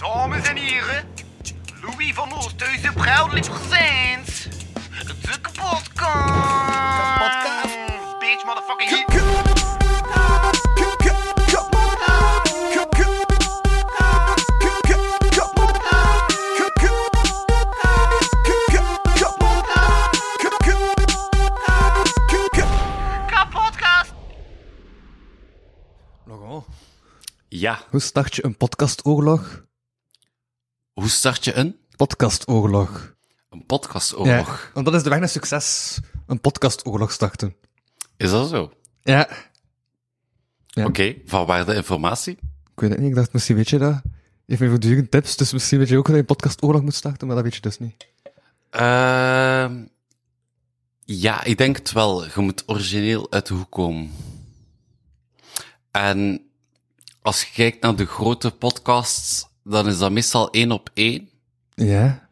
Dames en heren, Louis van Oosthuizen proudly presents de kapotkast. Kapotkast. Bitch, motherfucking hit. Ja, hoe start je een podcastoorlog? Hoe start je een, Podcastoorlog. een podcastoorlog? want dat is de weg naar succes. Een podcastoorlog starten. Is dat zo? Ja. Ja. Oké, van waar de informatie? Ik weet het niet, ik dacht misschien weet je dat. Je me voortdurend tips, dus misschien weet je ook dat je een podcastoorlog moet starten, maar dat weet je dus niet. Ehm ja, ik denk het wel. Je moet origineel uit de hoek komen. En als je kijkt naar de grote podcasts, dan is dat meestal één op één. Ja.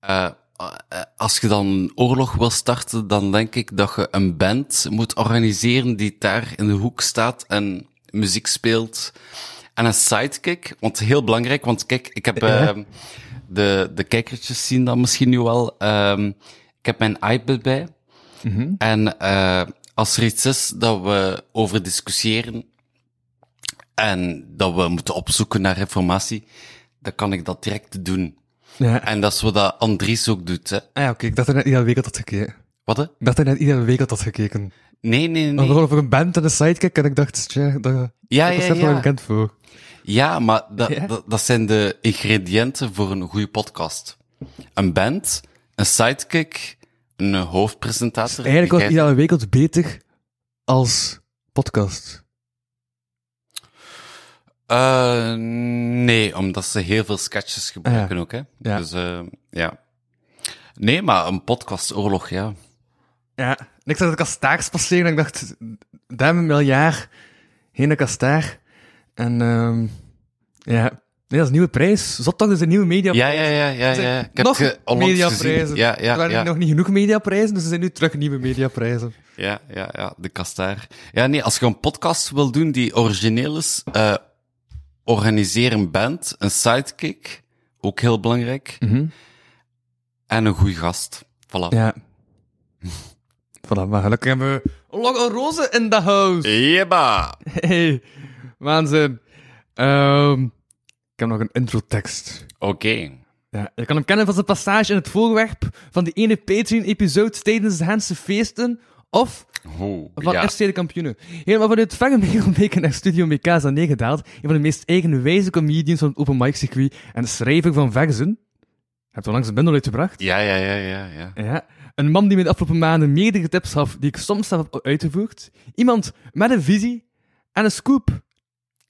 Eh, eh, als je dan een oorlog wil starten, dan denk ik dat je een band moet organiseren die daar in de hoek staat en muziek speelt. En een sidekick, want heel belangrijk, want kijk, ik heb Ja. ehm, de, de kijkertjes zien dat misschien nu wel. Ehm, ik heb mijn iPad bij. Mhm. En eh, als er iets is dat we over discussiëren en dat we moeten opzoeken naar informatie, dan kan ik dat direct doen. Ja. En dat is wat dat Andries ook doet, hè. Ah ja, oké, ik dacht dat hij net iedere week had dat gekeken. Wat, hè? Ik dacht dat hij net iedere week had dat gekeken. Nee, nee, nee. over een band en een sidekick, en ik dacht, tja, dat, Ja, dat ja, is ja. bekend voor. Ja, maar dat, Ja? dat, dat zijn de ingrediënten voor een goede podcast. Een band, een sidekick, een hoofdpresentator. Eigenlijk was iedere week wat beter als podcast. Eh, nee, omdat ze heel veel sketches gebruiken ook, hè. Ja. Dus, eh, ja. Nee, maar een podcastoorlog, ja. Ja, ik zag de kastaars passeren en ik dacht, duim een miljard, geen kastaar. En, ehm ja, nee, dat is een nieuwe prijs. Zot toch, dat is een nieuwe media Ja, ja, ja, ja, ja. Ik heb nog ge- onlangs mediaprijzen. gezien. Ja, er ja, waren ja. nog niet genoeg mediaprijzen, dus er zijn nu terug nieuwe mediaprijzen. Ja, ja, ja, de kastaar. Ja, nee, als je een podcast wil doen die origineel is, eh organiseer een band, een sidekick, ook heel belangrijk, en een goede gast. Voilà. Ja. Voilà, maar gelukkig hebben we Logan Roze in de house. Jeba! Hey, waanzin. Ehm, ik heb nog een introtekst. Oké. Ja, je kan hem kennen van zijn passage in het voorwerp van die ene Patreon-episode tijdens de Hense feesten, of Oeh, van ja. FC de kampioenen. Helemaal vanuit verre Merelbeke naar Studio MK's aan neergedaald, een van de meest eigenwijze comedians van het open mic circuit en de schrijver van verzen. Heb je langs een bundel uitgebracht? Ja, ja, ja, ja, ja. Ja. Een man die me de afgelopen maanden meerdere tips gaf die ik soms zelf heb uitgevoerd. Iemand met een visie en een scoop.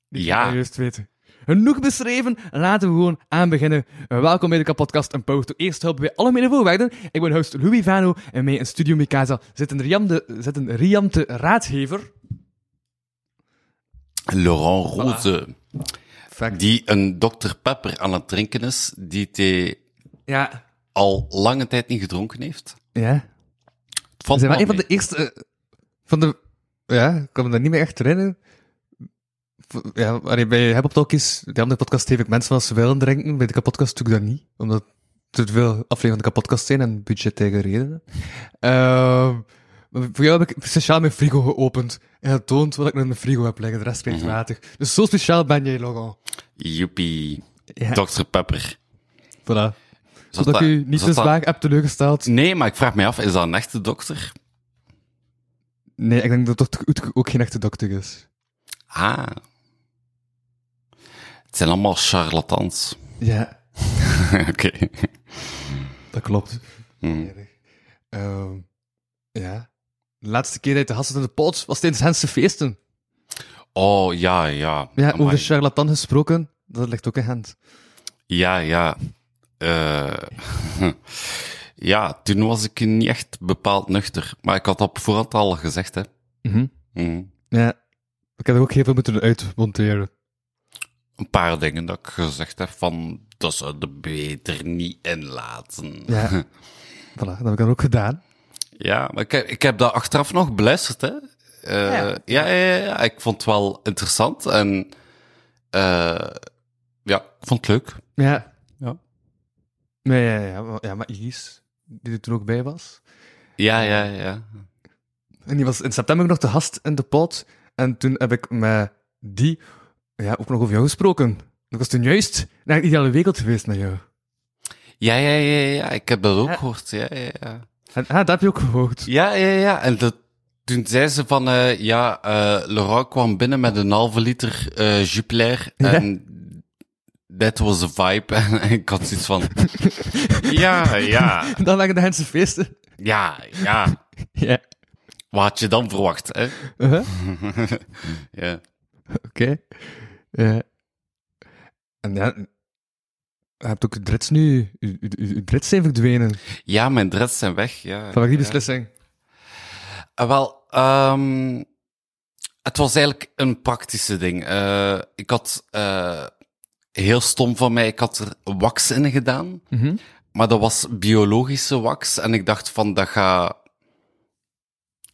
Die Ja. juist weten. Genoeg beschreven, laten we gewoon aan beginnen. Welkom bij de kapotkast en Power to Eerst helpen bij alle mede voorwaarden. Ik ben host Louis Vano en mij in Studio Mikasa zit een riante, zit een riante raadgever. Laurent Rose, die een Dr. Pepper aan het drinken is, die hij Ja. al lange tijd niet gedronken heeft. Ja. Het valt zijn wel wel een van de eerste... eh, van de... Ja, ik kan me daar niet meer echt herinneren. Ja, bij Heb Talkies, de andere podcast, heeft ik mensen van ze willen drinken. Bij de kapotkast doe ik dat niet. Omdat er te veel afleveringen van de kapotkast zijn en budgettaire redenen. Ehm, voor jou heb ik speciaal mijn frigo geopend. En getoond wat ik in mijn frigo heb liggen. De rest spreekt water. Dus zo speciaal ben jij, Laurent. Joepie. Ja. Dr. Pepper. Voilà. Zodat dat- ik u niet zo dat- zwaar heb teleurgesteld. Nee, maar ik vraag me af, is dat een echte dokter? Nee, ik denk dat Oetke ook geen echte dokter is. Ah. Het zijn allemaal charlatans. Ja, Oké. dat klopt. Hmm. Ehm, ja. De laatste keer dat je te gast zat in de pot was tijdens Hense feesten. Oh, ja, ja. Ja, Amai. over de charlatan gesproken, dat ligt ook in Gent. Ja, ja. Eh, ja, toen was ik niet echt bepaald nuchter. Maar ik had dat op voorhand al gezegd, hè. Mhm. Ja. Ik heb er ook heel veel moeten uitmonteren. Een paar dingen dat ik gezegd heb van, dat zou de beter niet inlaten. Ja. voilà, dat heb ik dan ook gedaan. Ja, maar ik heb, ik heb dat achteraf nog beluisterd, hè. Eh, Ja. ja. Ja, ja, ja, ik vond het wel interessant en eh, ja, ik vond het leuk. Ja. Ja. Nee, ja, ja, maar, ja, maar Iris, die er toen ook bij was. Ja, ja, ja. En die was in september nog te gast in de pod. En toen heb ik met die ja, ook nog over jou gesproken. Dat was toen juist naar een ideale wereld geweest met jou. Ja, ja, ja, ja, ik heb dat ook Ja. gehoord. Ja, ja, ja. En, ah, dat heb je ook gehoord. Ja, ja, ja. En dat, toen zei ze van, eh, ja, eh Laurent kwam binnen met een halve liter Jupiler Ja. en that was a vibe. En ik had zoiets van, ja, ja, Dan waren de Hense feesten. ja, ja. Ja. Wat had je dan verwacht, hè? Uh-huh. ja. Oké. Ja. En ja, je hebt ook drits nu, je, je, je drits zijn verdwenen. ja, mijn dreads zijn weg, ja. Van die beslissing? Ah, wel, ehm het was eigenlijk een praktische ding. Eh, ik had, eh, heel stom van mij, ik had er wax in gedaan. Mhm. Maar dat was biologische wax. En ik dacht van, dat gaat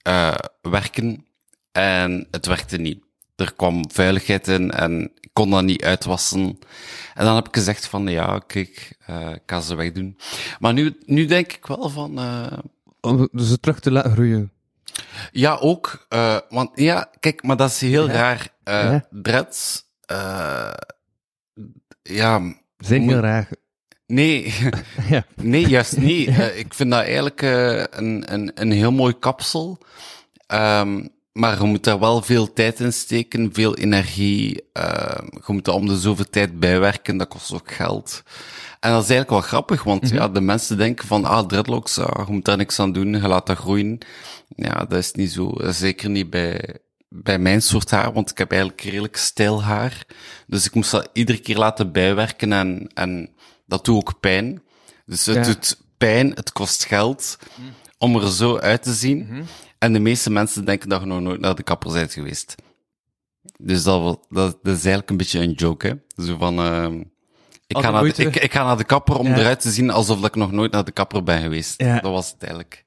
eh, werken. En het werkte niet. Er kwam vuiligheid in en ik kon dat niet uitwassen. En dan heb ik gezegd van, ja, kijk, eh, ik ga ze wegdoen. Maar nu, nu denk ik wel van... eh, Om ze terug te laten groeien. ja, ook. eh, want ja, kijk, maar dat is heel Ja. raar. Eh Ja. Dreads, eh, ja, Zijn heel raar. nee, Ja. nee, juist niet. Ik vind dat eigenlijk een, een, een heel mooi kapsel. Ehm, maar je moet daar wel veel tijd in steken, veel energie. ehm, je moet er om de zoveel tijd bijwerken, dat kost ook geld. En dat is eigenlijk wel grappig, want ja, de mensen denken van, ah, dreadlocks, ah, je moet daar niks aan doen, je laat dat groeien. Ja, dat is niet zo. Zeker niet bij, bij mijn soort haar, want ik heb eigenlijk redelijk stijl haar. Dus ik moest dat iedere keer laten bijwerken en, en dat doet ook pijn. Dus het Ja. doet pijn, het kost geld om er zo uit te zien. En de meeste mensen denken dat je nog nooit naar de kapper bent geweest. Dus dat, dat, dat is eigenlijk een beetje een joke, hè. Zo van, ehm ik, ga Altijd naar de, ik, ik ga naar de kapper om Ja. eruit te zien alsof ik nog nooit naar de kapper ben geweest. Ja. Dat was het eigenlijk.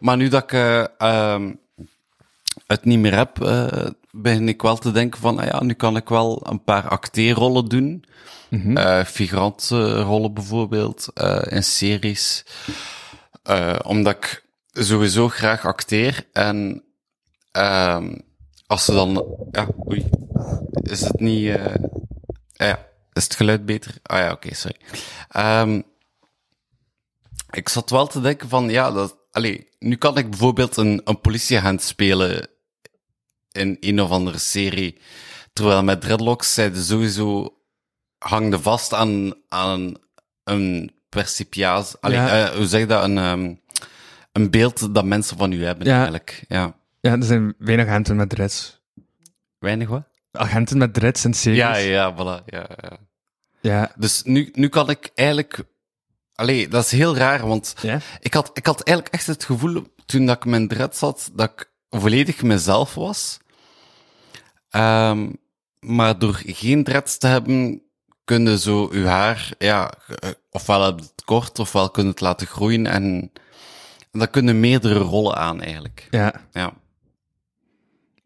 Maar nu dat ik ehm, het niet meer heb, eh, begin ik wel te denken van, ah ja, nu kan ik wel een paar acteerrollen doen. Eh figurantrollen bijvoorbeeld, in series. Omdat ik sowieso graag acteer. En ehm als ze dan... Ja, oei. Is het niet... eh ah ja, is het geluid beter? Ah ja, oké, sorry. Ehm ik zat wel te denken van, ja, dat... Allee, nu kan ik bijvoorbeeld een, een politieagent spelen in een of andere serie. Terwijl met dreadlocks zeiden sowieso hangde vast aan, aan een percipiaas. Allee, Ja. eh, hoe zeg je dat? Een, ehm, een beeld dat mensen van u hebben, Ja. eigenlijk. Ja. Ja, er zijn weinig agenten met dreads. Weinig wat? Agenten met dreads in series. Ja, ja, voilà. Ja, ja. Ja. Dus nu, nu kan ik eigenlijk... Allee, dat is heel raar, want Ja? ik had, ik had eigenlijk echt het gevoel, toen dat ik mijn dread zat, dat ik volledig mezelf was. Ehm, maar door geen dreads te hebben, kun je zo uw haar, ja, eh, ofwel het kort, ofwel kun je het laten groeien en dan kunnen meerdere rollen aan eigenlijk. Ja. Ja.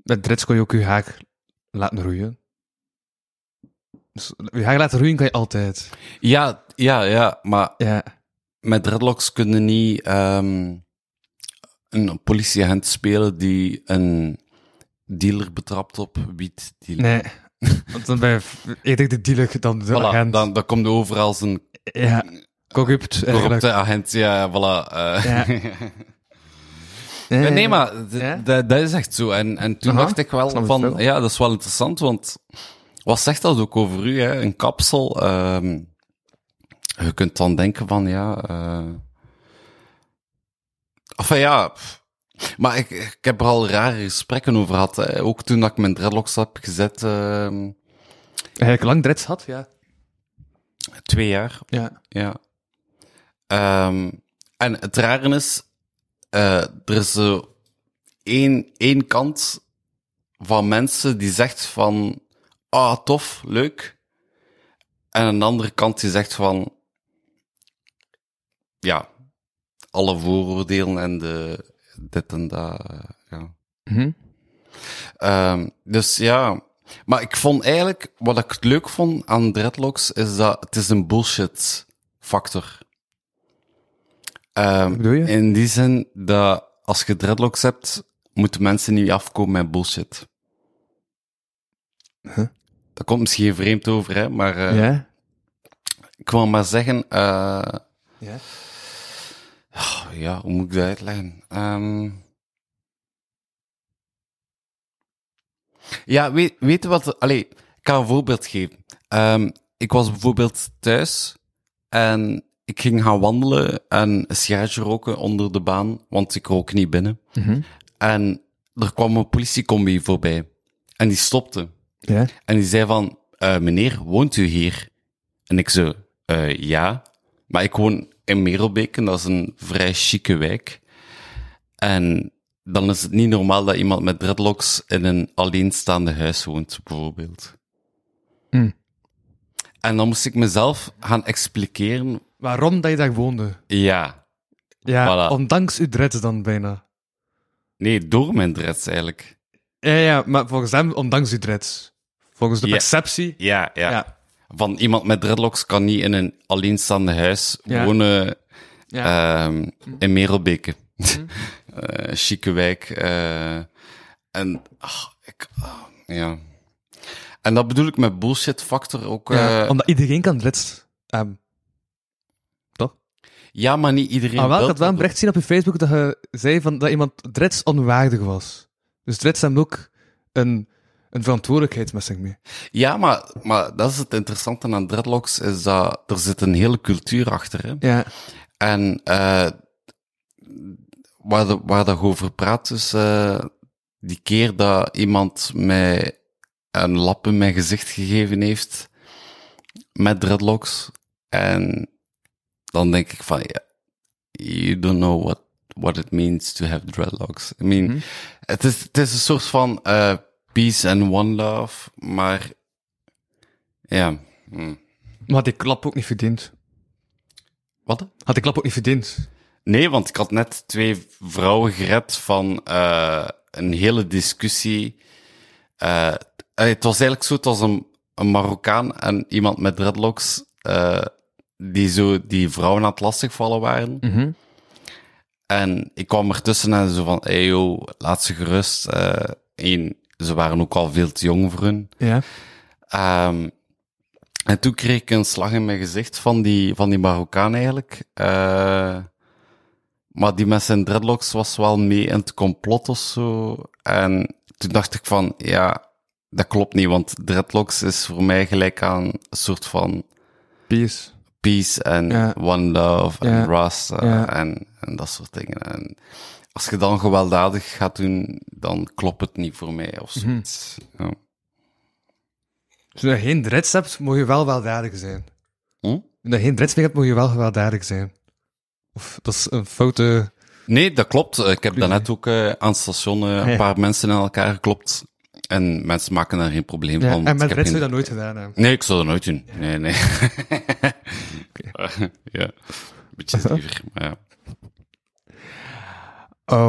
Met dreads kon je ook je haar laten groeien. Dus je haar laten groeien kan je altijd. Ja, ja, ja, maar Ja. met dreadlocks kunnen niet ehm, een politieagent spelen die een dealer betrapt op wiet. dealer. Nee. Want dan ben je eerder de dealer dan de Voilà, agent. dan, dan komt er overal een Ja. Corrupt. eigenlijk. corrupte agent. Ja, voilà. eh. Ja. Nee, maar dat is echt zo. En, en toen Aha, dacht ik wel van, wel. ja, dat is wel interessant, want wat zegt dat ook over u, hè? Een kapsel. ehm, je kunt dan denken van, ja... eh Enfin ja... Maar ik, ik heb er al rare gesprekken over gehad. Hè. Ook toen dat ik mijn dreadlocks heb gezet, ehm, Eigenlijk lang dreads had, ja. twee jaar. Ja. Ja. Ehm, en het rare is, eh, er is zo één, één kant van mensen die zegt van, ah, tof, leuk. En een andere kant die zegt van, ja, alle vooroordelen en de, dit en dat, eh, ja. Mhm. Ehm, dus ja, Maar ik vond eigenlijk, wat ik leuk vond aan dreadlocks, is dat het is een bullshit factor. Um, Wat bedoel je? In die zin dat als je dreadlocks hebt, moeten mensen niet afkomen met bullshit. Huh? Dat komt misschien vreemd over, hè, maar uh, ja? ik wil maar zeggen, uh, Ja? oh, ja, hoe moet ik dat uitleggen? Um, ja, weet, weet je wat, allee, ik ga een voorbeeld geven. Um, ik was bijvoorbeeld thuis en ik ging gaan wandelen en een sigaretje roken onder de baan, want ik rook niet binnen. Mm -hmm. En er kwam een politiecombi voorbij. En die stopte. Ja? En die zei van, uh, meneer, woont u hier? En ik zo, uh, ja. Maar ik woon in Merelbeke, dat is een vrij chique wijk. En dan is het niet normaal dat iemand met dreadlocks in een alleenstaande huis woont, bijvoorbeeld. Mm. En dan moest ik mezelf gaan expliceren. Waarom dat je daar woonde? Ja. Ja, voilà. ondanks uw dreads dan bijna. Nee, door mijn dreads eigenlijk. Ja, ja, maar volgens hem ondanks uw dreads. Volgens de ja. perceptie. Ja, ja, ja. Van iemand met dreadlocks kan niet in een alleenstaande huis ja. wonen um, in Merelbeke. Mm. uh, chique wijk. Uh, en, ach, ik, uh, ja. En dat bedoel ik met bullshit factor ook. Ja, uh, omdat iedereen kan dreads hebben. Toch? Ja, maar niet iedereen. Ah, wel, ik had wel een bericht zien op je Facebook dat je zei van, dat iemand dreads onwaardig was. Dus dreads hebben ook een, een verantwoordelijkheid met zich mee. Ja, maar, maar dat is het interessante aan dreadlocks, is dat er zit een hele cultuur achter. Hè? Ja. En uh, waar, de, waar dat over praat, is uh, die keer dat iemand mij een lap in mijn gezicht gegeven heeft met dreadlocks. En dan denk ik van, ja, you don't know what, what it means to have dreadlocks. I mean, mm-hmm. het, is, het is een soort van uh, peace and one love, maar ja. Mm. Maar had die klap ook niet verdiend. Wat? Had die klap ook niet verdiend. Nee, want ik had net twee vrouwen gered van uh, een hele discussie. Uh, het was eigenlijk zo, het was een, een Marokkaan en iemand met dreadlocks, uh, die zo die vrouwen aan het lastigvallen waren. Mm-hmm. En ik kwam ertussen en zo van, hey yo, laat ze gerust. Eén, ze waren ook al veel te jong voor hun. Ja. Um, en toen kreeg ik een slag in mijn gezicht van die, van die Marokkaan eigenlijk. Uh, maar die met zijn dreadlocks was wel mee in het complot of zo. En toen dacht ik van, ja, dat klopt niet, want dreadlocks is voor mij gelijk aan een soort van... Peace. Peace en ja. one love ja. en ja. en, en dat soort dingen. En als je dan gewelddadig gaat doen, dan klopt het niet voor mij of zoiets. Mhm. Ja. Als je geen dreads hebt, moet je wel weldadig zijn. Hm? Als je geen dreads meer hebt, moet je wel gewelddadig zijn. Of dat is een foute... Nee, dat klopt. Ik heb daarnet ook uh, aan het station uh, een ja. paar mensen in elkaar geklopt. En mensen maken daar geen probleem ja, van. En met geen... zou je dat nooit gedaan hebben. Nee, ik zou dat nooit doen. Nee, nee. okay. ja, beetje stiever, maar ja.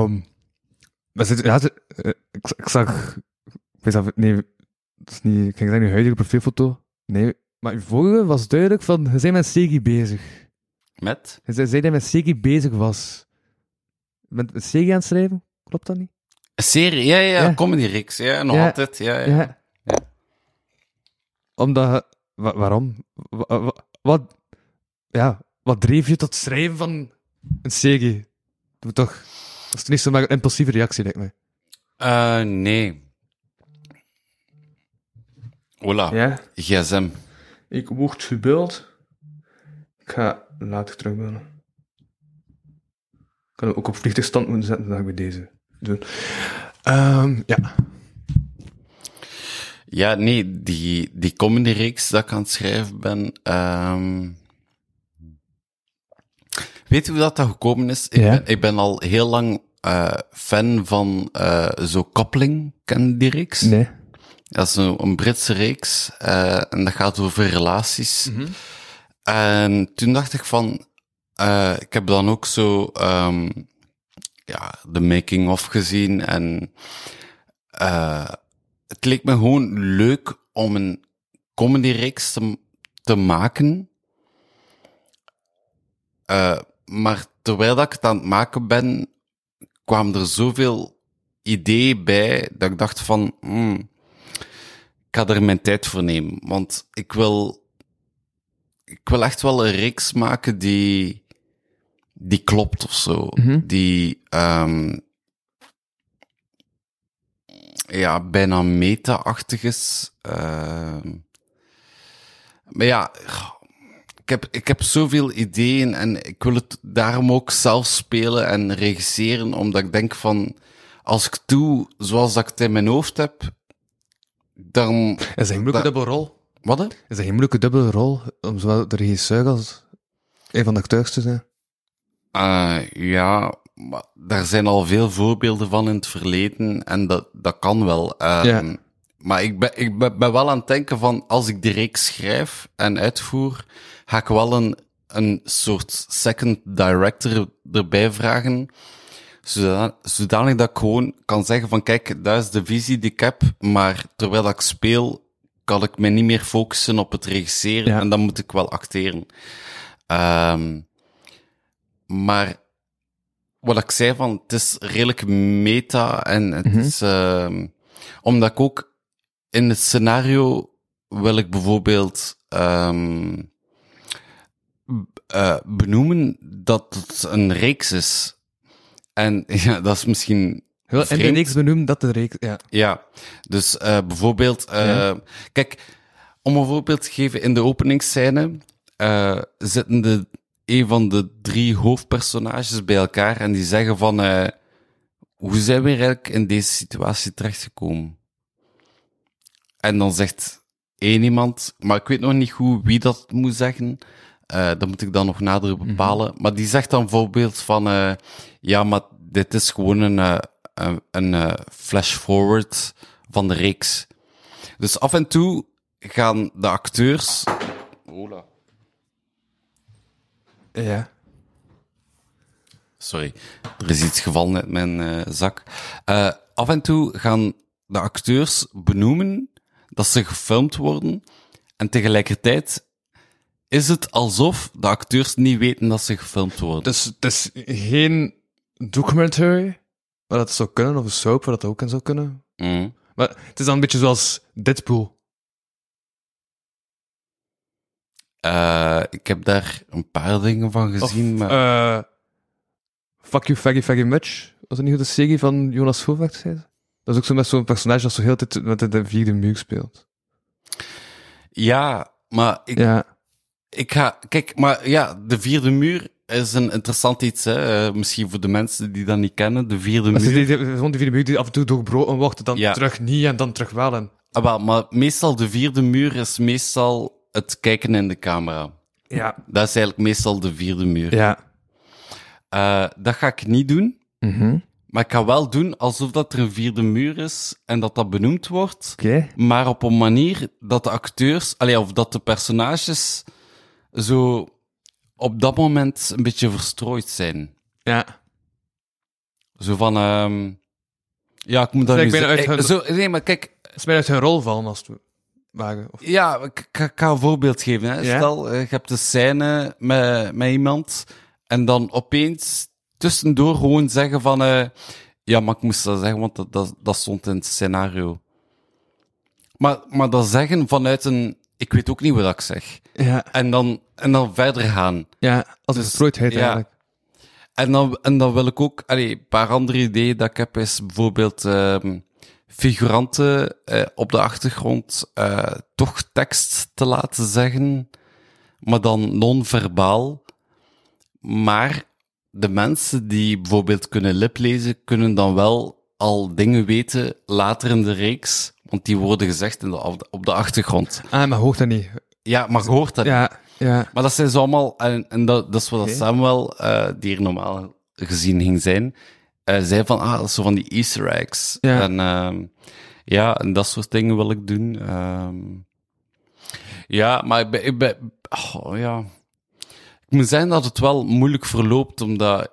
Um, zit, ja, zit, ik, ik, zag... Ik dat, nee, dat is niet... Ik ging zeggen, uw huidige profielfoto. Nee, maar uw vorige was duidelijk van... Je bent met Segi bezig. Met? Je zei dat je met Segi bezig was. Met Segi aan het schrijven? Klopt dat niet? Een serie? Ja, ja, Ja. comedy-reeks. Ja, nog Ja. altijd. Ja, ja. Ja. Ja. Omdat... wa- waarom? Wa- wa- wat... Ja, wat dreef je tot schrijven van een Segi? Dat moet toch... Dat is toch niet een impulsieve reactie, mij. Eh, nee. Hola, Ja? gsm. Ik word gebeld. Ik ga later terugbellen. Ik kan hem ook op vliegtuigstand moeten zetten, ik bij deze doen. Ehm, ja. Ja, nee, die, die comedy-reeks dat ik aan het schrijven ben... ehm Weet je hoe dat, dat gekomen is? Ik, Ja. ben, ik ben al heel lang eh, fan van eh zo Koppeling. Ken je die reeks? Nee. Dat is een, een Britse reeks eh, en dat gaat over relaties. En toen dacht ik van, eh, ik heb dan ook zo ehm, ja, de making of gezien en eh, het leek me gewoon leuk om een comedy-reeks te, te maken. Eh, maar terwijl dat ik het aan het maken ben, kwamen er zoveel ideeën bij dat ik dacht van, hmm, ik ga er mijn tijd voor nemen. Want ik wil, ik wil echt wel een reeks maken die, die klopt of zo. Mhm. Die, ehm ja, bijna meta-achtig is. Ehm maar ja, ik heb, ik heb zoveel ideeën en ik wil het daarom ook zelf spelen en regisseren, omdat ik denk van, als ik doe zoals dat ik het in mijn hoofd heb, dan... Is dat geen moeilijke dubbelrol? Wat? hè? Is dat geen moeilijke dubbele rol om zowel de regisseur als een van de acteurs te zijn? Eh, ja, maar daar zijn al veel voorbeelden van in het verleden en dat, dat kan wel. Ehm, Ja. Maar ik ben, ik ben, ben wel aan het denken van, als ik die reeks schrijf en uitvoer, ga ik wel een, een soort second director erbij vragen, zodanig, zodanig dat ik gewoon kan zeggen van, kijk, dat is de visie die ik heb, maar terwijl ik speel, kan ik me niet meer focussen op het regisseren Ja. en dan moet ik wel acteren. Ehm maar wat ik zei van, het is redelijk meta en het Mhm. is, ehm, omdat ik ook in het scenario wil ik bijvoorbeeld, ehm, eh, benoemen dat het een reeks is. En ja, dat is misschien en de reeks benoemen dat de reeks... Ja. Ja, dus eh, bijvoorbeeld, eh, Ja. kijk, om een voorbeeld te geven, in de openingsscène zitten de, een van de drie hoofdpersonages bij elkaar en die zeggen van, eh, hoe zijn we eigenlijk in deze situatie terechtgekomen? En dan zegt één iemand, maar ik weet nog niet goed wie dat moet zeggen, eh, dat moet ik dan nog nader bepalen, maar die zegt dan bijvoorbeeld van, eh, ja, maar dit is gewoon een, een, een eh, flash-forward van de reeks. Dus af en toe gaan de acteurs... Hola. Ja. Sorry, er is iets gevallen uit mijn eh, zak. Eh, af en toe gaan de acteurs benoemen dat ze gefilmd worden. En tegelijkertijd is het alsof de acteurs niet weten dat ze gefilmd worden. Dus het is geen documentary, maar dat zou kunnen, of een soap, waar dat ook in zou kunnen. Mm. Maar het is dan een beetje zoals Deadpool. Eh, ik heb daar een paar dingen van gezien, of, maar... eh, Fuck You Very Very Much. Was dat niet hoe de serie van Jonas zei? Dat is ook zo met zo'n personage dat zo heel de tijd met de, de vierde muur speelt. ja, maar ik, Ja. Ik ga, kijk, maar ja, de vierde muur is een interessant iets, hè. Eh, misschien voor de mensen die dat niet kennen. De vierde muur. die, die, vierde muur die af en toe doorbroken wordt, dan Ja. terug niet en dan terug wel. En, Ah, wel, maar meestal de vierde muur is meestal het kijken in de camera. ja. Dat is eigenlijk meestal de vierde muur. Ja. Eh, dat ga ik niet doen. Mhm. Maar ik ga wel doen alsof dat er een vierde muur is en dat dat benoemd wordt. Oké. Maar op een manier dat de acteurs, allee, of dat de personages zo op dat moment een beetje verstrooid zijn. Ja. Zo van, ehm ja, ik moet dat nu zeggen. uit Eh, zo, nee, maar kijk, is mij uit hun rol vallen als het Of, ja, ik, ga een voorbeeld geven. Hè. Ja? Stel, eh, je hebt een scène met, met iemand en dan opeens tussendoor gewoon zeggen van, eh, ja, maar ik moest dat zeggen, want dat, dat, dat stond in het scenario. Maar, maar dat zeggen vanuit een, ik weet ook niet wat ik zeg. ja. En dan, en dan verder gaan. Ja, als een Dus, ja. eigenlijk. En dan, en dan wil ik ook, allee, een paar andere ideeën dat ik heb, is bijvoorbeeld ehm figuranten eh, op de achtergrond eh, toch tekst te laten zeggen, maar dan non-verbaal. Maar de mensen die bijvoorbeeld kunnen liplezen, kunnen dan wel al dingen weten later in de reeks, want die worden gezegd in de, op de- achtergrond. Ah, maar hoort dat niet. Ja, maar hoort dat niet. Ja, ja. Maar dat zijn zo allemaal, en, en dat, dat is wat Oké. Samuel, eh, die er normaal gezien ging zijn, eh, zei van, ah, dat is zo van die easter eggs. Ja. En ehm, ja, en dat soort dingen wil ik doen. Ehm, ja, maar ik ben, ik ben oh, ja. Ik moet zeggen dat het wel moeilijk verloopt, omdat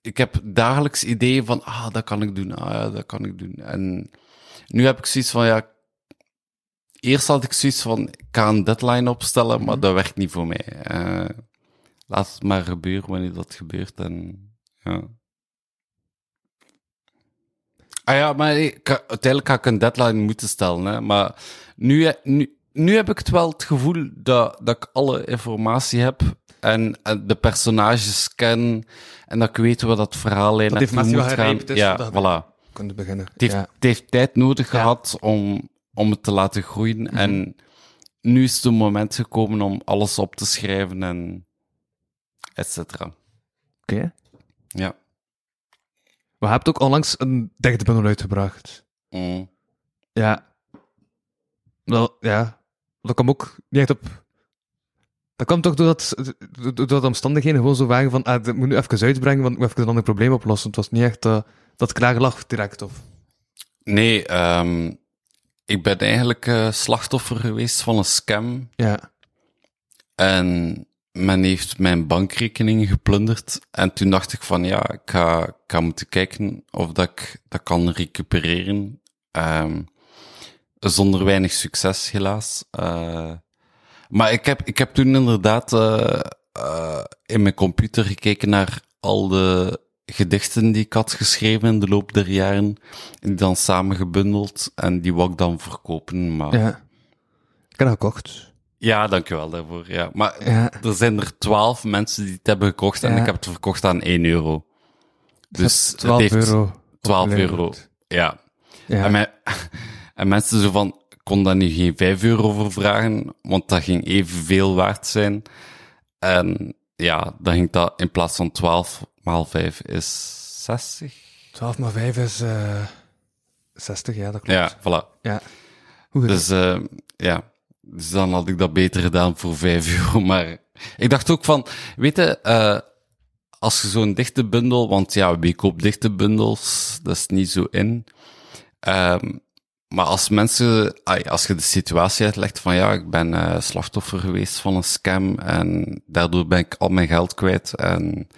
ik heb dagelijks ideeën van, ah, dat kan ik doen, ah, ja, dat kan ik doen. En Nu heb ik zoiets van, ja, eerst had ik zoiets van, ik ga een deadline opstellen, maar dat werkt niet voor mij. Eh, laat het maar gebeuren wanneer dat gebeurt. En, ja. Ah ja, maar ik, uiteindelijk ga ik een deadline moeten stellen. Hè. Maar nu, nu, nu heb ik het wel het gevoel dat, dat ik alle informatie heb en, en de personages ken en dat ik weet wat dat verhaal naartoe Matthew moet gaan. is, Ja, dat- voilà. Kunnen beginnen. Het heeft, ja. het heeft tijd nodig Ja. gehad om, om het te laten groeien. Mhm. En nu is het moment gekomen om alles op te schrijven en et cetera. Oké. Ja. Maar je hebt ook onlangs een dichtbundel uitgebracht. Mm. Ja. Wel, ja. Dat kwam ook niet echt op... Dat kwam toch doordat, doordat de omstandigheden gewoon zo waren van, ah, dat moet nu even uitbrengen, want ik moet even een ander probleem oplossen. Het was niet echt eh, dat klaar lag direct, of... Nee, ehm, ik ben eigenlijk eh, slachtoffer geweest van een scam. Ja. En men heeft mijn bankrekening geplunderd. En toen dacht ik van ja, ik ga, ik ga moeten kijken of dat ik dat kan recupereren. Ehm, zonder weinig succes, helaas. Eh, maar ik heb, ik heb toen inderdaad eh, eh, in mijn computer gekeken naar al de gedichten die ik had geschreven in de loop der jaren. En dan samen gebundeld. En die wou ik dan verkopen. Maar Ja. Ik heb dat gekocht. Dankjewel daarvoor. Ja. Maar Ja. er zijn er twaalf mensen die het hebben gekocht en Ja. ik heb het verkocht aan 1 euro. Dus 12 het heeft euro. 12 opgeleverd. euro. Ja. Ja. En, mij- en mensen zo van, kon daar nu geen 5 euro voor vragen, want dat ging evenveel waard zijn. En ja, dan ging dat in plaats van 12 maal 5 is 60. 12 maar 5 is eh 60, ja, dat klopt. Ja, voilà. Ja. Hoe Dus eh, ja, dus dan had ik dat beter gedaan voor 5 euro. Maar ik dacht ook van, weet je, eh, als je zo'n dichte bundel, want ja, wie koopt dichte bundels? Dat is niet zo in. Ehm, maar als mensen, als je de situatie uitlegt van ja, ik ben eh, slachtoffer geweest van een scam en daardoor ben ik al mijn geld kwijt en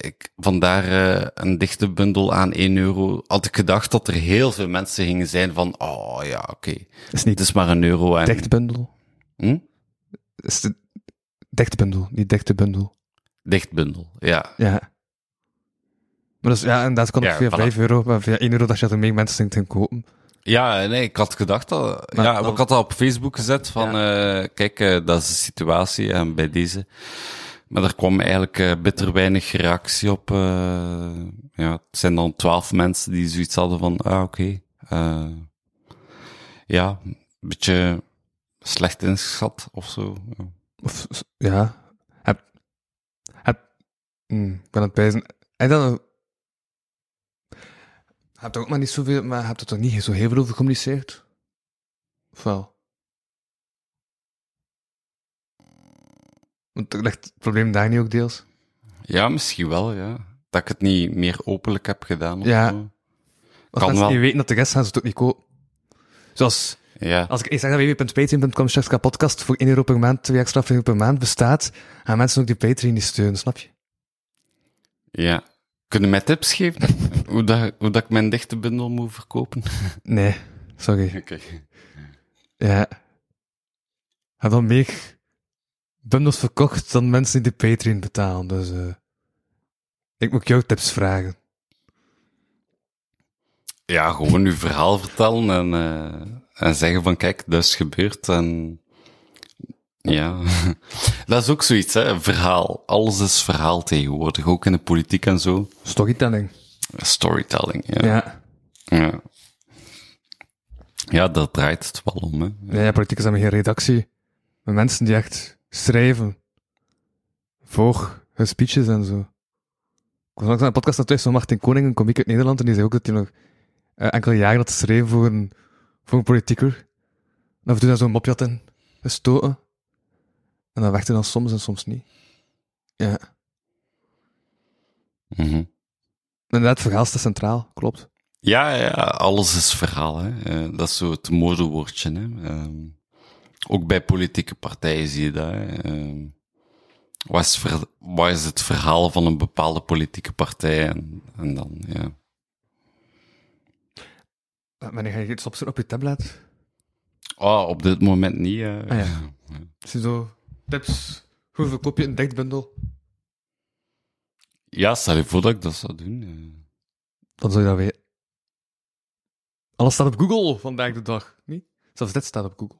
ik, vandaar eh, een dichte bundel aan 1 euro, had ik gedacht dat er heel veel mensen gingen zijn van, oh ja, oké, is niet het is maar een euro en... dichtbundel. Hm? is de dichtbundel, niet dichtbundel. Dichtbundel, ja. Ja. Maar dus, ja, inderdaad kan het Ja, via voilà. 5 euro, maar via 1 euro dat je er meer mensen in kopen. Ja, nee, ik had gedacht dat... Maar ja, dan- ik had dat op Facebook gezet van, eh, kijk, eh, dat is de situatie en bij deze. Maar er kwam eigenlijk eh, bitter weinig reactie op. eh, ja, het zijn dan twaalf mensen die zoiets hadden van, ah, oké. eh, ja, een beetje slecht ingeschat of zo. Ja. Of, ja. Heb, heb, hm, ik ben het bijzen. En dan, heb er ook maar niet zoveel, maar heb er toch niet zo heel veel over gecommuniceerd? Of wel? Want ligt het probleem daar niet ook deels? ja, misschien wel, ja. Dat ik het niet meer openlijk heb gedaan. Of Ja. zo. Als Kan mensen wel. niet weten dat de rest gaan ze het ook niet kopen. Zoals, Ja. als ik zeg dat www.patreon.com podcast voor 1 euro per maand, twee extra per maand bestaat, gaan mensen ook die Patreon niet steunen, snap je? Ja. Kunnen mij tips geven? hoe, dat, hoe dat ik mijn dichte bundel moet verkopen? Nee, sorry. Oké. Ja. Ik heb wel meer bundels verkocht dan mensen die de Patreon betalen, dus eh ik moet jou tips vragen. Ja, gewoon uw verhaal vertellen en, eh, en zeggen van kijk, dat is gebeurd en ja, dat is ook zoiets, hè, verhaal. Alles is verhaal tegenwoordig, ook in de politiek en zo. Storytelling. Storytelling, ja. Ja. Ja, ja dat draait het wel om, hè. Ja, ja, politiek is dan geen redactie. Met mensen die echt schrijven. Voor hun speeches en zo. Ik was langs een podcast thuis van Martin Koning, een komiek uit Nederland, en die zei ook dat hij nog eh, enkele jaren had geschreven voor een, voor een politieker. En af en toe zo'n mopje had in gestoten. En dan werkte dan soms en soms niet. Ja. Mhm. Inderdaad, het verhaal staat centraal, klopt. Ja, ja, alles is verhaal, hè. Eh, dat is zo het modewoordje, hè. Ehm, ook bij politieke partijen zie je dat. Ehm, wat, is ver- wat is het verhaal van een bepaalde politieke partij? En, en dan, ja. Wanneer ga je iets opzoeken op je tablet? Oh, op dit moment niet. eh. Ah, ja. Zie zo, tips, hoeveel koop je een dichtbundel? Ja, stel je voor dat ik dat zou doen. eh. Dan zou je dat weten. Alles staat op Google vandaag de dag, niet? Zelfs dit staat op Google.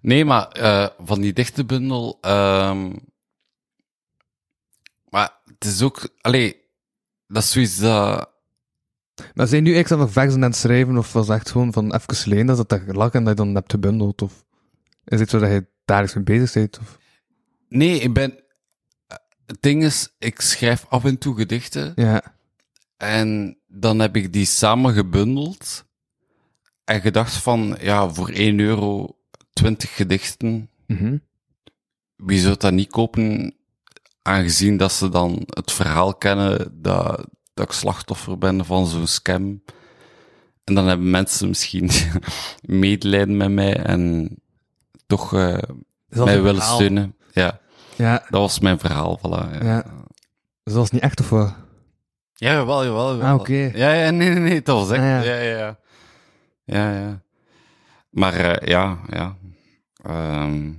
Nee, maar eh, van die dichte bundel. ehm maar het is ook. Allee, dat is zoiets dat. Maar zijn nu echt aan versen aan het schrijven, of was echt gewoon van even geleden dat daar lag en dat je dan hebt gebundeld, of is het zo dat je dagelijks mee bezig bent, of... Nee, ik ben. Het ding is, ik schrijf af en toe gedichten. Ja. En dan heb ik die samen gebundeld. En gedacht van, ja, voor 1 euro 20 gedichten. Mhm. Wie zou dat niet kopen? Aangezien dat ze dan het verhaal kennen dat, dat ik slachtoffer ben van zo'n scam. En dan hebben mensen misschien medelijden met mij en toch eh, mij willen verhaal. steunen. Ja, Ja, dat was mijn verhaal. Voilà, ja. ja. Dus dat was niet echt, of wat? Ja, jawel, jawel. jawel. Ah, oké. Ja, ja, nee, nee, nee, dat was echt. Ah, ja. ja. ja, ja, ja. ja. Maar eh, ja, ja. Ehm,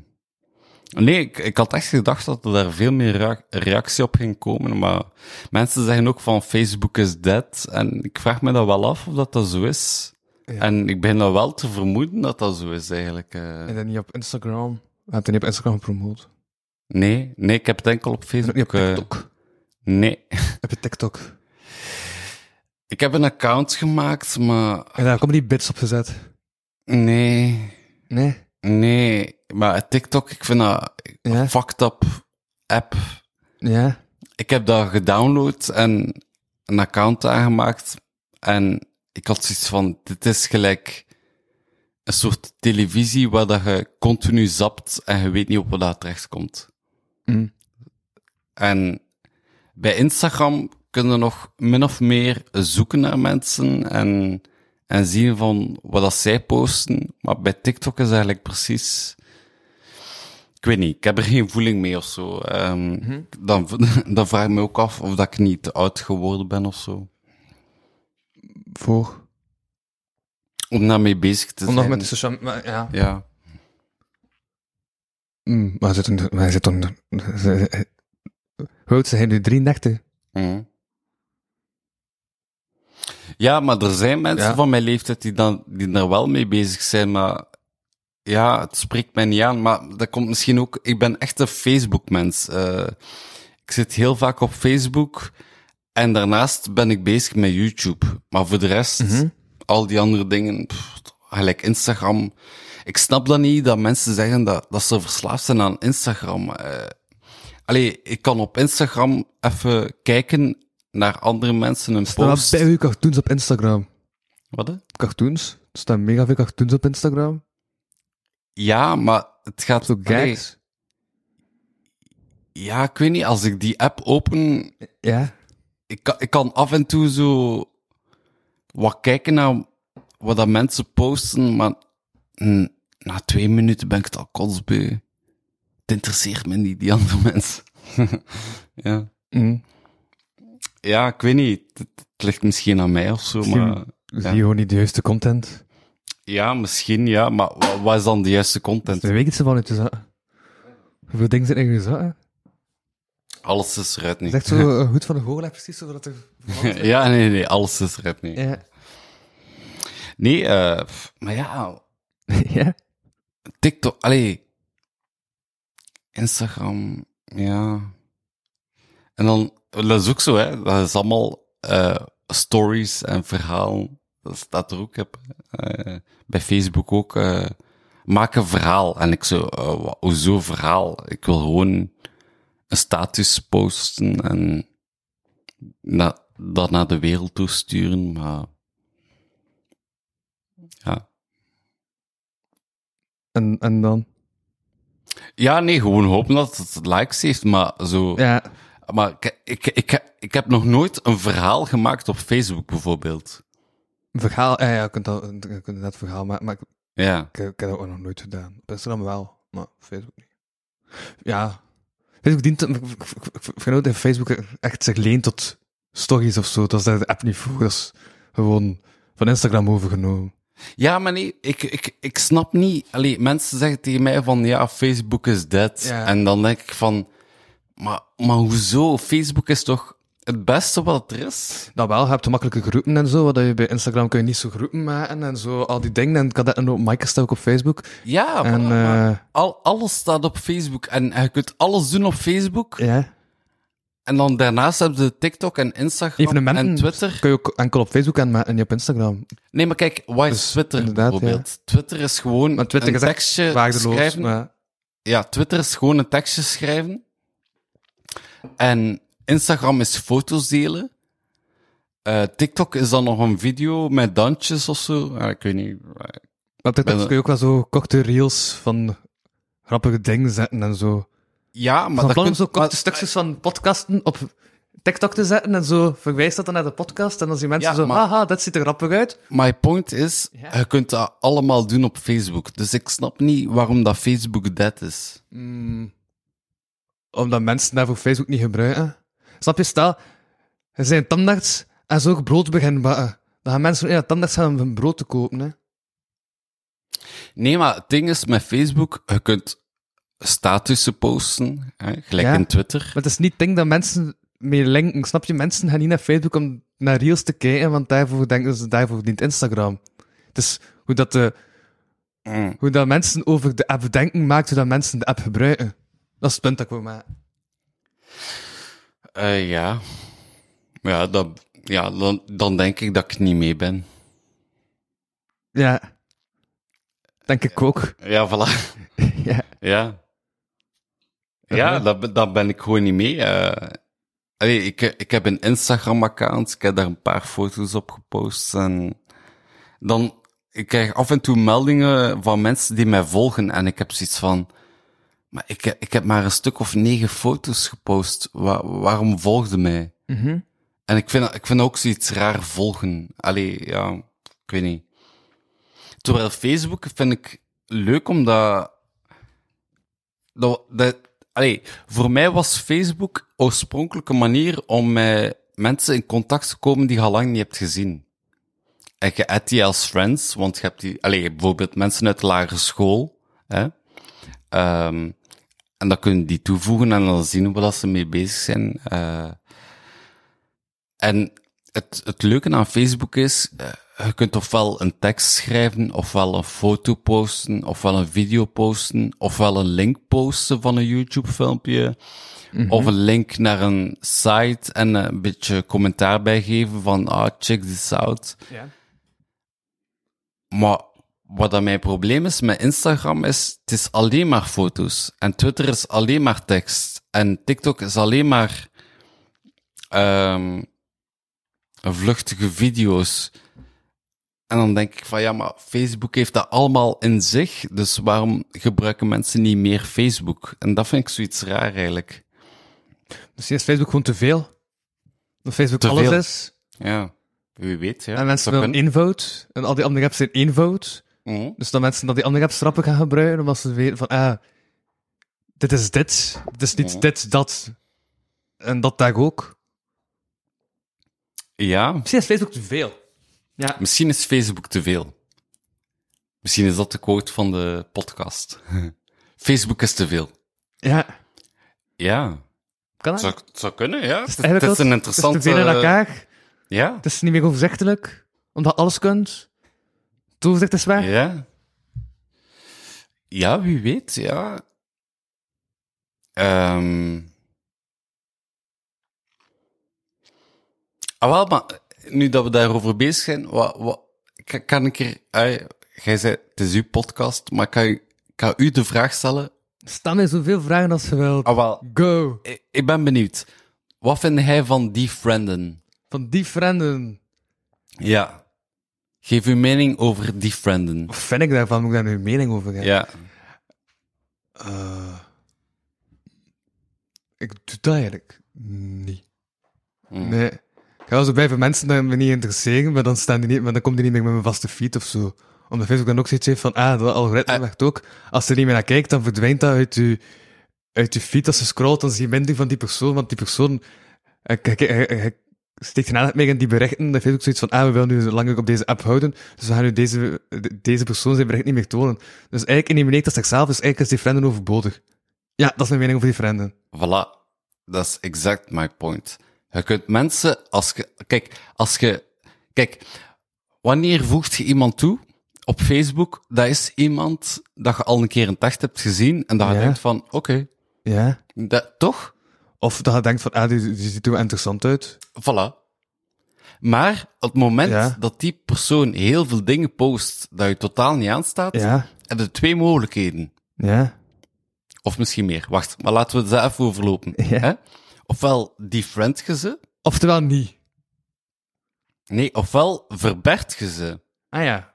nee, ik, ik had echt gedacht dat er daar veel meer rea- reactie op ging komen. Maar mensen zeggen ook van Facebook is dead. En ik vraag me dat wel af of dat, dat zo is. Ja. En ik begin dat wel te vermoeden dat dat zo is eigenlijk. eh. En dan niet op Instagram. Je hebt het niet op Instagram gepromoot. Nee, nee, ik heb het enkel op niet Facebook. op eh, TikTok. nee. Heb je TikTok? Ik heb een account gemaakt, maar En daar komen die bits op gezet. nee. Nee? Nee, maar TikTok, ik vind dat een fucked up app. Ja? Ik heb dat gedownload en een account aangemaakt. En ik had zoiets van, dit is gelijk een soort televisie waar dat je continu zapt en je weet niet op wat dat terechtkomt. Mm. En bij Instagram kun je nog min of meer zoeken naar mensen en, en zien van wat dat zij posten. Maar bij TikTok is eigenlijk precies... Ik weet niet, ik heb er geen voeling mee of zo. Ehm, dan, dan vraag ik me ook af of dat ik niet te oud geworden ben of zo. Voor? Om daarmee bezig te Om zijn. nog met de social... Ja. Ja. Mm, maar zit, dan... Hoe oud hij nu? 33? Mhm. Ja, maar er zijn mensen Ja. van mijn leeftijd die, dan, die er wel mee bezig zijn, maar ja, het spreekt mij niet aan. Maar dat komt misschien ook, ik ben echt een Facebook-mens. Eh, ik zit heel vaak op Facebook en daarnaast ben ik bezig met YouTube. Maar voor de rest, Mhm. al die andere dingen, pff, gelijk Instagram. Ik snap dat niet, dat mensen zeggen dat, dat ze verslaafd zijn aan Instagram. Eh allee, ik kan op Instagram even kijken naar andere mensen een Er staan post. bij cartoons op Instagram. Wat? hè? Cartoons? Er staan mega veel cartoons op Instagram. Ja, maar het gaat... Zo gags. ja, ik weet niet, als ik die app open, Ja? ik kan, ik kan af en toe zo wat kijken naar wat dat mensen posten, maar na twee minuten ben ik het al kotsbeu. Het interesseert me niet, die andere mensen. ja. Mm. Ja, ik weet niet. Het, het ligt misschien aan mij of zo, Misschien maar... Zie je gewoon niet de juiste content. Ja, misschien, ja, maar wa- wat is dan de juiste content? Er weet iets van uit je zak. Hoeveel dingen zitten in je zak? Alles is eruit Het niet. echt zo een hoed van de goochelaar, precies, zodat er... ja, nee, nee, alles is eruit niet. Ja. Nee, eh, pff, maar ja, ja? TikTok, allee, Instagram, ja. En dan, dat is ook zo, hè, dat is allemaal eh, stories en verhalen. Dat staat er ook op. eh, bij Facebook ook. eh, maak een verhaal. En ik zo, hoezo verhaal? Ik wil gewoon een status posten en na, dat naar de wereld toesturen, maar ja. En, en dan? Ja, nee, gewoon hopen dat het likes heeft, maar zo... Ja. Maar ik, ik, ik, ik heb nog nooit een verhaal gemaakt op Facebook, bijvoorbeeld. Een verhaal, ja, ja, je kunt, dat, je kunt verhaal maken, maar ik, Ja. ik, ik heb dat ook nog nooit gedaan. Op Instagram wel, maar Facebook niet. Ja. Facebook dient, ik, vind ook dat Facebook echt zich leent tot stories of zo. Dat is daar de app niet voor. Dat is gewoon van Instagram overgenomen. Ja, maar nee, ik, ik, ik snap niet. Allee, mensen zeggen tegen mij van, ja, Facebook is dead. Ja. En dan denk ik van, maar, maar hoezo? Facebook is toch het beste wat er is? Nou wel, je hebt makkelijke groepen en zo, wat je bij Instagram kun je niet zo groepen maken en zo, al die dingen. En kan dat en ook Mike staat ook op Facebook. Ja, En, maar eh, al, alles staat op Facebook. En je kunt alles doen op Facebook. Ja. En dan daarnaast hebben ze TikTok en Instagram Evenementen en Twitter. kun je ook enkel op Facebook en, en niet op Instagram. Nee, maar kijk, wat is Dus, Twitter bijvoorbeeld? Twitter is gewoon Maar Twitter een tekstje schrijven. Maar, Ja, Twitter is gewoon een tekstje schrijven. En Instagram is foto's delen. Eh, TikTok is dan nog een video met dansjes of zo. Ik weet niet. maar TikTok kun je ook wel zo korte reels van grappige dingen zetten en zo. Ja, maar Van dat plan om kunt- zo korte maar- stukjes van podcasten op TikTok te zetten en zo verwijst dat dan naar de podcast en dan zien mensen Ja, zo, maar- haha, dat ziet er grappig uit. My point is, Ja. je kunt dat allemaal doen op Facebook. Dus ik snap niet waarom dat Facebook dead is. Mm, omdat mensen daarvoor Facebook niet gebruiken. Snap je, stel, er zijn tandarts en zo ook brood beginnen bakken. Dan gaan mensen naar de tandarts gaan om hun brood te kopen, hè. Nee, maar het ding is met Facebook, je kunt statussen posten, hè, gelijk Ja. in Twitter. Maar het is niet het ding dat mensen mee linken. Snap je? Mensen gaan niet naar Facebook om naar Reels te kijken, want daarvoor denken ze, daarvoor dient Instagram. Het is hoe dat, de, Mm. hoe dat mensen over de app denken, maakt hoe dat mensen de app gebruiken. Dat is het punt dat ik wil maken. Eh, ja. Ja, dat, ja dan, dan denk ik dat ik niet mee ben. Ja. Denk ik ook. Ja, voilà. ja. Ja. Ja, dat, ben- dat ben ik gewoon niet mee. eh. allee, ik, ik heb een Instagram-account, ik heb daar een paar foto's op gepost. En dan, ik krijg af en toe meldingen van mensen die mij volgen. En ik heb zoiets van, maar ik, ik heb maar een stuk of negen foto's gepost. Wa- waarom volgde mij? Mhm. En ik vind, ik vind ook zoiets raar volgen. Allee, ja, ik weet niet. Terwijl Facebook vind ik leuk omdat... Dat, dat, allee, voor mij was Facebook oorspronkelijk een manier om met mensen in contact te komen die je al lang niet hebt gezien. En je add die als friends, want je hebt die... Allee, bijvoorbeeld mensen uit de lagere school. Hè? Ehm, en dan kun je die toevoegen en dan zien waar dat ze mee bezig zijn. Eh, en het, het leuke aan Facebook is, eh, je kunt ofwel een tekst schrijven, ofwel een foto posten, ofwel een video posten, ofwel een link posten van een YouTube-filmpje, of een link naar een site en een beetje commentaar bijgeven van, ah, check this out. Ja. Maar wat dan mijn probleem is met Instagram is, het is alleen maar foto's. En Twitter is alleen maar tekst. En TikTok is alleen maar ehm vluchtige video's. En dan denk ik van ja, maar Facebook heeft dat allemaal in zich. Dus waarom gebruiken mensen niet meer Facebook? En dat vind ik zoiets raar eigenlijk. Misschien is Facebook gewoon te veel. Dat Facebook Te alles veel. is. Ja, wie weet. Ja. en mensen Dat willen kan. eenvoud. En al die andere apps zijn eenvoud. Mhm. Dus dat mensen dat die andere apps trappen gaan gebruiken, omdat ze weten van, ah, dit is dit. Het is niet Mhm. dit, dat. En dat daar ook. Ja, Misschien is Facebook te veel. Ja. Misschien is Facebook te veel. Misschien is dat de quote van de podcast. Facebook is te veel. Ja. Ja, Kan dat? zou, zou kunnen, ja. Het is, het een Het is interessante... te veel in elkaar. Ja, Het is niet meer overzichtelijk. Omdat alles kunt. Het overzicht is weg. ja. Ja, wie weet, ja. Ehm Ah, wel, maar nu dat we daarover bezig zijn, wat, wat, kan, ik er... jij zei, het is uw podcast, maar kan, je- kan u de vraag stellen? Stel mij zoveel vragen als je wilt. Ah, wel, Go. ik, ik ben benieuwd. Wat vind hij van die frienden? Van die vrienden. Ja. Geef uw mening over die frienden. Wat vind ik daarvan? Moet ik daar nu een mening over hebben? Ja. Eh, ik doe dat eigenlijk niet. Mm. Nee. Ik ga zo bij mensen die me niet interesseren, maar dan, staan die niet, maar dan komt die niet meer met mijn vaste feed of zo. Omdat Facebook dan ook zoiets heeft van, ah, dat algoritme Eh. werkt ook. Als je er niet meer naar kijkt, dan verdwijnt dat uit je, uit je feed. Als je scrolt, dan zie je minder van die persoon, want die persoon, hij, hij, hij steekt aandacht meer in die berichten. Dat Facebook zoiets van, ah, we willen nu zo langer op deze app houden, dus we gaan nu deze, de- deze persoon zijn bericht niet meer tonen. Dus eigenlijk elimineert dat zichzelf, dus eigenlijk is die frienden overbodig. Ja, dat is mijn mening over die frienden. Voilà. Dat is exact my point. Je kunt mensen, als je, kijk, als je, kijk, wanneer voegt je iemand toe op Facebook, dat is iemand dat je al een keer een tacht hebt gezien en dat je Ja. denkt van, oké, Ja. dat, toch? Of dat je denkt van, ah, die, die ziet er wel interessant uit. Voilà. Maar op het moment Ja. dat die persoon heel veel dingen post dat je totaal niet aanstaat, Ja. heb je twee mogelijkheden. Ja. Of misschien meer. Wacht, maar laten we het even overlopen. Ja. Hè? Ofwel defriend je ze, Oftewel niet. nee, ofwel verberg je ze. Ah ja.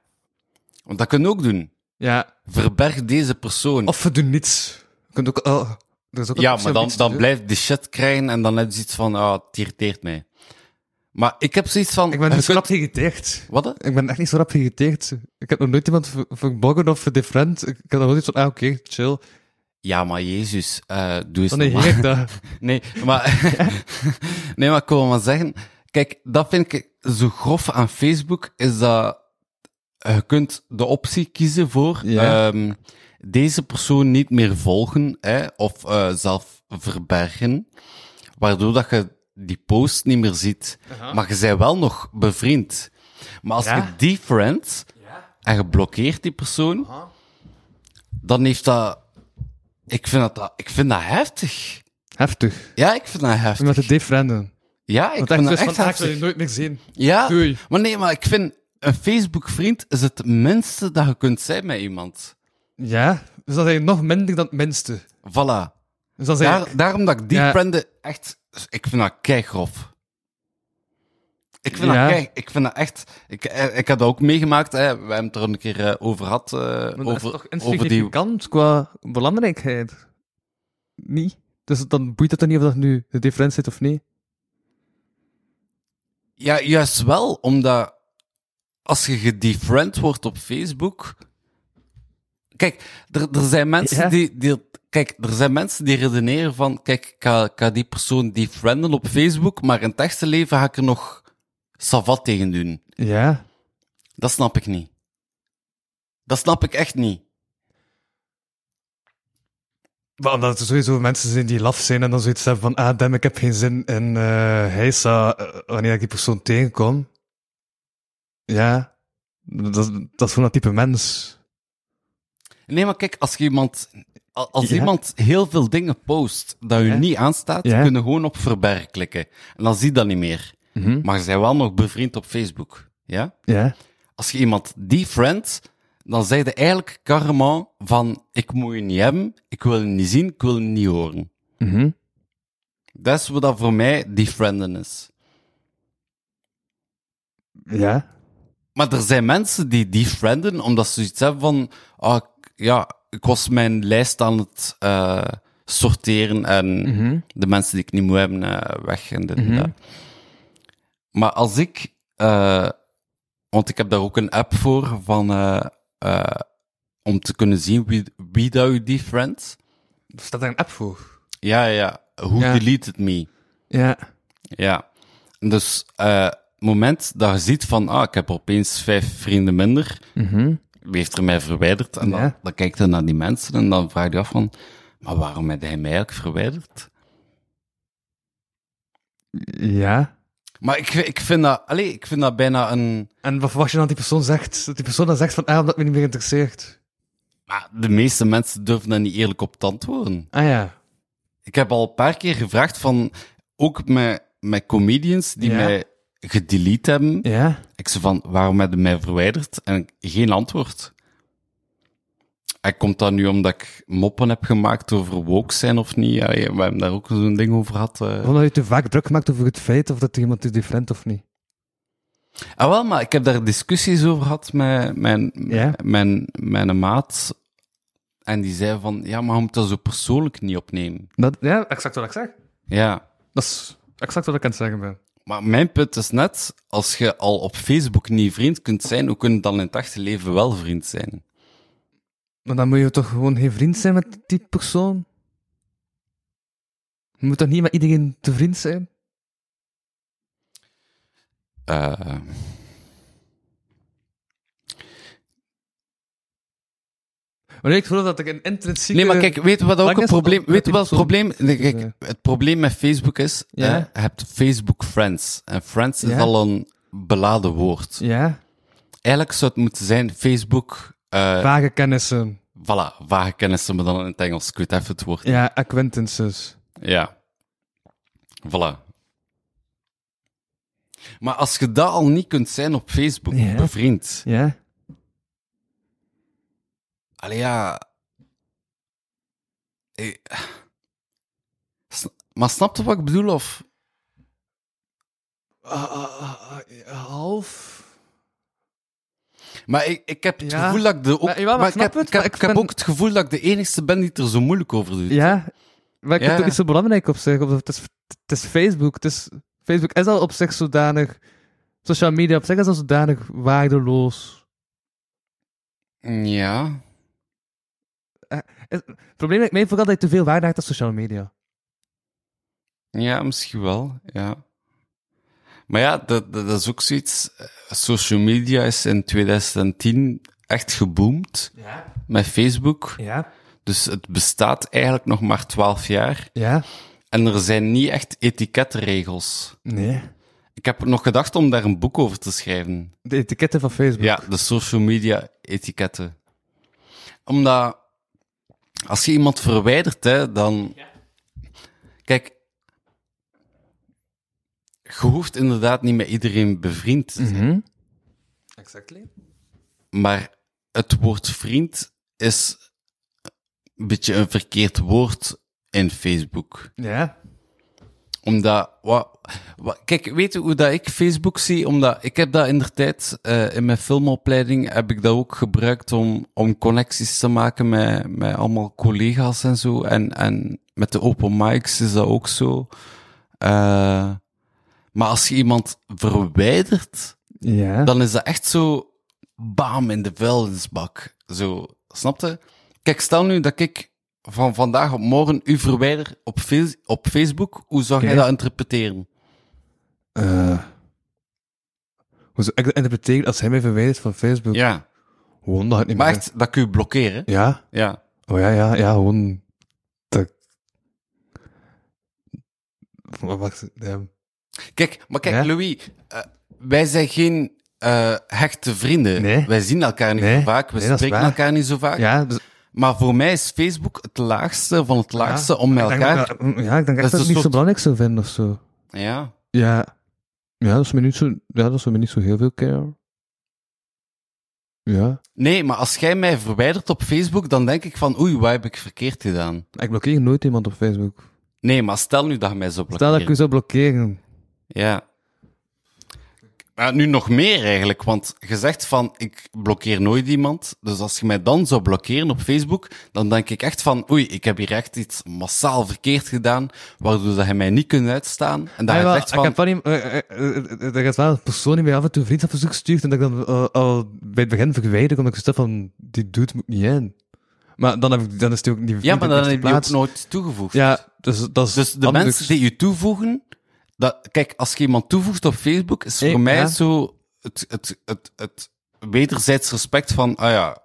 Want dat kun je ook doen. Ja. Verberg deze persoon. Of we doen niets. Je kunt ook, oh, er is ook een ja, maar dan, dan blijft die shit krijgen en dan heb je iets van, ah, het irriteert mij. Maar ik heb zoiets van... Ik ben dus kunt- rap geïrriteerd. Wat? hè? Ik ben echt niet zo rap geïrriteerd. Ik heb nog nooit iemand ver- verborgen of verdifferent. Ik heb nog nooit van, ah, oké, chill. Ja, maar Jezus, eh doe eens Dan negeer normaal. ik dat. Nee, maar, nee, maar ik wil maar zeggen, kijk, dat vind ik zo grof aan Facebook, is dat je kunt de optie kiezen voor Ja. ehm, deze persoon niet meer volgen, hè, of eh, zelf verbergen, waardoor dat je die post niet meer ziet. Maar je bent wel nog bevriend. Maar als Ja? je die friend en je blokkeert die persoon, dan heeft dat, ik vind dat- dat, ik vind dat heftig. Heftig. Ja, ik vind dat heftig. Met de defrienden. Ja, ik Want vind echt dat dus echt ik wil je heftig. nooit meer zien. Ja, Doei. maar nee, maar ik vind een Facebook-vriend is het minste dat je kunt zijn met iemand. Ja, dus dan zijn je nog minder dan het minste. Voilà. Dus daarom dat ik die Ja. echt, ik vind dat keigrof. Ik vind, Ja. dat kei, ik vind dat echt, ik, eh, ik heb dat ook meegemaakt, hè. we hebben het er een keer eh, over gehad, eh, Maar dat is over, toch over die, insignificant qua belangrijkheid? Niet? Dus dan boeit het dan niet of dat nu de differentie zit of niet? Ja, juist wel, omdat als je gedefriend wordt op Facebook. Kijk, er, er zijn mensen Ja. die, die. Kijk, er zijn mensen die redeneren van. Kijk, ik ga, ik ga die persoon defrienden op Facebook, maar in het echte leven ga ik er nog savat tegen doen. Ja. Dat snap ik niet. Dat snap ik echt niet. Maar omdat er sowieso mensen zijn die laf zijn en dan zoiets hebben van, ah, damn, ik heb geen zin in eh heisa eh, wanneer ik die persoon tegenkom. Ja. Dat, is- dat is gewoon dat type mens. Nee, maar kijk, als je iemand. Als Ja. iemand heel veel dingen post dat je Ja. niet aanstaat, Ja. kun je gewoon op verberg klikken. En dan zie je dat niet meer. Maar je bent wel nog bevriend op Facebook. Ja? Ja. als je iemand die friend, dan zeg je eigenlijk carrément van, ik moet je niet hebben, ik wil je niet zien, ik wil je niet horen. Mhm. Dat is wat dat voor mij die frienden is. Ja. Maar er zijn mensen die die frienden, omdat ze zoiets hebben van, ah, ja, ik was mijn lijst aan het eh, sorteren en Mhm. de mensen die ik niet moet hebben, eh, weg en dit en dat. Maar als ik, eh, want ik heb daar ook een app voor van, om te kunnen zien wie, wie dat je die friend. Er staat daar een app voor. Ja, ja, who Ja. deleted me. Ja. Ja. Dus, moment dat je ziet van, ah, ik heb opeens vijf vrienden minder, Mhm. Wie heeft er mij verwijderd? En dan, Ja. dan kijkt je naar die mensen en dan vraag je af van, maar waarom heb hij mij eigenlijk verwijderd? Ja. Maar ik, ik vind dat, allez, ik vind dat bijna een, En wat verwacht je dan dat die persoon zegt? Dat die persoon dan zegt van, ah, omdat me niet meer interesseert. maar de meeste mensen durven daar niet eerlijk op te antwoorden. Ah ja. Ik heb al een paar keer gevraagd van, ook met, met comedians die Ja. mij gedelete hebben. Ja. Ik zei van, waarom hebben mij verwijderd? En geen antwoord. En komt dat nu omdat ik moppen heb gemaakt over woke zijn of niet? Ja, we hebben daar ook zo'n ding over gehad. eh. Omdat je te vaak druk maakt over het feit of dat iemand is different of niet. Ah wel, maar ik heb daar discussies over gehad met mijn, Ja? mijn, mijn maat. En die zei van, ja, maar je moet dat zo persoonlijk niet opnemen. Dat, ja, exact wat ik zeg. Ja. Dat is exact wat ik aan het zeggen ben. Maar mijn punt is net, als je al op Facebook niet vriend kunt zijn, hoe kun je dan in het echte leven wel vriend zijn? Maar dan moet je toch gewoon geen vriend zijn met die persoon? Je moet toch niet met iedereen te vriend zijn? eh, Maar ik geloof dat ik een intrinsieke... Nee, maar kijk, weet je wat ook het probleem, weet wat het probleem, kijk, het probleem met Facebook is, Ja. eh, je hebt Facebook Friends. En Friends is al een beladen woord. Ja, Eigenlijk zou het moeten zijn Facebook, eh vage kennissen. voilà, vage kennissen, maar dan in het Engels. Ik weet even het woord. Ja, acquaintances. Ja. Voilà. Maar als je dat al niet kunt zijn op Facebook, Ja. bevriend. Ja. Allee, ja. Eh, Maar snap je wat ik bedoel? Of... Ah, ah, ah, ah, half. Maar ik, ik heb het Ja. gevoel dat ik de ook... Maar, ja, maar maar ik snap heb, het, ik heb, maar ik ik heb vind- ook het gevoel dat ik de enigste ben die er zo moeilijk over doet. Ja, maar ik Ja. heb toch iets zo belangrijk op zich. Het is, het is Facebook. Het is, Facebook is al op zich zodanig... Social media op zich is al zodanig waardeloos. Ja. Het probleem lijkt mij vooral dat je te veel waarde hecht aan social media. Ja, misschien wel, ja. Maar ja, dat, dat, dat is ook zoiets. eh, Social media is in 2010 echt geboomd Ja. met Facebook. Ja. Dus het bestaat eigenlijk nog maar 12 jaar. Ja. En er zijn niet echt etiketregels. Nee. Ik heb nog gedacht om daar een boek over te schrijven. De etiketten van Facebook. Ja, de social media etiketten. Omdat als je iemand verwijdert, hè, dan. Kijk, je hoeft inderdaad niet met iedereen bevriend te zijn. Mhm. Exactly. Maar het woord vriend is een beetje een verkeerd woord in Facebook. Ja. Omdat, wa, wa- kijk, weet je hoe dat ik Facebook zie? Omdat ik heb dat in de tijd, eh, in mijn filmopleiding, heb ik dat ook gebruikt om, om connecties te maken met, met allemaal collega's en zo. En, en met de open mics is dat ook zo. Eh, maar als je iemand verwijdert, Ja. dan is dat echt zo, bam, in de vuilnisbak. Zo, snapte? Kijk, stel nu dat ik van vandaag op morgen u verwijder op, op Facebook, hoe zou jij dat interpreteren? Eh hoe zou ik dat interpreteren als hij mij verwijdert van Facebook? Ja, Gewoon dat het niet maar meer... echt, dat kun je blokkeren. Ja? Ja. Oh ja, ja, ja, gewoon... Dat... Wat- Wacht, ja. Kijk, maar kijk, Ja? Louis, eh, wij zijn geen eh, hechte vrienden. Nee. Wij zien elkaar niet Nee. zo vaak, we Nee, dat spreken elkaar niet zo vaak. Ja, dus... Maar voor mij is Facebook het laagste van het laagste ja, om met elkaar... dat- ja, ik denk Dat echt dat het niet zo belangrijk zou vinden of zo. Ja. Ja. Ja, dat is me niet zo... Ja, dat is me niet zo heel veel care. Ja. Nee, maar als jij mij verwijdert op Facebook, dan denk ik van, oei, wat heb ik verkeerd gedaan? Ik blokkeer nooit iemand op Facebook. Nee, maar stel nu dat je mij zo blokkeert. Stel dat ik u zou blokkeren. Ja. Maar nu nog meer eigenlijk, want je zegt van, ik blokkeer nooit iemand. Dus als je mij dan zou blokkeren op Facebook, dan denk ik echt van, oei, ik heb hier echt iets massaal verkeerd gedaan, waardoor dat je mij niet kunt uitstaan. En dat Ah, je wel, zegt ik van, heb van die, eh, eh, eh, er is wel een persoon die mij af en toe een vriendschapverzoek stuurt en dat ik dan al bij het begin verwijder, omdat ik zo van, die doet moet niet in. Maar dan, heb ik, dan is die ook niet ja, maar dan heb je ook nooit toegevoegd. Ja, dus dat is Dus de anders. mensen die je toevoegen, dat, kijk, als je iemand toevoegt op Facebook, is voor mij zo het, het, het, het wederzijds respect van, ah ja,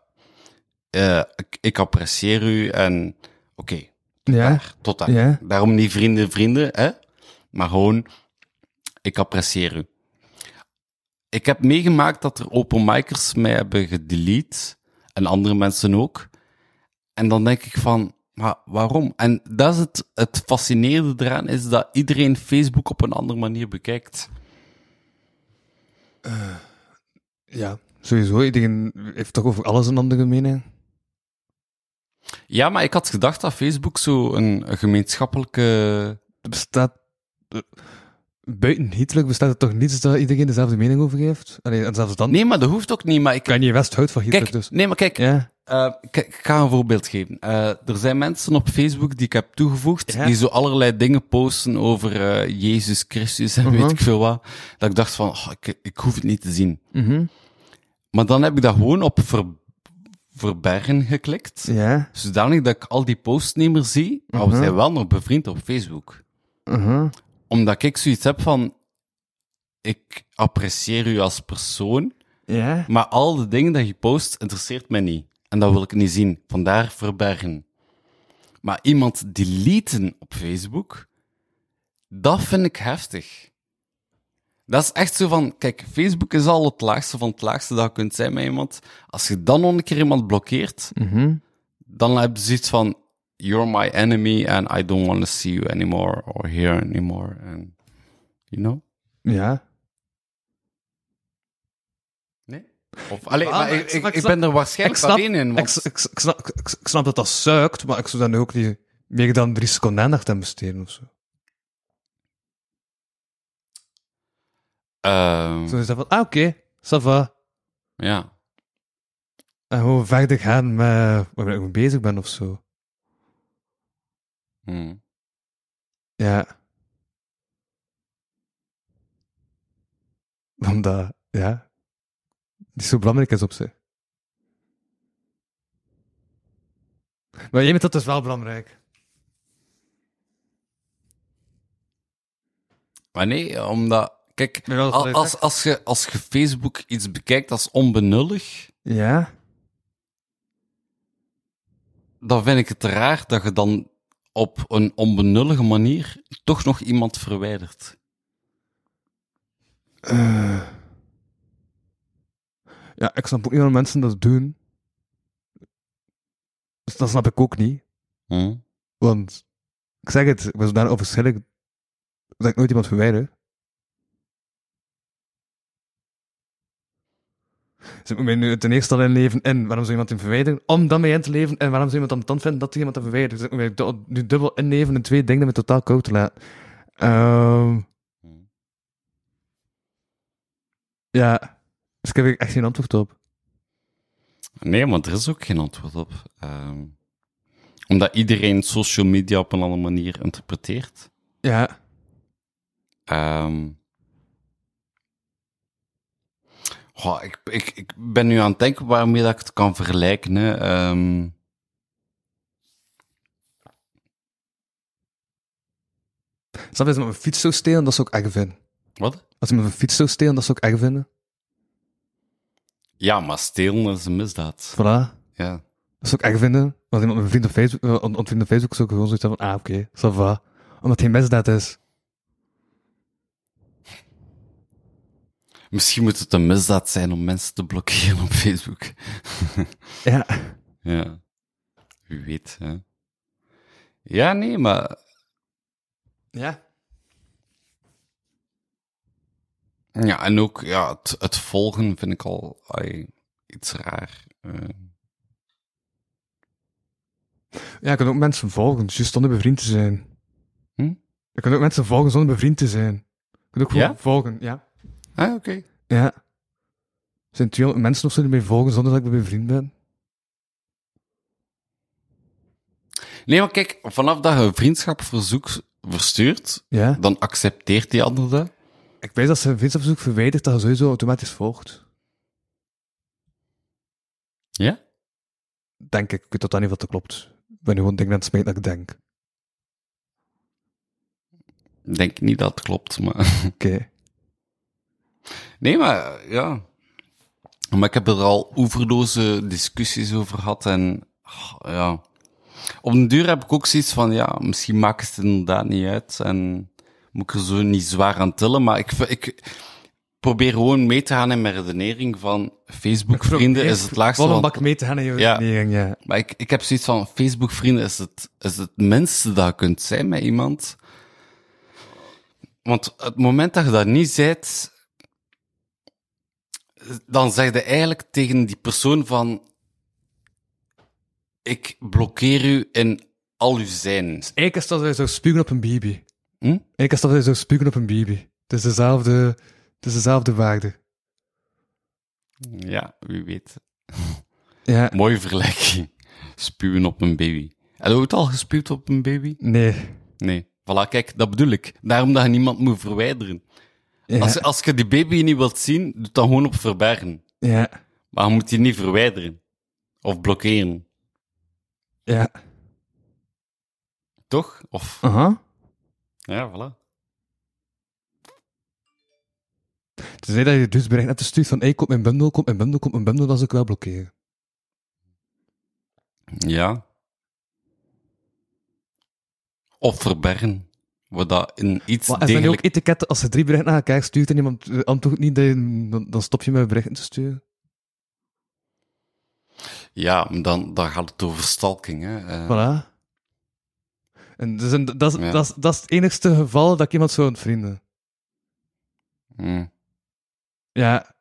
eh, ik, ik apprecieer u en oké, Ja, daar, tot daar. Ja. Daarom niet vrienden, vrienden, hè? maar gewoon, ik apprecieer u. Ik heb meegemaakt dat er openmikers mij hebben gedelete, en andere mensen ook. En dan denk ik van, maar waarom? En dat is het, het fascinerende eraan, is dat iedereen Facebook op een andere manier bekijkt. ja, sowieso. Iedereen heeft toch over alles een andere mening. Ja, maar ik had gedacht dat Facebook zo een, een gemeenschappelijke... Er bestaat... eh, buiten Hitler bestaat er toch niets dat iedereen dezelfde mening over heeft? Allee, en zelfs dan... Nee, maar dat hoeft ook niet, maar ik... Kanye West houdt van Hitler, Kijk, dus... nee, maar kijk, Ja. Kijk, ik ga een voorbeeld geven. Eh, er zijn mensen op Facebook die ik heb toegevoegd, Ja. die zo allerlei dingen posten over eh, Jezus Christus en weet Mhm. ik veel wat. Dat ik dacht van, oh, ik, ik hoef het niet te zien. Mhm. Maar dan heb ik dat gewoon op ver, verbergen geklikt. Ja. Zodanig dat ik al die posts niet meer zie, maar we Mhm. zijn wel nog bevriend op Facebook. Omdat ik zoiets heb van, ik apprecieer u als persoon, Ja? maar al de dingen dat je post interesseert mij niet. En dat wil ik niet zien. Vandaar verbergen. Maar iemand deleten op Facebook, dat vind ik heftig. Dat is echt zo van, kijk, Facebook is al het laagste van het laagste dat je kunt zijn met iemand. Als je dan nog een keer iemand blokkeert, Mhm. dan heb je zoiets van, you're my enemy and I don't want to see you anymore or hear anymore. And, you know? Ja. Nee? Of, allee, Maar- maar maar ik, ik- ben er waarschijnlijk ik snap- alleen in, want... ik, ik, snap, ik, ik snap dat dat suikt, maar ik zou dan nu ook niet meer dan drie seconden aandacht aan besteden of zo. Ehm, Zo is dat van, ah, oké, ça va. ja. En gewoon verder gaan met waar ik mee bezig ben of zo. Hm. Ja. Omdat, ja, niet zo belangrijk is op zich. Maar jij vindt dat dus wel belangrijk. Maar nee, omdat... Kijk, als, als, je, als je Facebook iets bekijkt als onbenullig, Ja? dan vind ik het raar dat je dan op een onbenullige manier toch nog iemand verwijdert. Eh. Ja, ik snap ook niet waarom mensen dat doen. Dus dat snap ik ook niet. Hm? Want, ik zeg het, ik ben zodanig onverschillig dat ik nooit iemand verwijder. Dus ik moet mij nu ten eerste al inleven in waarom zou iemand hem verwijderen, om dan mee in te leven en waarom zou iemand dan dan vinden dat hij iemand hem verwijdert. Dus ik moet mij nu dubbel inleven in twee dingen met totaal koud te laten. Ehm ja, dus ik heb er echt geen antwoord op. Nee, maar er is ook geen antwoord op. Ehm, omdat iedereen social media op een andere manier interpreteert. Ja, Ehm goh, ik, ik, ik ben nu aan het denken waarmee dat ik het kan vergelijken. Hè. Ehm, snap je, als iemand mijn fiets zou stelen, dat zou ik echt vinden. wat? Als iemand mijn fiets zou stelen, dat zou ik echt vinden. Ja, maar stelen is een misdaad. Voilà. Ja. Dat zou ik echt vinden. Als iemand mijn vriend op Facebook, uh, op Facebook, zou ik gewoon zoiets hebben van, ah, oké, ça va. Omdat het geen misdaad is. Misschien moet het een misdaad zijn om mensen te blokkeren op Facebook. Ja. Ja. Wie weet, hè. Ja, nee, maar... Ja. Ja, en ook ja, het, het volgen vind ik al ai, iets raar. Eh, Ja, je kunt ook mensen volgen, juist zonder bevriend te zijn. Hm? Je kunt ook mensen volgen zonder bevriend te zijn. Je kunt ook Ja? volgen, ja. ah, oké. Ja. Er zijn 200 mensen of zo die mij volgen zonder dat ik bij bevriend ben. Nee, maar kijk, vanaf dat je een vriendschapverzoek verstuurt, Ja. dan accepteert die ander dat. Ik weet dat ze een vriendschapsverzoek verwijdert, dat je sowieso automatisch volgt. Ja? Denk ik. Ik weet totaal niet wat dat klopt. Ik ben nu gewoon dingen aan het smeten dat ik denk. Ik denk niet dat het klopt, maar... Oké. Nee, maar ja. Maar ik heb er al oeverloze discussies over gehad en ja. Op den duur heb ik ook zoiets van, ja, misschien maakt het inderdaad niet uit en moet ik er zo niet zwaar aan tillen, maar ik, ik probeer gewoon mee te gaan in mijn redenering van Facebook-vrienden is het laagste. Wat een bak mee te gaan in je Ja. redenering, ja. maar ik, ik heb zoiets van, Facebook-vrienden is het, is het minste dat je kunt zijn met iemand. Want het moment dat je dat niet bent, dan zeg je eigenlijk tegen die persoon van, ik blokkeer u in al uw zijn. Eigenlijk is dat zou spugen op een baby. Hm? Is dat je zou spugen op een baby. Het is dezelfde, het is dezelfde waarde. Ja, wie weet. Ja. Mooie vergelijking. Spuwen op een baby. Heb je ooit al gespuwd op een baby? Nee. Nee. Voilà, kijk, dat bedoel ik. Daarom dat je niemand moet verwijderen. Ja. Als, als je die baby niet wilt zien, doe dan gewoon op verbergen. Ja. Maar je moet die niet verwijderen. Of blokkeren. Ja. Toch? Of... Aha. Ja, voilà. Tenzij dat je dus bericht hebt gestuurd van, hey, komt mijn bundel, komt mijn bundel, komt mijn bundel, dan zou ik wel blokkeren. Ja. Of verbergen. Wat dat in iets Maar zijn nu ook degelijk... etiketten, als je drie berichten naar elkaar stuurt en iemand antwoordt niet, dan, dan- stop je met berichten te sturen. Ja, dan, dan gaat het over stalking, hè. Eh, Voilà. En dus dat, is, Ja. dat, is, dat is het enigste geval dat ik iemand zou ontvrienden. mm. Ja,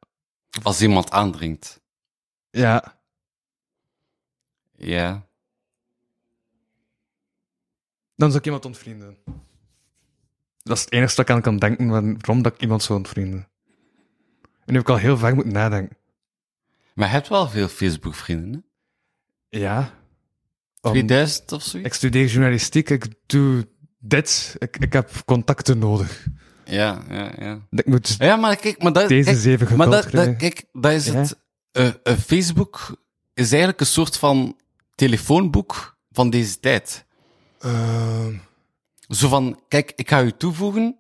Als iemand aandringt. ja. Ja. Dan zou ik iemand ontvrienden. Dat is het enigste dat ik aan kan denken waarom dat ik iemand zou ontvrienden. En nu heb ik al heel vaak moeten nadenken. Maar je hebt wel veel Facebook-vrienden, hè? Ja. Om- 2000 of zoiets? ik studeer journalistiek, ik doe dit, ik, ik heb contacten nodig. Ja, ja, ja. Ik moet Ja, maar kijk, maar dat, deze kijk, zeven maar dat, dat, kijk, dat is Ja. het. Eh, Facebook is eigenlijk een soort van telefoonboek van deze tijd. Ehm, Zo van, kijk, ik ga u toevoegen.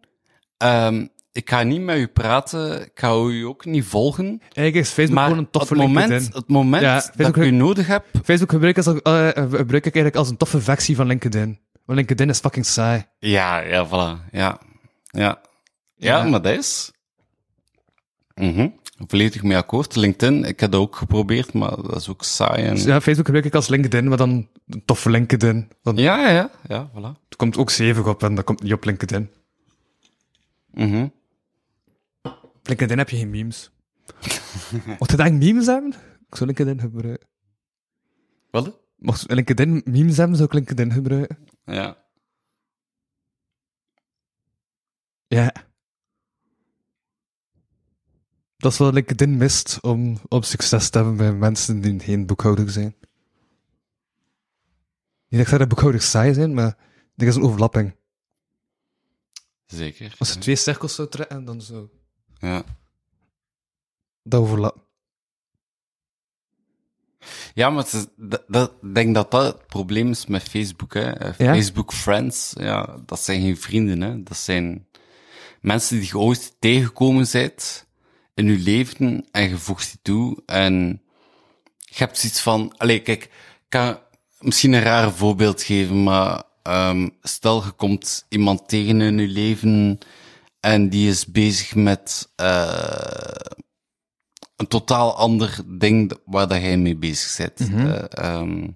ehm, ik ga niet met u praten. Ik ga u ook niet volgen. eigenlijk is Facebook gewoon een het toffe moment, LinkedIn. het moment Ja, dat ik u nodig heb... Facebook gebruik, ik als, eh, gebruik ik eigenlijk als een toffe versie van LinkedIn. Want LinkedIn is fucking saai. Ja, ja, voilà. Ja, ja. Ja, Ja. maar dat is... Mhm. Volledig mee akkoord. LinkedIn, ik heb dat ook geprobeerd, maar dat is ook saai. En... Ja, Facebook gebruik ik als LinkedIn, maar dan een toffe LinkedIn. Ja, ja, ja, voilà. er komt ook 7 op en dat komt niet op LinkedIn. Mhm. Op LinkedIn heb je geen memes. Mocht je daar memes hebben? Ik zou LinkedIn gebruiken. Wat? Mocht LinkedIn memes hebben, zou ik LinkedIn gebruiken. Ja. Ja. Dat is wat LinkedIn mist om, om succes te hebben bij mensen die geen boekhouder zijn. Niet dat ik zeg dat boekhouders saai zijn, maar er is een overlapping. Zeker. Als je twee cirkels zou trekken, dan zou Ja. dat overlappen. Ja, maar het is, dat, dat, ik denk dat dat het probleem is met Facebook. Hè. Eh, Ja? Facebook friends, ja, dat zijn geen vrienden. Hè. Dat zijn mensen die je ooit tegengekomen bent in je leven en je voegt die toe. En je hebt zoiets van... Allee, kijk, ik kan misschien een raar voorbeeld geven, maar ehm, stel je komt iemand tegen in je leven en die is bezig met... eh, een totaal ander ding waar dat jij mee bezig bent. Mhm. Eh, ehm,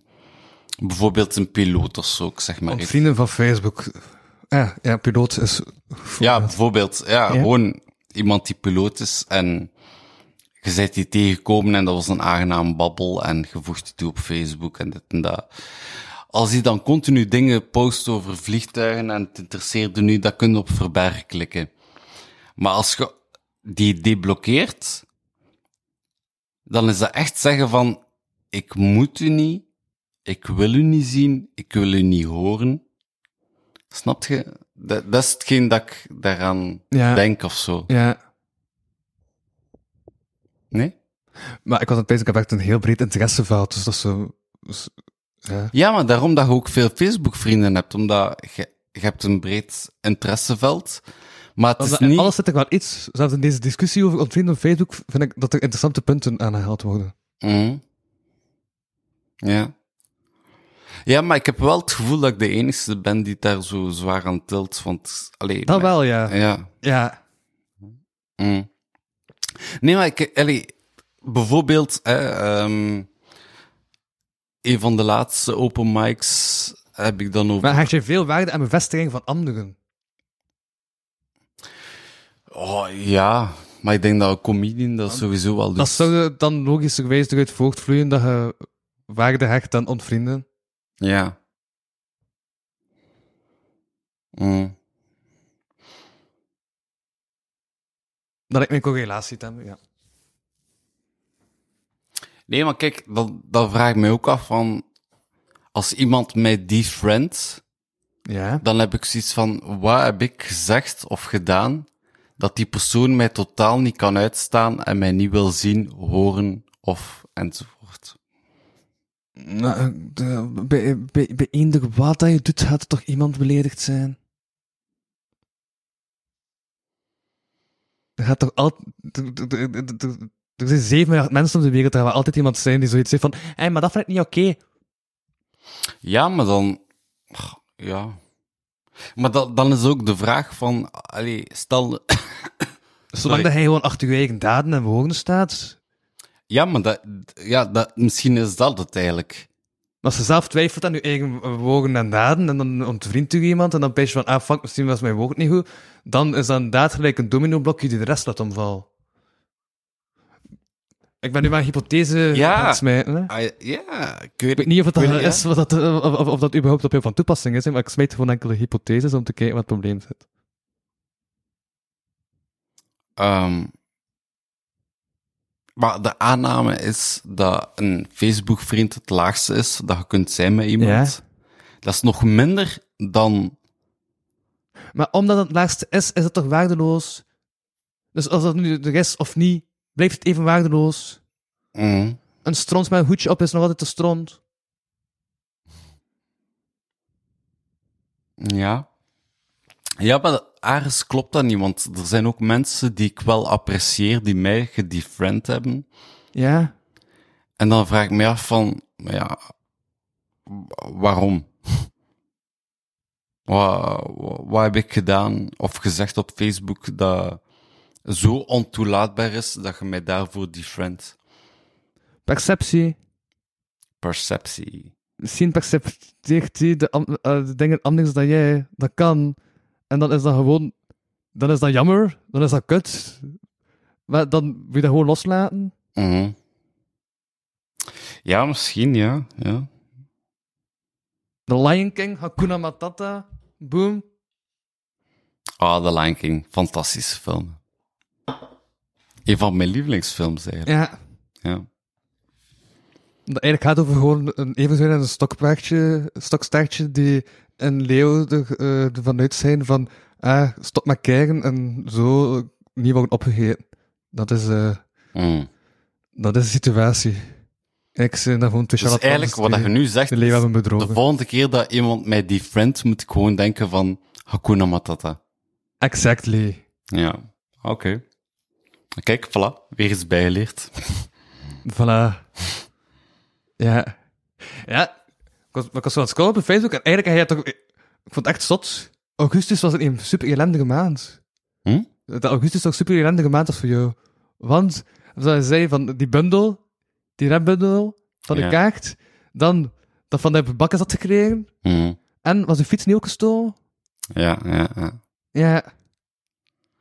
bijvoorbeeld een piloot of zo, ik zeg maar. Iets. vrienden van Facebook. Ja, ja, piloot is. Ja, bijvoorbeeld, ja, Ja. gewoon iemand die piloot is en je bent die tegengekomen en dat was een aangenaam babbel en je voegt die toe op Facebook en dit en dat. Als hij dan continu dingen post over vliegtuigen en het interesseerde nu, dat kun je op verbergen klikken. Maar als je die deblokkeert, dan is dat echt zeggen van, ik moet u niet, ik wil u niet zien, ik wil u niet horen. Snap je? Dat, dat is hetgeen dat ik daaraan Ja. denk of zo. Ja, Nee? maar ik was aan het bezig, ik heb echt een heel breed interesseveld, dus dat is zo. dus, ja. Ja, maar daarom dat je ook veel Facebook-vrienden hebt, omdat je, je hebt een breed interesseveld. Maar het is niet... alles zit er wel iets, zelfs in deze discussie over ontvrienden op Facebook, vind ik dat er interessante punten aangehaald worden. Mhm. Ja. Ja, maar ik heb wel het gevoel dat ik de enige ben die daar zo zwaar aan tilt, want... Allee, Dat maar- wel, ja. Ja. Ja. Mm. Nee, maar ik, allee, bijvoorbeeld, hè, ehm, een van de laatste open mics heb ik dan over... Maar hecht je veel waarde aan bevestiging van anderen? Oh, ja, maar ik denk dat een comedian dat sowieso wel doet. Dat zou dan logischerwijs eruit voortvloeien dat je waarde hecht aan ontvrienden. Ja. Mm. Dat ik mijn correlatie heb, ja. Nee, maar kijk, dan, dan vraag ik me ook af van... Als iemand mij defriend, Ja. dan heb ik zoiets van... Wat heb ik gezegd of gedaan dat die persoon mij totaal niet kan uitstaan en mij niet wil zien, horen of enzovoort. Nou, bij, bij, bij eender wat dat je doet, gaat er toch iemand beledigd zijn? er gaat toch altijd, er zijn 7 miljard mensen op de wereld, er gaat altijd iemand zijn die zoiets zegt van, hé, hey, maar dat vind ik niet oké. Ja, maar dan... Ja. Maar dat, dan is ook de vraag van... Allee, stel... Zolang dat hij gewoon achter je eigen daden en woorden staat, Ja, maar dat, ja, dat, misschien is dat het eigenlijk. als je zelf twijfelt aan je eigen woorden en daden, en dan ontvriendt u iemand, en dan ben je van, ah, fuck, misschien was mijn woord niet goed, dan is dat inderdaad gelijk een domino-blokje die de rest laat omvallen. Ik ben nu maar een hypothese Ja. aan het smijten, hè. Ah, ja, ik Ik weet weet niet of dat, Ik weet niet, is, of, dat, of, of- of dat überhaupt op jou van toepassing is, hè, maar ik smijt gewoon enkele hypotheses om te kijken wat het probleem zit. Ehm, maar de aanname is dat een Facebook-vriend het laagste is dat je kunt zijn met iemand. Dat is nog minder dan... Maar omdat het laagste is, is het toch waardeloos? Dus als dat nu er is of niet, blijft het even waardeloos. Mm, Een stront met een hoedje op is nog altijd een stront. ja. Ja, maar ergens klopt dat niet, want er zijn ook mensen die ik wel apprecieer, die mij gedefriend hebben. Ja. En dan vraag ik me af van, ja, waarom? Wat, wat heb ik gedaan of gezegd op Facebook dat zo ontoelaatbaar is dat je mij daarvoor defriend? Perceptie. Perceptie. Misschien percepteert hij de, eh, de dingen anders dan jij. Dat kan. En dan is dat gewoon... Dan is dat jammer. Dan is dat kut. Maar dan wil je dat gewoon loslaten. Mhm. Ja, misschien, ja. ja. The Lion King, Hakuna Matata. Boom. Ah, The Lion King. Fantastische film. Een van mijn lievelingsfilms, eigenlijk. Ja. Ja. Dat eigenlijk gaat over gewoon een eventueel een stokpaardje, stokstaartje die een leeuw er, eh, ervan uit zijn van ah, stop met kijken en zo niet worden opgegeten. Dat is, eh, Mm. dat is de situatie. Ik zijn daar gewoon twee Dus eigenlijk, wat die je nu zegt, de de volgende keer dat iemand mij defriend, moet ik gewoon denken van Hakuna Matata. Exactly. Ja, oké. Kijk, voilà, weer eens bijgeleerd. Voilà. Ja. Ja. Ik was, ik was zo aan het scrollen op Facebook en eigenlijk had je toch... Ik vond het echt zot. Augustus was een super ellendige maand. Hm? Dat augustus toch super ellendige maand was voor jou. Want, zoals je zei, van die bundel, die rapbundel van de Ja. kaart, dan dat van de bakken had gekregen, Mhm. en was de fiets niet ook gestolen? Ja, ja, ja. Ja.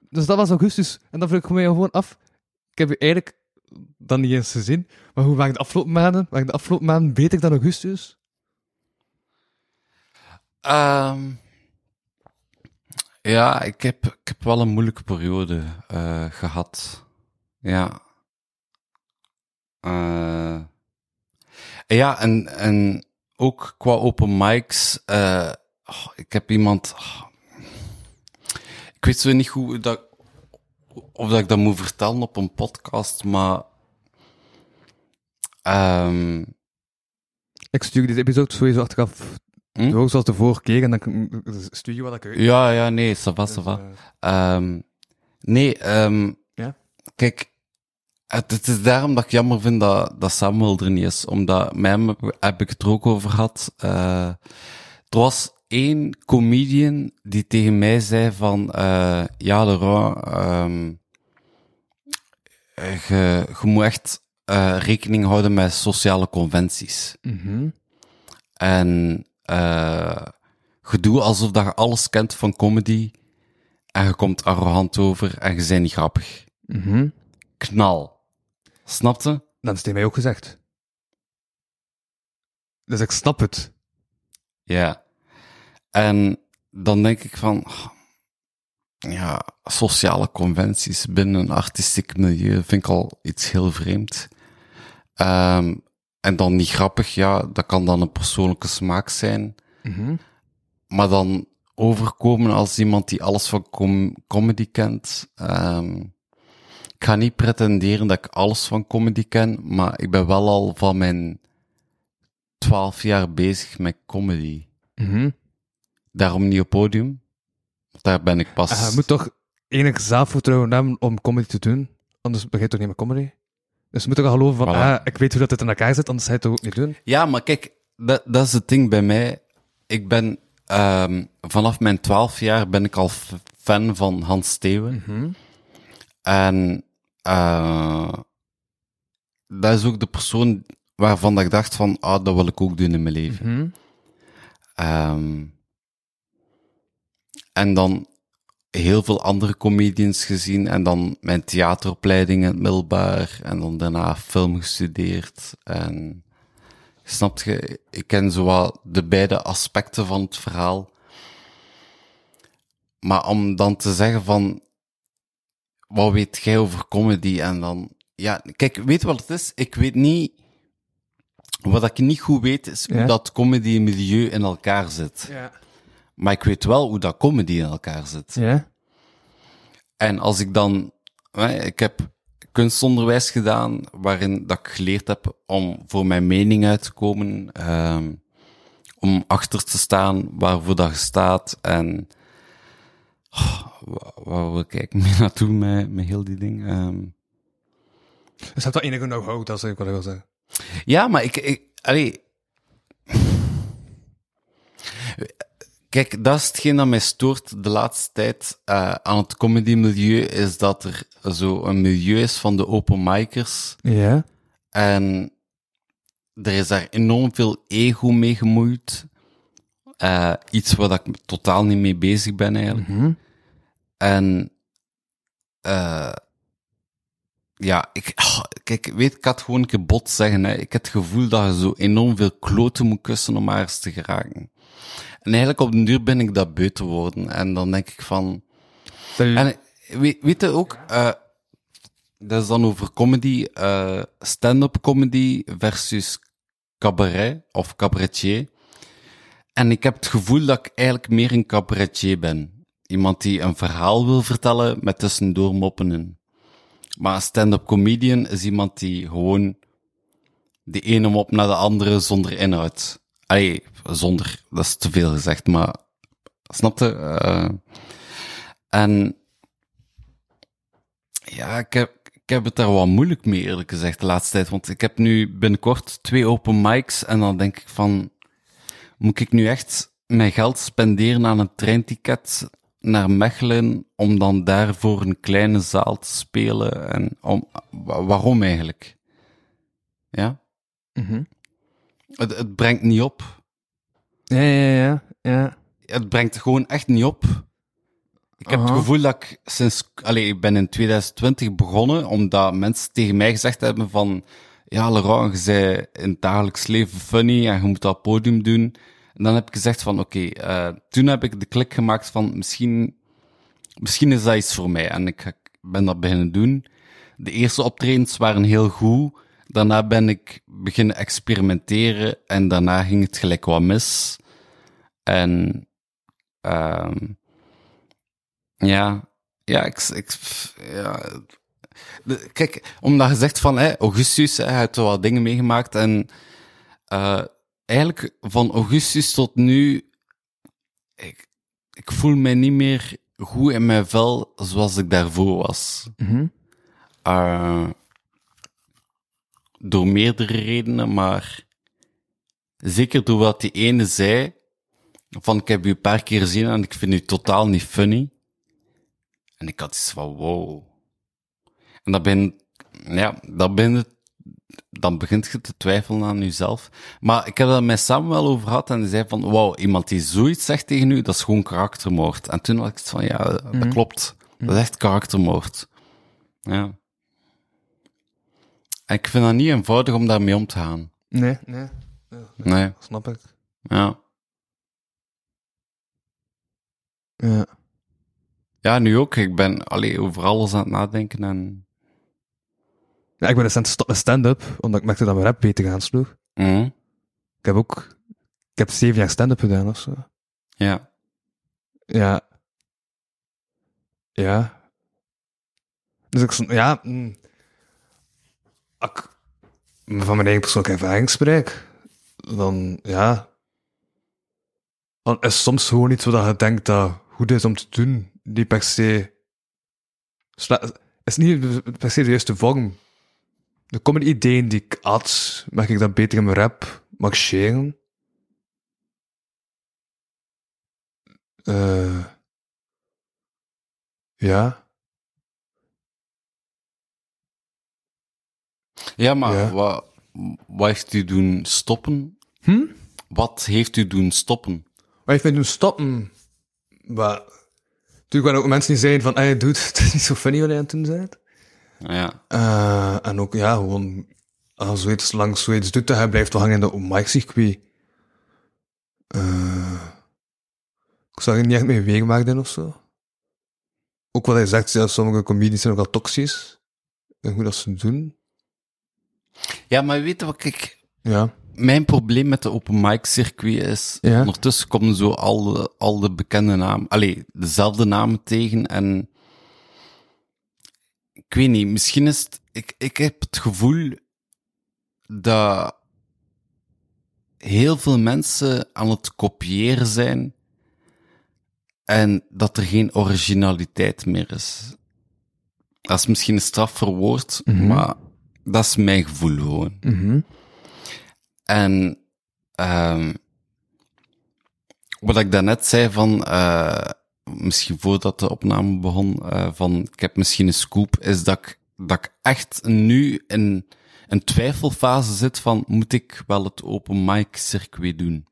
Dus dat was augustus. En dan vroeg ik me gewoon af. Ik heb je eigenlijk dan niet eens gezien. Maar hoe waren de afgelopen maanden? De afgelopen maanden beter dan augustus? Ehm, ja, ik heb, ik heb wel een moeilijke periode eh, gehad. Ja. Eh, ja, en, en ook qua open mics. eh, oh, ik heb iemand. oh, ik weet zo niet hoe dat, of dat ik dat moet vertellen op een podcast, maar. ehm, Ik stuur deze episode sowieso achteraf Hm? door, zoals de vorige keer. En dan stuur je wat ik ja, ja, nee, ça va, ça Dus, va. eh, Ehm, nee, ehm, Ja? kijk, het, het is daarom dat ik jammer vind dat, dat Samuel er niet is, omdat met hem heb, ik het er ook over gehad. Eh, er was één comedian die tegen mij zei van, eh, ja, Laurent, ehm, eh, je, je moet echt eh, rekening houden met sociale conventies. mhm. En eh je doet alsof dat je alles kent van comedy. En je komt arrogant over en je bent niet grappig. Mhm. Knal. Snapte? Dat is tegen mij ook gezegd. Dus ik snap het. Ja. En dan denk ik van... Ja, sociale conventies binnen een artistiek milieu vind ik al iets heel vreemd. Ehm, en dan niet grappig, ja, dat kan dan een persoonlijke smaak zijn. Mhm. maar dan overkomen als iemand die alles van com comedy kent. Ehm, ik ga niet pretenderen dat ik alles van comedy ken, maar ik ben wel al van mijn twaalf jaar bezig met comedy. Mhm. Daarom niet op podium. Daar ben ik pas... Ah, je moet toch enig zelfvertrouwen hebben om comedy te doen. Anders begin je toch niet met comedy. Dus je moet ook geloven van, Voilà. ah, ik weet hoe dat het in elkaar zit, anders ga je het ook niet doen. Ja, maar kijk, dat, dat is het ding bij mij. Ik ben ehm, vanaf mijn twaalf jaar ben ik al fan van Hans Steeuwen. En eh, dat is ook de persoon waarvan ik dacht van, ah, dat wil ik ook doen in mijn leven. Ehm, en dan heel veel andere comedians gezien en dan mijn theateropleiding in het middelbaar en dan daarna film gestudeerd en snap je, ik ken zowel de beide aspecten van het verhaal. Maar om dan te zeggen van, wat weet jij over comedy en dan, ja, kijk, weet wat het is? Ik weet niet, wat ik niet goed weet is hoe Ja. dat comedy milieu in elkaar zit. Ja. Maar ik weet wel hoe dat comedy in elkaar zit. Ja? En als ik dan, hè, ik heb kunstonderwijs gedaan, waarin dat ik geleerd heb om voor mijn mening uit te komen, ehm, om achter te staan waarvoor dat staat en oh, waar, waar wil ik eigenlijk mee naartoe met, met heel die ding? Ehm, Dus hebt wel enige know-how, dat is wat ik wil zeggen. Ja, maar ik, ik allee. Kijk, dat is hetgeen dat mij stoort de laatste tijd eh, aan het comedy-milieu, is dat er zo een milieu is van de open micers. Ja? En er is daar enorm veel ego mee gemoeid. Eh, iets waar dat ik totaal niet mee bezig ben eigenlijk. En eh ja, ik, ah, kijk, weet, ik had gewoon een keer bot zeggen. Hè. Ik heb het gevoel dat je zo enorm veel kloten moet kussen om maar eens te geraken. En eigenlijk op den duur ben ik dat beu te worden. En dan denk ik van... En weet, weet je ook, eh, dat is dan over comedy, eh, stand-up comedy versus cabaret of cabaretier. En ik heb het gevoel dat ik eigenlijk meer een cabaretier ben. Iemand die een verhaal wil vertellen met tussendoor moppen in. Maar een stand-up comedian is iemand die gewoon de ene mop naar de andere zonder inhoud. Allee, zonder, dat is te veel gezegd, maar snapte? Eh en ja, ik heb, ik heb het daar wat moeilijk mee, eerlijk gezegd, de laatste tijd. Want ik heb nu binnenkort twee open mics en dan denk ik van, moet ik nu echt mijn geld spenderen aan een treinticket naar Mechelen om dan daar voor een kleine zaal te spelen? En om, wa- waarom eigenlijk? Ja? Mhm. Het, het brengt niet op. Ja, ja, ja. ja. het brengt gewoon echt niet op. Ik heb Aha. het gevoel dat ik sinds, allee, ik ben in 2020 begonnen, omdat mensen tegen mij gezegd hebben van, ja, Laurent, je zei in het dagelijks leven funny en je moet dat podium doen. En dan heb ik gezegd van, oké, eh, toen heb ik de klik gemaakt van, misschien, misschien is dat iets voor mij. En ik, ik ben dat beginnen doen. De eerste optredens waren heel goed. Daarna ben ik beginnen experimenteren en daarna ging het gelijk wat mis. En ehm ja, ja, ik, ik ja. De- kijk, omdat je zegt van, hè, Augustus, hè, hij heeft wel wat dingen meegemaakt en eh eigenlijk van augustus tot nu, ik, ik voel mij niet meer goed in mijn vel zoals ik daarvoor was. Eh, door meerdere redenen, maar zeker door wat die ene zei, van ik heb u een paar keer gezien en ik vind u totaal niet funny. En ik had iets van, wow. En dat ben, ja, dat ben, dan begint je te twijfelen aan jezelf. Maar ik heb dat met Sam wel over gehad en hij zei van, wow, iemand die zoiets zegt tegen u, dat is gewoon karaktermoord. En toen had ik het van, ja, dat klopt. Dat is echt karaktermoord. Ja. En ik vind dat niet eenvoudig om daarmee om te gaan. Nee, nee. Nee, Snap ik. ja. Ja. Ja, nu ook. Ik ben allee, over alles aan het nadenken en... ja ik ben recent stop met stand-up, omdat ik merkte dat mijn rap beter aansloeg. Mhm. Ik heb ook... Ik heb zeven jaar stand-up gedaan of zo. Ja. Ja. Ja. Dus ik... Ja... mm. Als ik van mijn eigen persoonlijke ervaring spreek, dan... Ja... Dan is soms gewoon iets wat je denkt dat goed is om te doen, niet per se is niet per se de juiste vorm. Er komen ideeën die ik had, mag ik dat beter in mijn rap marcheren? Eh ja. Ja, maar Ja. Wat, wat heeft u doen stoppen? Hm? Wat heeft u doen stoppen? Maar ik vind doen stoppen. Maar natuurlijk waren ook mensen die zeiden van, hey dude, het is niet zo funny wat je aan het doen bent. Ja. Eh, en ook, ja, gewoon, als zoiets lang zoiets doet, dan hij blijft wel hangen in de open circuit. Eh, ik zag er niet echt mee meegemaakt in of zo. Ook wat hij zegt, ja, sommige comedies zijn ook al toxisch. En hoe dat ze doen. Ja, maar weet je wat ik... Ja. Mijn probleem met de open mic circuit is, Ja. ondertussen komen zo al de, al de bekende namen, allee, dezelfde namen tegen en ik weet niet, misschien is het, ik, ik heb het gevoel dat heel veel mensen aan het kopiëren zijn en dat er geen originaliteit meer is. Dat is misschien een straffer woord, maar dat is mijn gevoel gewoon. Mhm. En ehm wat ik daarnet zei van, eh, misschien voordat de opname begon, eh, van ik heb misschien een scoop, is dat ik, dat ik echt nu in een twijfelfase zit van, moet ik wel het open mic circuit doen?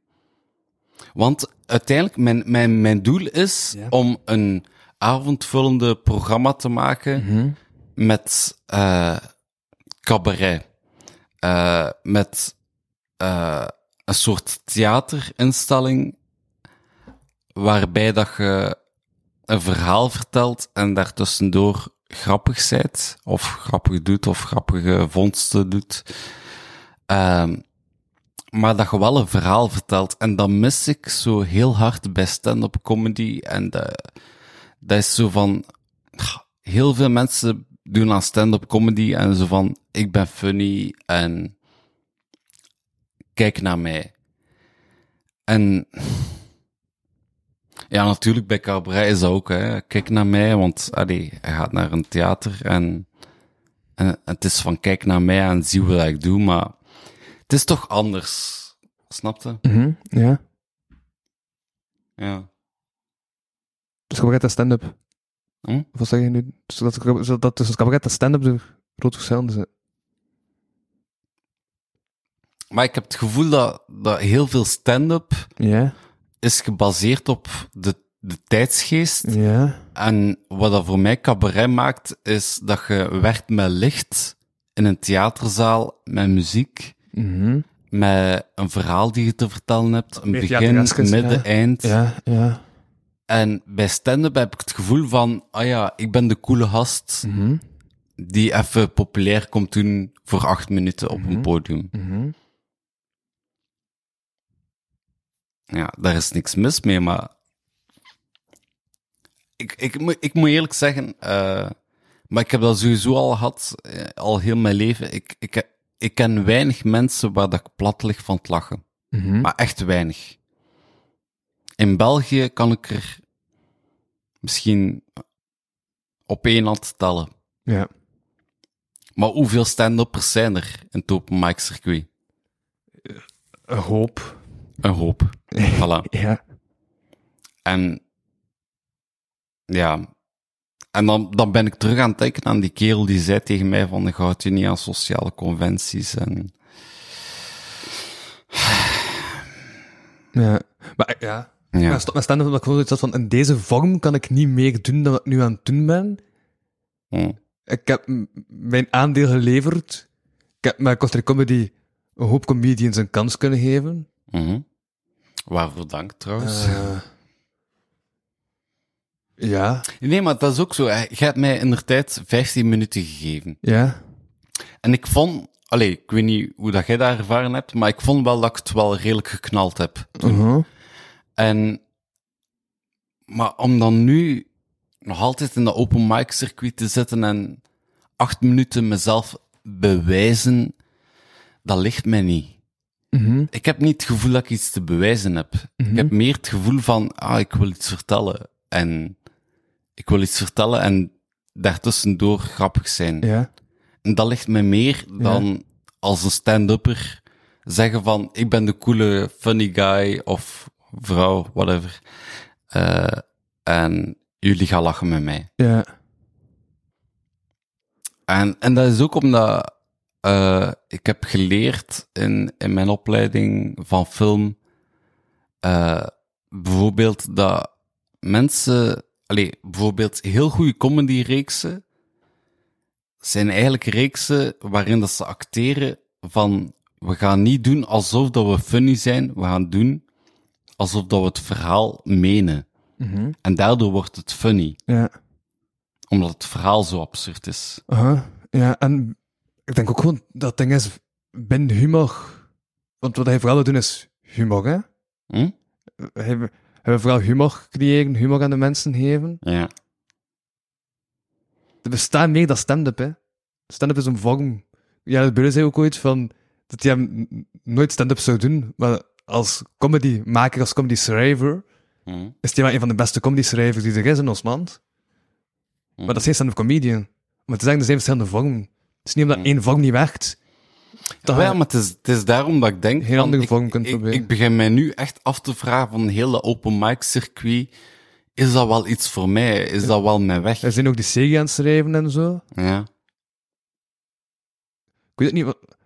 Want uiteindelijk, mijn, mijn, mijn doel is Ja. om een avondvullende programma te maken met eh cabaret. Eh, met eh, een soort theaterinstelling waarbij dat je een verhaal vertelt en daartussendoor grappig zijt, of grappig doet, of grappige vondsten doet. Ehm, maar dat je wel een verhaal vertelt. En dat mis ik zo heel hard bij stand-up comedy. En dat, dat is zo van... Heel veel mensen doen aan stand-up comedy en zo van... Ik ben funny en... Kijk naar mij. En... Ja, natuurlijk, bij cabaret is dat ook, hè. Kijk naar mij, want, allee, hij gaat naar een theater en... En het is van, kijk naar mij en zie wat ik doe, maar... Het is toch anders. Snapte? Mhm. Ja. Ja. Dus cabaret en stand-up. Hm? Wat zeg je nu? Zodat, zodat tussen cabaret en stand-up de grote verschillen zijn. Maar ik heb het gevoel dat, dat heel veel stand-up is gebaseerd op de, de tijdsgeest. En wat dat voor mij cabaret maakt, is dat je werkt met licht in een theaterzaal, met muziek, Mhm. met een verhaal die je te vertellen hebt, een Meer begin, midden, ja. eind. Ja, ja. En bij stand-up heb ik het gevoel van, ah ja, ik ben de coole gast Mhm. die even populair komt doen voor acht minuten op een podium. Mhm. Ja, daar is niks mis mee, maar ik, ik, moet- ik moet eerlijk zeggen, eh, maar ik heb dat sowieso al gehad, eh, al heel mijn leven. Ik, ik, ik ken weinig mensen waar dat ik plat lig van het lachen. Mhm. Maar echt weinig. In België kan ik er misschien op één hand tellen. Ja. Maar hoeveel stand-uppers zijn er in het open mic circuit? Een hoop. Een hoop. Voilà. Ja. En ja, en dan, dan ben ik terug aan het denken aan die kerel die zei tegen mij van, ik houd je niet aan sociale conventies en Ja. Maar ja. Ja. Maar stop met stand-up omdat ik gewoon zoiets had van, in deze vorm kan ik niet meer doen dan wat ik nu aan het doen ben. Hm. Ik heb mijn aandeel geleverd. Ik heb met Costa Comedy een hoop comedians een kans kunnen geven. Mhm. Waarvoor dank trouwens. Eh, ja, Nee, maar dat is ook zo. Je hebt mij in de tijd 15 minuten gegeven. ja. En ik vond, allee, ik weet niet hoe dat jij daar ervaren hebt, maar ik vond wel dat ik het wel redelijk geknald heb. Mhm. En, maar om dan nu nog altijd in dat open mic circuit te zitten en acht minuten mezelf bewijzen, dat ligt mij niet. Mhm. Ik heb niet het gevoel dat ik iets te bewijzen heb. Ik heb meer het gevoel van, ah, ik wil iets vertellen. En ik wil iets vertellen en daartussendoor grappig zijn. Ja. En dat ligt me meer dan als een stand-upper zeggen van, ik ben de coole funny guy of vrouw, whatever. Eh, en jullie gaan lachen met mij. Ja. En, en dat is ook omdat eh, ik heb geleerd in, in mijn opleiding van film, eh, bijvoorbeeld dat mensen, allee, bijvoorbeeld heel goede comedy-reeksen, zijn eigenlijk reeksen waarin dat ze acteren van, we gaan niet doen alsof dat we funny zijn, we gaan doen alsof dat we het verhaal menen. Mhm. En daardoor wordt het funny, Ja. omdat het verhaal zo absurd is. Ja, en ik denk ook gewoon dat het ding is binnen humor. Want wat hij vooral wil doen is humor, hè? Hm? Hij, hij vooral humor creëren, humor aan de mensen geven. Ja. Er bestaat meer dan stand-up, hè? Stand-up is een vorm. Ja, de Beulen zei ook ooit van dat hij hem nooit stand-up zou doen, maar als comedy-maker, als comedy-schrijver, Hm. is hij wel een van de beste comedy-schrijvers die er is in ons land. Maar dat is geen stand-up comedian. Maar te zeggen, er zijn verschillende vormen. Het is niet omdat één vorm niet werkt. Dat Ja, maar het is, het is daarom dat ik denk... Heel van, andere ik, vorm kunt ik, proberen. ik begin mij nu echt af te vragen van heel dat open mic circuit, is dat wel iets voor mij? Is dat wel mijn weg? Wij zijn ook die serie aan het schrijven en zo. Ja. Ik weet het niet. Wat...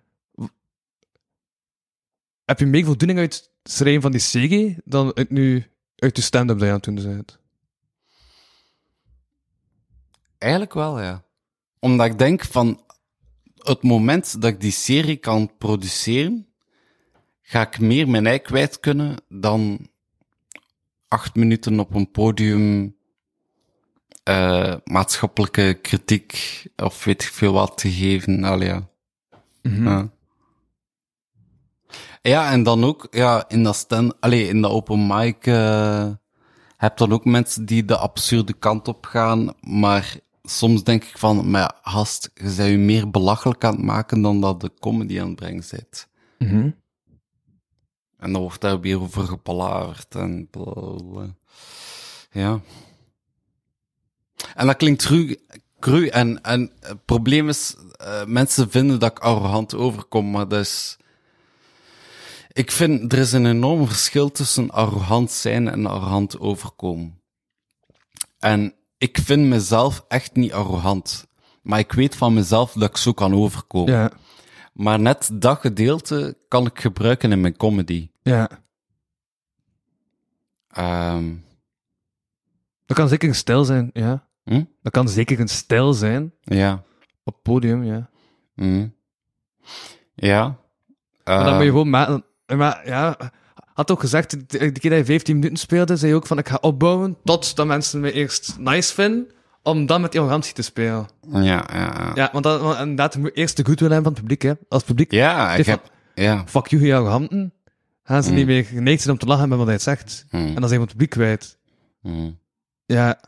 Heb je meer voldoening uit het schrijven van die serie dan uit, nu, uit de stand-up dat je aan het doen bent? Eigenlijk wel, ja. Omdat ik denk van, het moment dat ik die serie kan produceren, ga ik meer mijn ei kwijt kunnen dan acht minuten op een podium eh, maatschappelijke kritiek of weet ik veel wat te geven. Allee, ja. Ja. Ja, en dan ook, ja, in dat stand, allee, in dat open mic, eh heb dan ook mensen die de absurde kant op gaan, maar soms denk ik van, maar ja, gast, je bent je meer belachelijk aan het maken dan dat de comedy aan het brengen bent. Mhm. En dan wordt daar weer over gepalaverd en blablabla. Ja. En dat klinkt cru, cru en, en het probleem is, eh, mensen vinden dat ik arrogant overkom, maar dat is... Ik vind, er is een enorm verschil tussen arrogant zijn en arrogant overkomen. En ik vind mezelf echt niet arrogant. Maar ik weet van mezelf dat ik zo kan overkomen. Ja, Maar net dat gedeelte kan ik gebruiken in mijn comedy. ja. Ehm Dat kan zeker een stijl zijn, ja. hm? Dat kan zeker een stijl zijn Ja. op podium, ja. hm. Ja. Maar dan Ehm, moet je gewoon maken. Maar ja, had ook gezegd, de keer dat je 15 minuten speelde, zei je ook van ik ga opbouwen tot dat mensen me eerst nice vinden, om dan met arrogantie te spelen. Ja, ja, ja. Ja, want, dat, want inderdaad, je moet eerst de goed willen hebben van het publiek, hè. Als het publiek, Ja, ik heb... Ja. fuck you, je arroganten, gaan ze Mm. niet meer geneigd zijn om te lachen met wat hij zegt. hm, En dan zijn we het publiek kwijt. hm. Ja,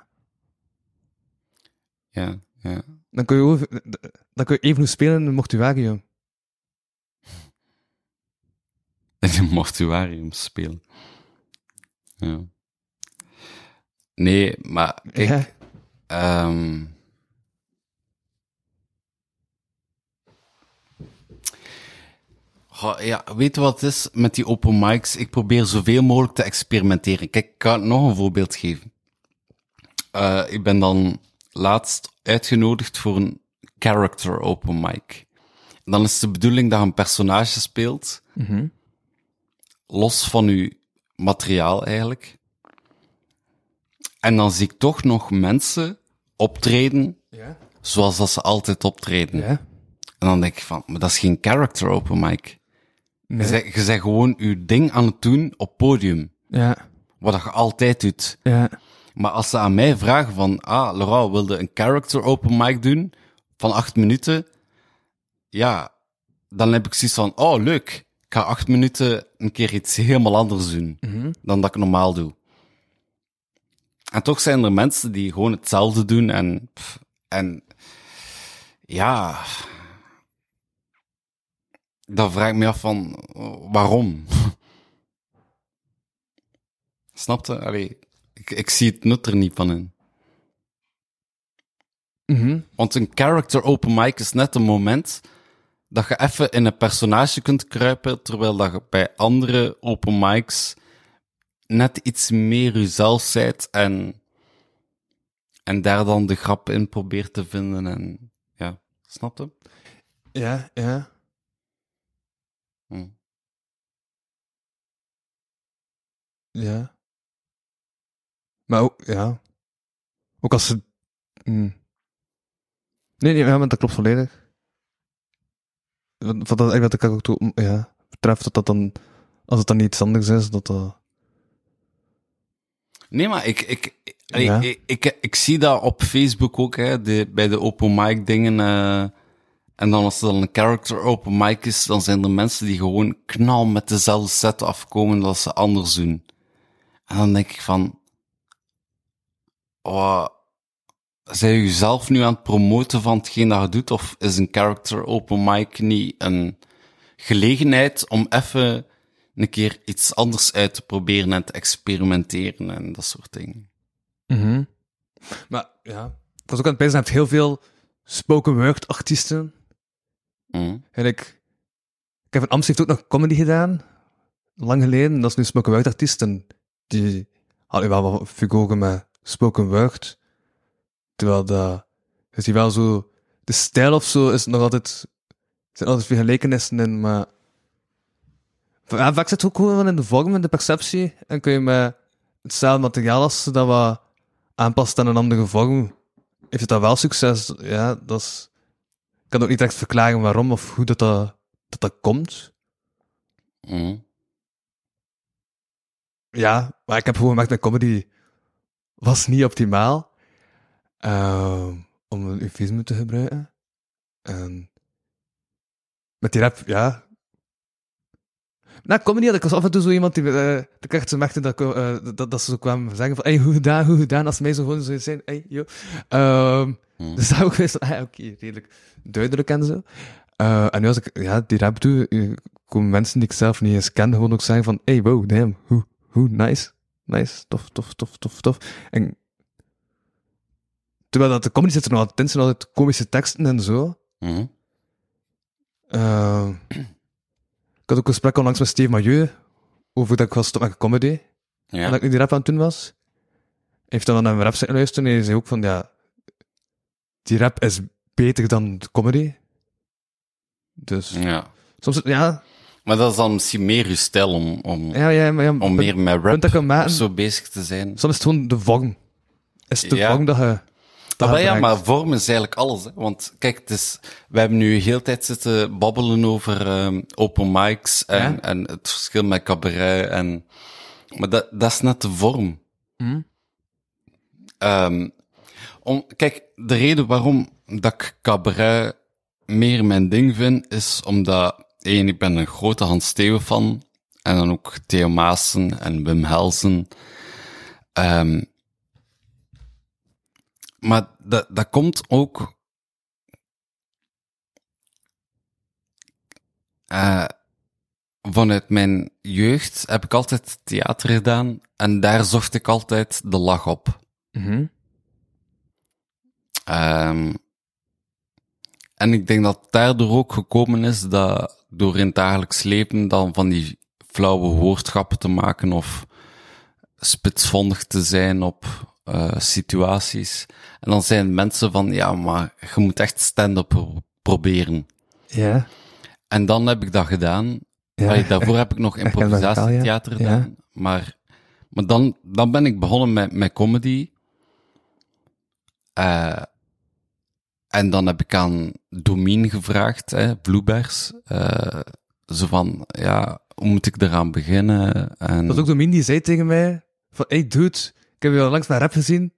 Ja, ja. dan kun je, over, dan kun je even goed spelen in een mortuarium. In een mortuarium spelen. Ja. Nee, maar ik... Ja. Goh, ja, weet je wat het is met die open mics? Ik probeer zoveel mogelijk te experimenteren. Kijk, ik kan nog een voorbeeld geven. Eh, ik ben dan laatst uitgenodigd voor een character open mic. Dan is de bedoeling dat je een personage speelt, Mhm. Los van uw materiaal eigenlijk. En dan zie ik toch nog mensen optreden Ja. zoals dat ze altijd optreden. Ja. En dan denk ik van, maar dat is geen character open mic. Je Nee. bent- Je bent gewoon je ding aan het doen op podium. Ja. Wat dat je altijd doet. Ja. Maar als ze aan mij vragen van, ah, Laurent, wilde een character open mic doen van acht minuten? Ja, dan heb ik zoiets van, oh, leuk. Ik ga acht minuten een keer iets helemaal anders doen Mhm. dan dat ik normaal doe. En toch zijn er mensen die gewoon hetzelfde doen en, pff, en ja, dan vraag ik me af van, waarom? Snapte? Allee, ik, ik zie het nut er niet van in. Mhm. Want een character open mic is net een moment dat je even in een personage kunt kruipen, terwijl dat je bij andere open mics net iets meer jezelf zijt en, en daar dan de grap in probeert te vinden en ja, snap je? Ja, ja. Hm. Ja. Maar ook, ja. Ook als ze... mm. Nee, nee, ja, maar dat klopt volledig. Wat, dat, wat ik ook toe, ja, betreft, dat dat dan, als het dan iets anders is, dat dat... Nee, maar ik, ik, ik, Ja. ik, ik, ik zie dat op Facebook ook, hè, de, bij de open mic dingen. eh, en dan als er dan een character open mic is, dan zijn er mensen die gewoon knal met dezelfde set afkomen dat ze anders doen. En dan denk ik van, oh, zijn je zelf nu aan het promoten van hetgeen dat je doet, of is een character open mic niet een gelegenheid om even een keer iets anders uit te proberen en te experimenteren en dat soort dingen. Mhm. Maar, ja. Ik was ook aan het bezig, je hebt heel veel spoken word artiesten. Mhm. Eigenlijk, Kevin Amst heeft ook nog comedy gedaan, lang geleden. Dat is nu spoken word artiest en die had nu wel wat figuren met spoken word. Terwijl dat, je ziet wel zo, de stijl of zo is nog altijd, zijn altijd veel gelijkenissen in, maar ja, vaak zit het ook gewoon in de vorm en de perceptie en kun je met hetzelfde materiaal als ze dat wat aanpast aan een andere vorm, heeft het dan wel succes. Ja, dat is, ik kan ook niet echt verklaren waarom of hoe dat, dat, dat, dat komt. Mhm. Ja, maar ik heb gewoon gemerkt, mijn comedy was niet optimaal. Ehm, om een eufemisme te gebruiken. En met die rap, ja. Na comedy had ik was af en toe zo iemand die, eh de kracht zo merkte dat, ik, eh, dat, dat ze zo kwamen zeggen van, hey, hoe gedaan, hoe gedaan, als mij zo gewoon zo zijn, hey, yo. Ehm, Mhm. Dus daar ook van, ah, oké, redelijk duidelijk en zo. Eh, en nu als ik ja, die rap doe, eh, komen mensen die ik zelf niet eens ken gewoon ook zeggen van, hey, wow, damn, hoe, hoe, nice, nice, tof, tof, tof, tof, tof. En terwijl dat de comedy zit er nog altijd in, zijn altijd komische teksten en zo. Mhm. Eh, ik had ook een gesprek onlangs met Steve Mailleu over dat ik was stoppen met comedy. En dat ik nu die rap aan het doen was. Hij heeft dan naar mijn rap zitten luisteren en hij zei ook van, ja, die rap is beter dan de comedy. Dus, ja. soms, ja, Maar dat is dan misschien meer je stijl om, om, ja, ja, maar ja, om punt- meer met rap zo bezig te zijn. soms is het gewoon de vorm. Is het de vorm dat je, Ah, ja, maar vorm is eigenlijk alles. Hè. Want kijk, het is, we hebben nu heel tijd zitten babbelen over ehm, open mics en, Ja. en het verschil met cabaret. En, maar dat, dat is net de vorm. Hm? Ehm, om, kijk, de reden waarom dat ik cabaret meer mijn ding vind, is omdat, één, ik ben een grote Hans Steeuwen fan, en dan ook Theo Maassen en Wim Helsen. Ehm, maar dat, dat komt ook eh, vanuit mijn jeugd heb ik altijd theater gedaan en daar zocht ik altijd de lach op. Mhm. Ehm, en ik denk dat daardoor ook gekomen is dat door in het dagelijks leven dan van die flauwe woordschappen te maken of spitsvondig te zijn op eh, situaties. En dan zijn mensen van, ja, maar je moet echt stand-up pro- proberen. Ja. En dan heb ik dat gedaan. Ja. Allee, daarvoor heb ik nog ja. improvisatietheater gedaan. Maar, maar dan, dan ben ik begonnen met, met comedy. Eh, en dan heb ik aan Domien gevraagd, hè, Bluebergs. eh, zo van, ja, hoe moet ik eraan beginnen? En, Dat was ook Domien die zei tegen mij, van, hey dude, heb je al langs met rap gezien,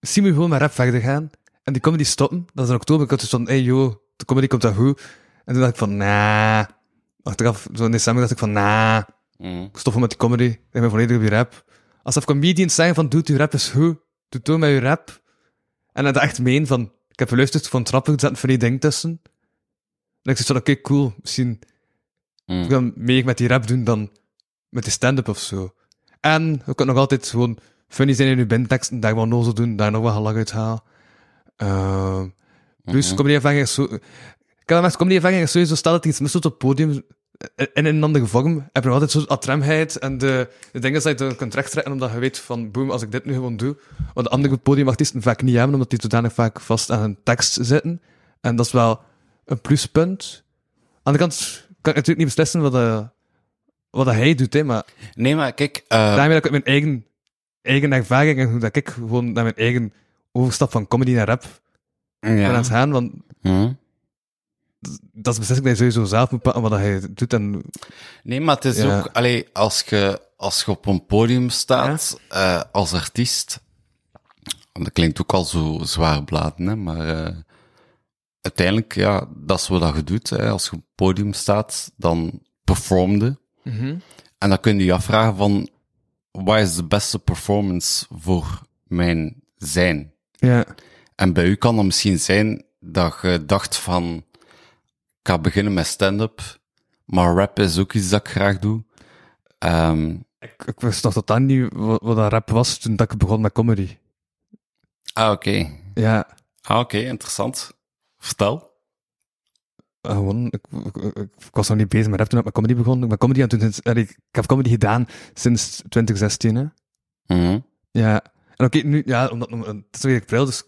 zie me gewoon met rap verder gaan. En die comedy stoppen, dat is in oktober, ik had dus van, hey yo, de comedy komt dat goed. En toen dacht ik van, nah. Achteraf, zo in december dacht ik van, nah, Mm, ik stop met die comedy, ik ben volledig op die rap. Als er comedians zeggen van, dude, je rap is goed, doe door met je rap. En dat echt meen van, ik heb geluisterd van trappen zetten van die ding tussen. En ik zei van, oké, cool, misschien mm. ik wil meer met die rap doen dan met die stand-up of zo. En je kunt nog altijd gewoon funny zijn in je bandteksten, daar wat nozel doen, daar nog wat gelach uit halen. Ehm plus, Mhm. comedy-ervaring is zo... Ik kan met comedy-ervaring is sowieso stel dat iets mis op het podium, in een andere vorm, heb je nog altijd zo'n atremheid en de, de dingen dat je kunt rechttrekken, omdat je weet van, boem, als ik dit nu gewoon doe, wat de andere podiumartiesten vaak niet hebben, omdat die zodanig vaak vast aan een tekst zitten. En dat is wel een pluspunt. Aan de kant kan ik natuurlijk niet beslissen wat, eh, wat dat hij doet, hè, maar Nee, maar kijk, eh, daarmee dat ik mijn eigen, eigen ervaring en hoe dat ik gewoon naar mijn eigen overstap van comedy naar rap ben aan het ja. gaan, want Hm. dat is beslissing dat je sowieso zelf moet pakken wat hij doet en Nee, maar het is Ja. ook, allee, als je, als je op een podium staat, eh, als artiest, dat klinkt ook al zo zwaar bladen, hè, maar eh, uiteindelijk, ja, dat is wat je doet. Hè. Als je op een podium staat, dan performde. En dan kun je je afvragen van, wat is de beste performance voor mijn zijn? ja. En bij u kan dat misschien zijn dat je dacht van, ik ga beginnen met stand-up, maar rap is ook iets dat ik graag doe. Ehm, Ik, ik wist nog totaal niet wat, wat dat rap was toen dat ik begon met comedy. ah, oké. Ja, Ah, oké, interessant. Vertel. Eh, gewoon, ik, ik, ik- was nog niet bezig met rap toen ik met comedy begon. Ik ben comedy aan toen, ik heb comedy gedaan sinds 2016, hè. Mhm. Ja. En oké, nu, ja, omdat het is weer april, dus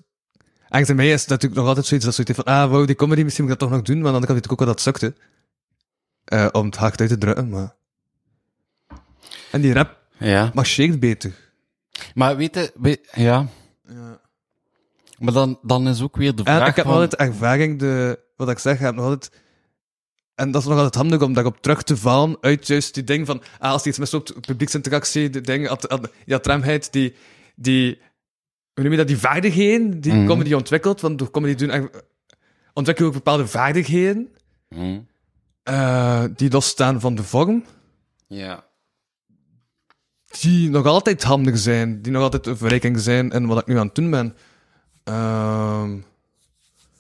aangezien mij is het natuurlijk nog altijd zoiets dat zoiets van, ah, wou die comedy, misschien moet ik dat toch nog doen, maar aan de andere kant weet ik ook wel dat het sukte. Eh, om het hard uit te drukken, maar... En die rap Ja. marcheert beter. Maar weet je, weet- ja. Ja. Maar dan, dan is ook weer de En vraag ik heb van... altijd ervaring, de, wat ik zeg, ik heb nog altijd... En dat is nog altijd handig om daarop terug te vallen uit juist die ding van, ah, als iets misloopt, publieksinteractie, die dingen, at- at- die tramheid, die, die, hoe noem je dat, die vaardigheden die Mhm. comedy ontwikkelt, want door comedy doen, ontwikkel je ook bepaalde vaardigheden, Mhm. eh, die losstaan van de vorm, Ja. die nog altijd handig zijn, die nog altijd een verrijking zijn in wat ik nu aan het doen ben. Ehm,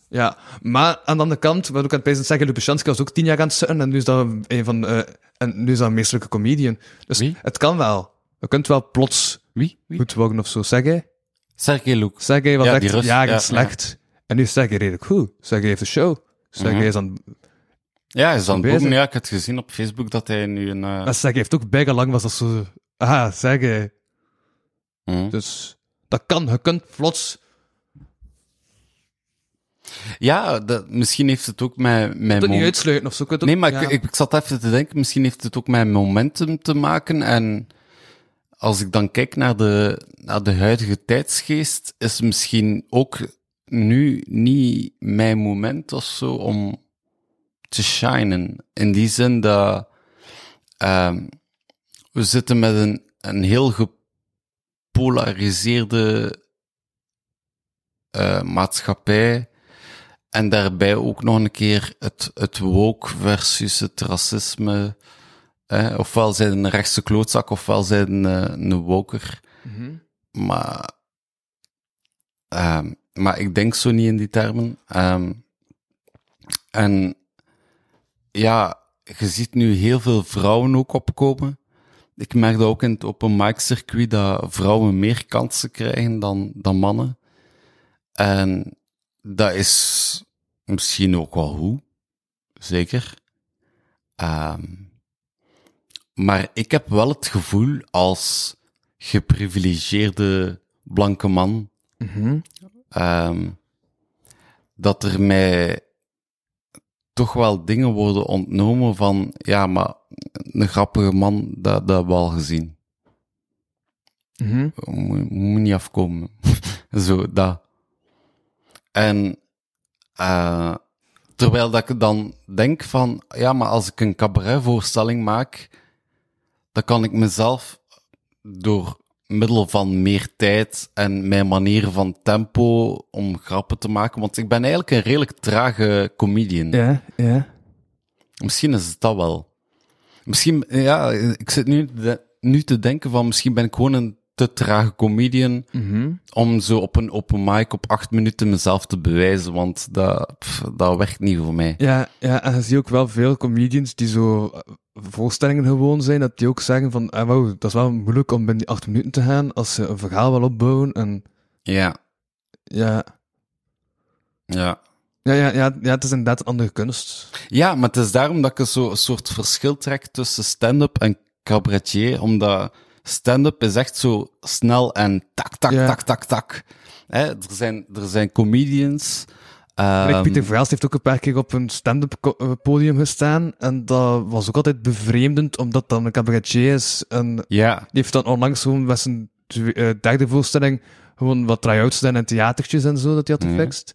ja, maar aan de andere kant, wat ik aan het pijzen zeggen, Lubushansky was ook tien jaar aan het en nu is dat een van, eh, en nu is dat een meesterlijke comedian. Dus Wie? het kan wel. Je kunt wel plots Wie? Wie? goed worden of zo. Sergej? Sergej Luk. Sergej was Ja, echt jaren ja, slecht. En nu is Sergej redelijk goed. Sergej heeft een show. Sergej Mhm. is aan... Ja, hij is aan het boeken. Ja, ik had gezien op Facebook dat hij nu een... eh, Maar Sergej heeft ook bijna lang was dat zo... Ah, Sergej. mhm. Dus dat kan. Je kunt plots... Ja, dat, misschien heeft het ook met... met Het niet uitsluiten of zo. Ook- Nee, maar ja. ik, ik, ik zat even te denken, misschien heeft het ook met momentum te maken. En als ik dan kijk naar de, naar de huidige tijdsgeest, is misschien ook nu niet mijn moment of zo om te shinen. In die zin dat ehm, we zitten met een, een heel gepolariseerde eh, maatschappij. En daarbij ook nog een keer het, het woke versus het racisme. Eh, ofwel zijn een rechtse klootzak, ofwel zijn een, eh, een woker. Mhm. Maar, ehm, maar ik denk zo niet in die termen. Ehm, en ja, je ziet nu heel veel vrouwen ook opkomen. Ik merk dat ook in het open mic circuit dat vrouwen meer kansen krijgen dan, dan mannen. En dat is misschien ook wel goed. Zeker. Ehm, maar ik heb wel het gevoel als geprivilegeerde blanke man Mhm. ehm, dat er mij toch wel dingen worden ontnomen van, ja, maar een grappige man, dat, dat hebben we al gezien. Mhm. Moet, moet niet afkomen. Zo, dat. En, eh, terwijl dat ik dan denk van, ja, maar als ik een cabaretvoorstelling maak, dan kan ik mezelf door middel van meer tijd en mijn manier van tempo om grappen te maken, want ik ben eigenlijk een redelijk trage comedian. Ja, ja. Misschien is het dat wel. Misschien, ja, ik zit nu, de- nu te denken van misschien ben ik gewoon een te trage comedian Mhm. om zo op een open mic op acht minuten mezelf te bewijzen, want dat, pff, dat werkt niet voor mij. Ja, ja, en je ziet ook wel veel comedians die zo eh, voorstellingen gewoon zijn, dat die ook zeggen van, ah, wauw, dat is wel moeilijk om binnen die acht minuten te gaan als ze een verhaal wil opbouwen. En Ja, ja, Ja. Ja, ja, ja, ja, het is inderdaad een andere kunst. Ja, maar het is daarom dat ik zo een soort verschil trek tussen stand-up en cabaretier, omdat stand-up is echt zo snel en tak, tak, Ja. tak, tak, tak. Hè, er, zijn, er zijn comedians. Ehm, Pieter Verhaast heeft ook een paar keer op een stand-up eh, podium gestaan. En dat was ook altijd bevreemdend, omdat dan een cabaretier is. En die heeft dan onlangs gewoon met zijn eh, derde voorstelling gewoon wat try-outs gedaan en theatertjes en zo, dat hij had Mhm. gefixt.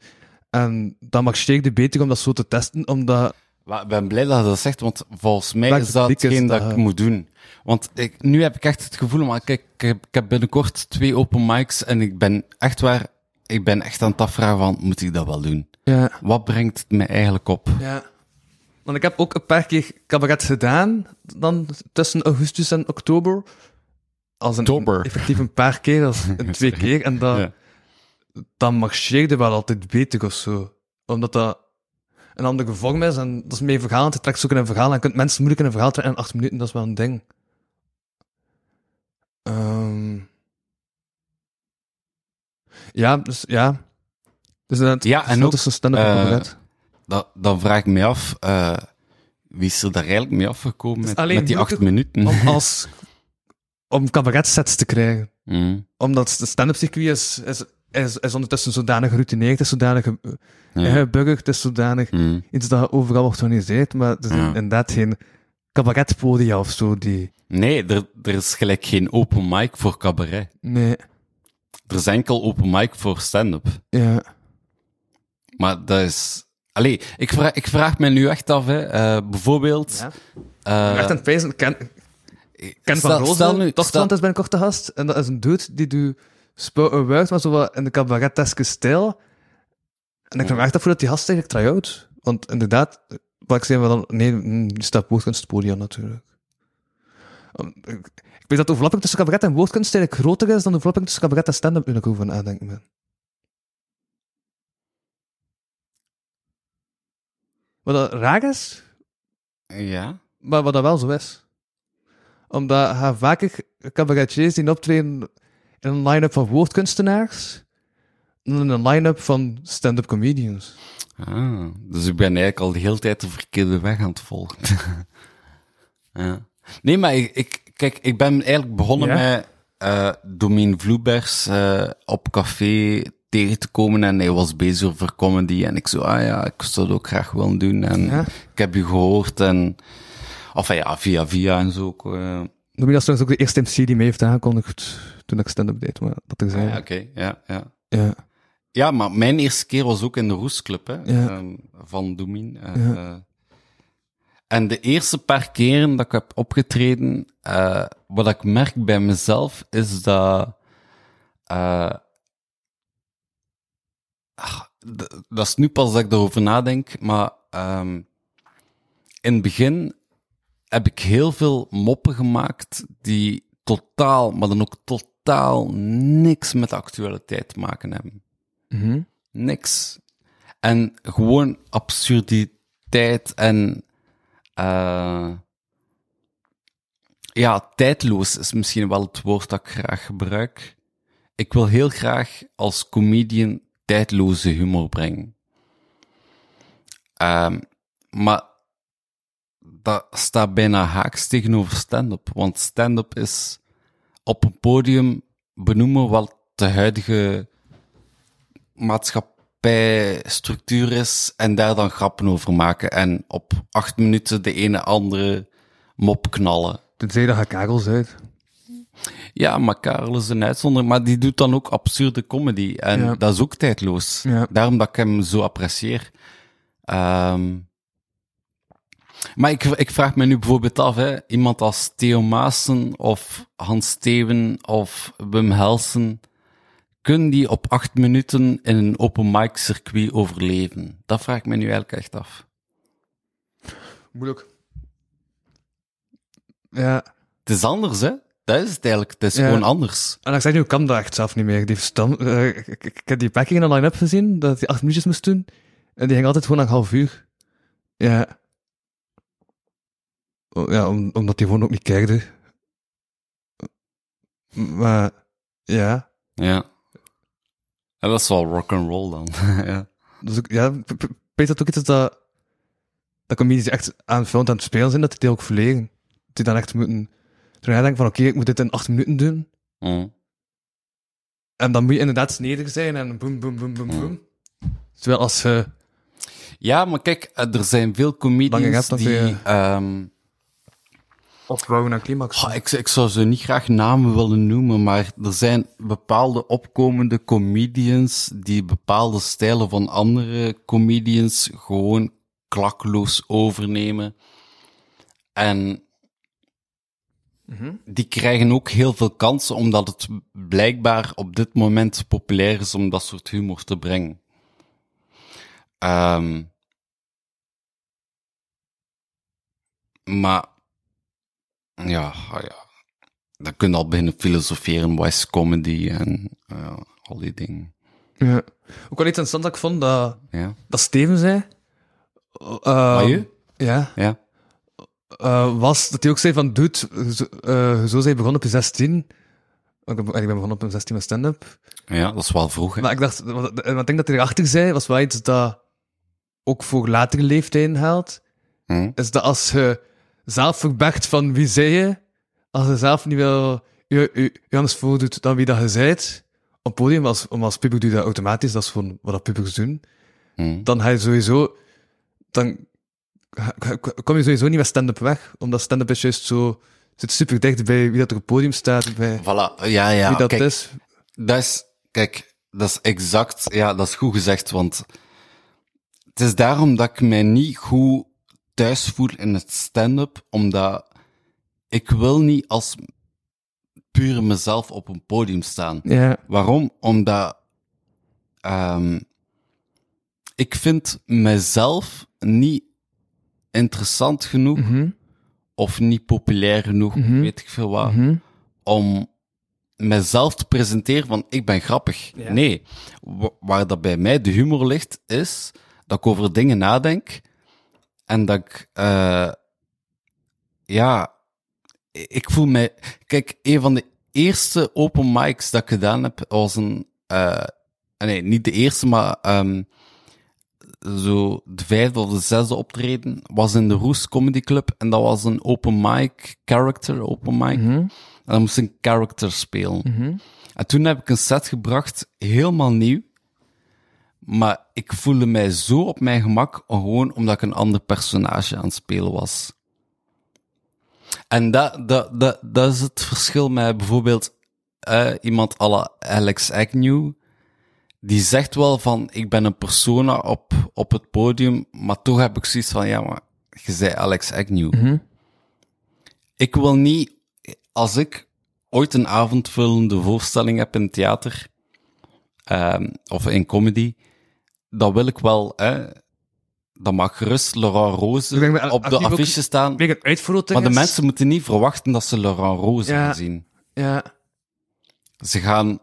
En dat marcheerde beter om dat zo te testen, omdat... maar ik ben blij dat je dat zegt, want volgens mij is dat hetgeen dat dat, ik moet doen. Want ik, nu heb ik echt het gevoel, maar kijk, ik heb, ik heb binnenkort twee open mics en ik ben echt waar, ik ben echt aan het afvragen van, moet ik dat wel doen? Ja. Wat brengt het mij eigenlijk op? Ja. Want ik heb ook een paar keer cabaret gedaan, dan tussen augustus en oktober. Als een, Oktober. Effectief een paar keer, als een twee keer. En dat, Ja. dat marcheerde wel altijd beter of zo. Omdat dat een andere vorm is en dat is meer verhaal. Het trekt ook in een verhaal en je kunt mensen moeilijk in een verhaal trekken in acht minuten, dat is wel een ding. Ehm ja, dus ja. Dus inderdaad, Ja, en ook, tussen stand-up cabaret. Dat, dan vraag ik me af, eh, wie is er daar eigenlijk mee afgekomen met, met die acht minuten? om als om cabaretsets te krijgen. Mm, Omdat de stand-up circuit is, is, is, is ondertussen zodanig geroutineerd, is zodanig ja. gebuggerd, is zodanig Mm. iets dat overal wordt georganiseerd, maar er zijn Ja. inderdaad geen cabaretpodia of zo die... Nee, er, er is gelijk geen open mic voor cabaret. Nee, Er is enkel open mic voor stand-up. ja. Maar dat is... Allee, ik vraag, ik vraag me nu echt af, hè. eh, bijvoorbeeld... ja. eh, Echt aan het Ken, Ken stel- van Rozen, stel nu- toch stel- is binnenkort te gast, en dat is een dude die doet word, maar zo wat in de cabareteske stijl. En ik vraag me echt af hoe dat die gast eigenlijk try-out. Want inderdaad, wat ik zei, dan, nee, mm, staat woordkunstpodium natuurlijk. Om- Ik weet dat de overlapping tussen cabaret en woordkunst eigenlijk groter is dan de overlapping tussen cabaret en stand-up, nu ik over nadenken ben. Wat dat raar is, Ja? maar wat dat wel zo is. Omdat je vaker cabaretiers die optreden in een line-up van woordkunstenaars een line-up van stand-up comedians. Ah, dus ik ben eigenlijk al de hele tijd de verkeerde weg aan het volgen. ja. Nee, maar ik, ik, kijk, ik ben eigenlijk begonnen Ja? met Domien Vloebers eh, op café tegen te komen en hij was bezig over comedy en ik zo, ah ja, ik zou dat ook graag willen doen en Ja. ik heb je gehoord en, of ja, via via en zo ook. Noem dat trouwens ook de eerste MC die mee heeft aangekondigd toen ik stand-up deed, maar dat ik Ah, ja, oké, ja, ja. ja. Ja, maar mijn eerste keer was ook in de Roesclub, hè, Ja. ehm, van Domien. eh, Ja. en de eerste paar keren dat ik heb opgetreden, eh, wat ik merk bij mezelf, is dat... eh, ach, d- dat is nu pas dat ik erover nadenk, maar ehm, in het begin heb ik heel veel moppen gemaakt die totaal, maar dan ook totaal niks met de actualiteit te maken hebben. Mhm. Niks. En gewoon absurditeit en eh ja, tijdloos is misschien wel het woord dat ik graag gebruik. Ik wil heel graag als comedian tijdloze humor brengen. Ehm, maar dat staat bijna haaks tegenover stand-up. Want stand-up is op een podium benoemen wat de huidige maatschappijstructuur is en daar dan grappen over maken en op acht minuten de ene andere mop knallen. Tenzij dat je Karels uit. Ja, maar Karel is een uitzondering, maar die doet dan ook absurde comedy en Ja. dat is ook tijdloos. Ja. Daarom dat ik hem zo apprecieer. Ehm, maar ik, ik vraag me nu bijvoorbeeld af, hè, iemand als Theo Maassen of Hans Steven of Wim Helsen, kunnen die op acht minuten in een open mic circuit overleven? Dat vraag ik me nu eigenlijk echt af. Moeilijk. Ja. Het is anders, hè? Dat is het eigenlijk. Het is Ja. gewoon anders. En ik zeg nu, ik kan dat echt zelf niet meer. Die stam, eh, ik, ik, ik heb die packing in een line-up gezien, dat hij acht minuutjes moest doen. En die ging altijd gewoon een half uur. Ja. Oh, Ja, om, omdat hij gewoon ook niet kijkte. Maar, ja. Ja. En dat is wel rock and roll dan. ja. ook, ja, ik ik weet dat ook iets is dat, dat comedies die echt aan film aan het spelen zijn, dat die ook verlegen. Die dan echt moeten, toen hij denkt van, oké, ik moet dit in acht minuten doen. Mm. En dan moet je inderdaad snedig zijn en boem, boem, boem, boem, boem. Terwijl als je, Ja, maar kijk, eh, er zijn veel dan die... je- opbouwen naar climax. Oh, ik, ik zou ze niet graag namen willen noemen, maar er zijn bepaalde opkomende comedians die bepaalde stijlen van andere comedians gewoon klakloos overnemen. En die krijgen ook heel veel kansen, omdat het blijkbaar op dit moment populair is om dat soort humor te brengen. Ehm maar ja, ah ja. Dan kun je al beginnen filosoferen, is comedy en eh, al die dingen. Ja. Ook wel iets interessant dat ik vond, dat, Ja, dat Steven zei. Uh, je? Ja. ja. eh, was dat hij ook zei van, dude, zo, eh, zo zijn begonnen op je 16. Ik ben, ik ben begonnen op mijn 16 met stand-up. ja, dat is wel vroeg. hè. Maar ik dacht, wat, wat ik denk dat hij erachter zei, was wel iets dat ook voor latere leeftijden geldt. Hm? Is dat als je zelf verbergt van wie zij je, als je zelf niet wil je, je, je anders voordoet dan wie dat je zijt, op podium, als, om als publiek doe je dat automatisch, dat is gewoon wat dat publieks doen, Hm. dan ga je sowieso, dan kom je sowieso niet met stand-up weg, omdat stand-up is juist zo, zit super dicht bij wie dat er op het podium staat, bij Voilà, ja, ja. wie dat kijk, is. Dat is, kijk, dat is exact, ja, dat is goed gezegd, want het is daarom dat ik mij niet goed thuis voel in het stand-up, omdat ik wil niet als puur mezelf op een podium staan. Ja, Waarom? Omdat ehm ik vind mezelf niet interessant genoeg mhm, of niet populair genoeg, Mhm. weet ik veel wat, mhm. om mezelf te presenteren van ik ben grappig. Ja. Nee, Wa- waar dat bij mij de humor ligt, is dat ik over dingen nadenk en dat ik, eh ja, ik voel mij, kijk, een van de eerste open mics dat ik gedaan heb, was een, eh nee, niet de eerste, maar ehm zo de vijfde of de zesde optreden was in de Roes Comedy Club en dat was een open mic, character open mic. Mhm, En dan moest ik een character spelen. mhm. En toen heb ik een set gebracht, helemaal nieuw. Maar ik voelde mij zo op mijn gemak, gewoon omdat ik een ander personage aan het spelen was. En dat, dat, dat, dat is het verschil met bijvoorbeeld eh, iemand la Alex Agnew. Die zegt wel van, ik ben een persona op, op het podium, maar toch heb ik zoiets van, ja, maar je zei Alex Agnew. Mhm. Ik wil niet, als ik ooit een avondvullende voorstelling heb in theater, ehm, of in comedy, dan wil ik wel, hè, dan mag gerust Laurent dat op de affiche staan. Maar de mensen moeten niet verwachten dat ze Laurent Roze Ja. gaan zien. Ja. Ze gaan,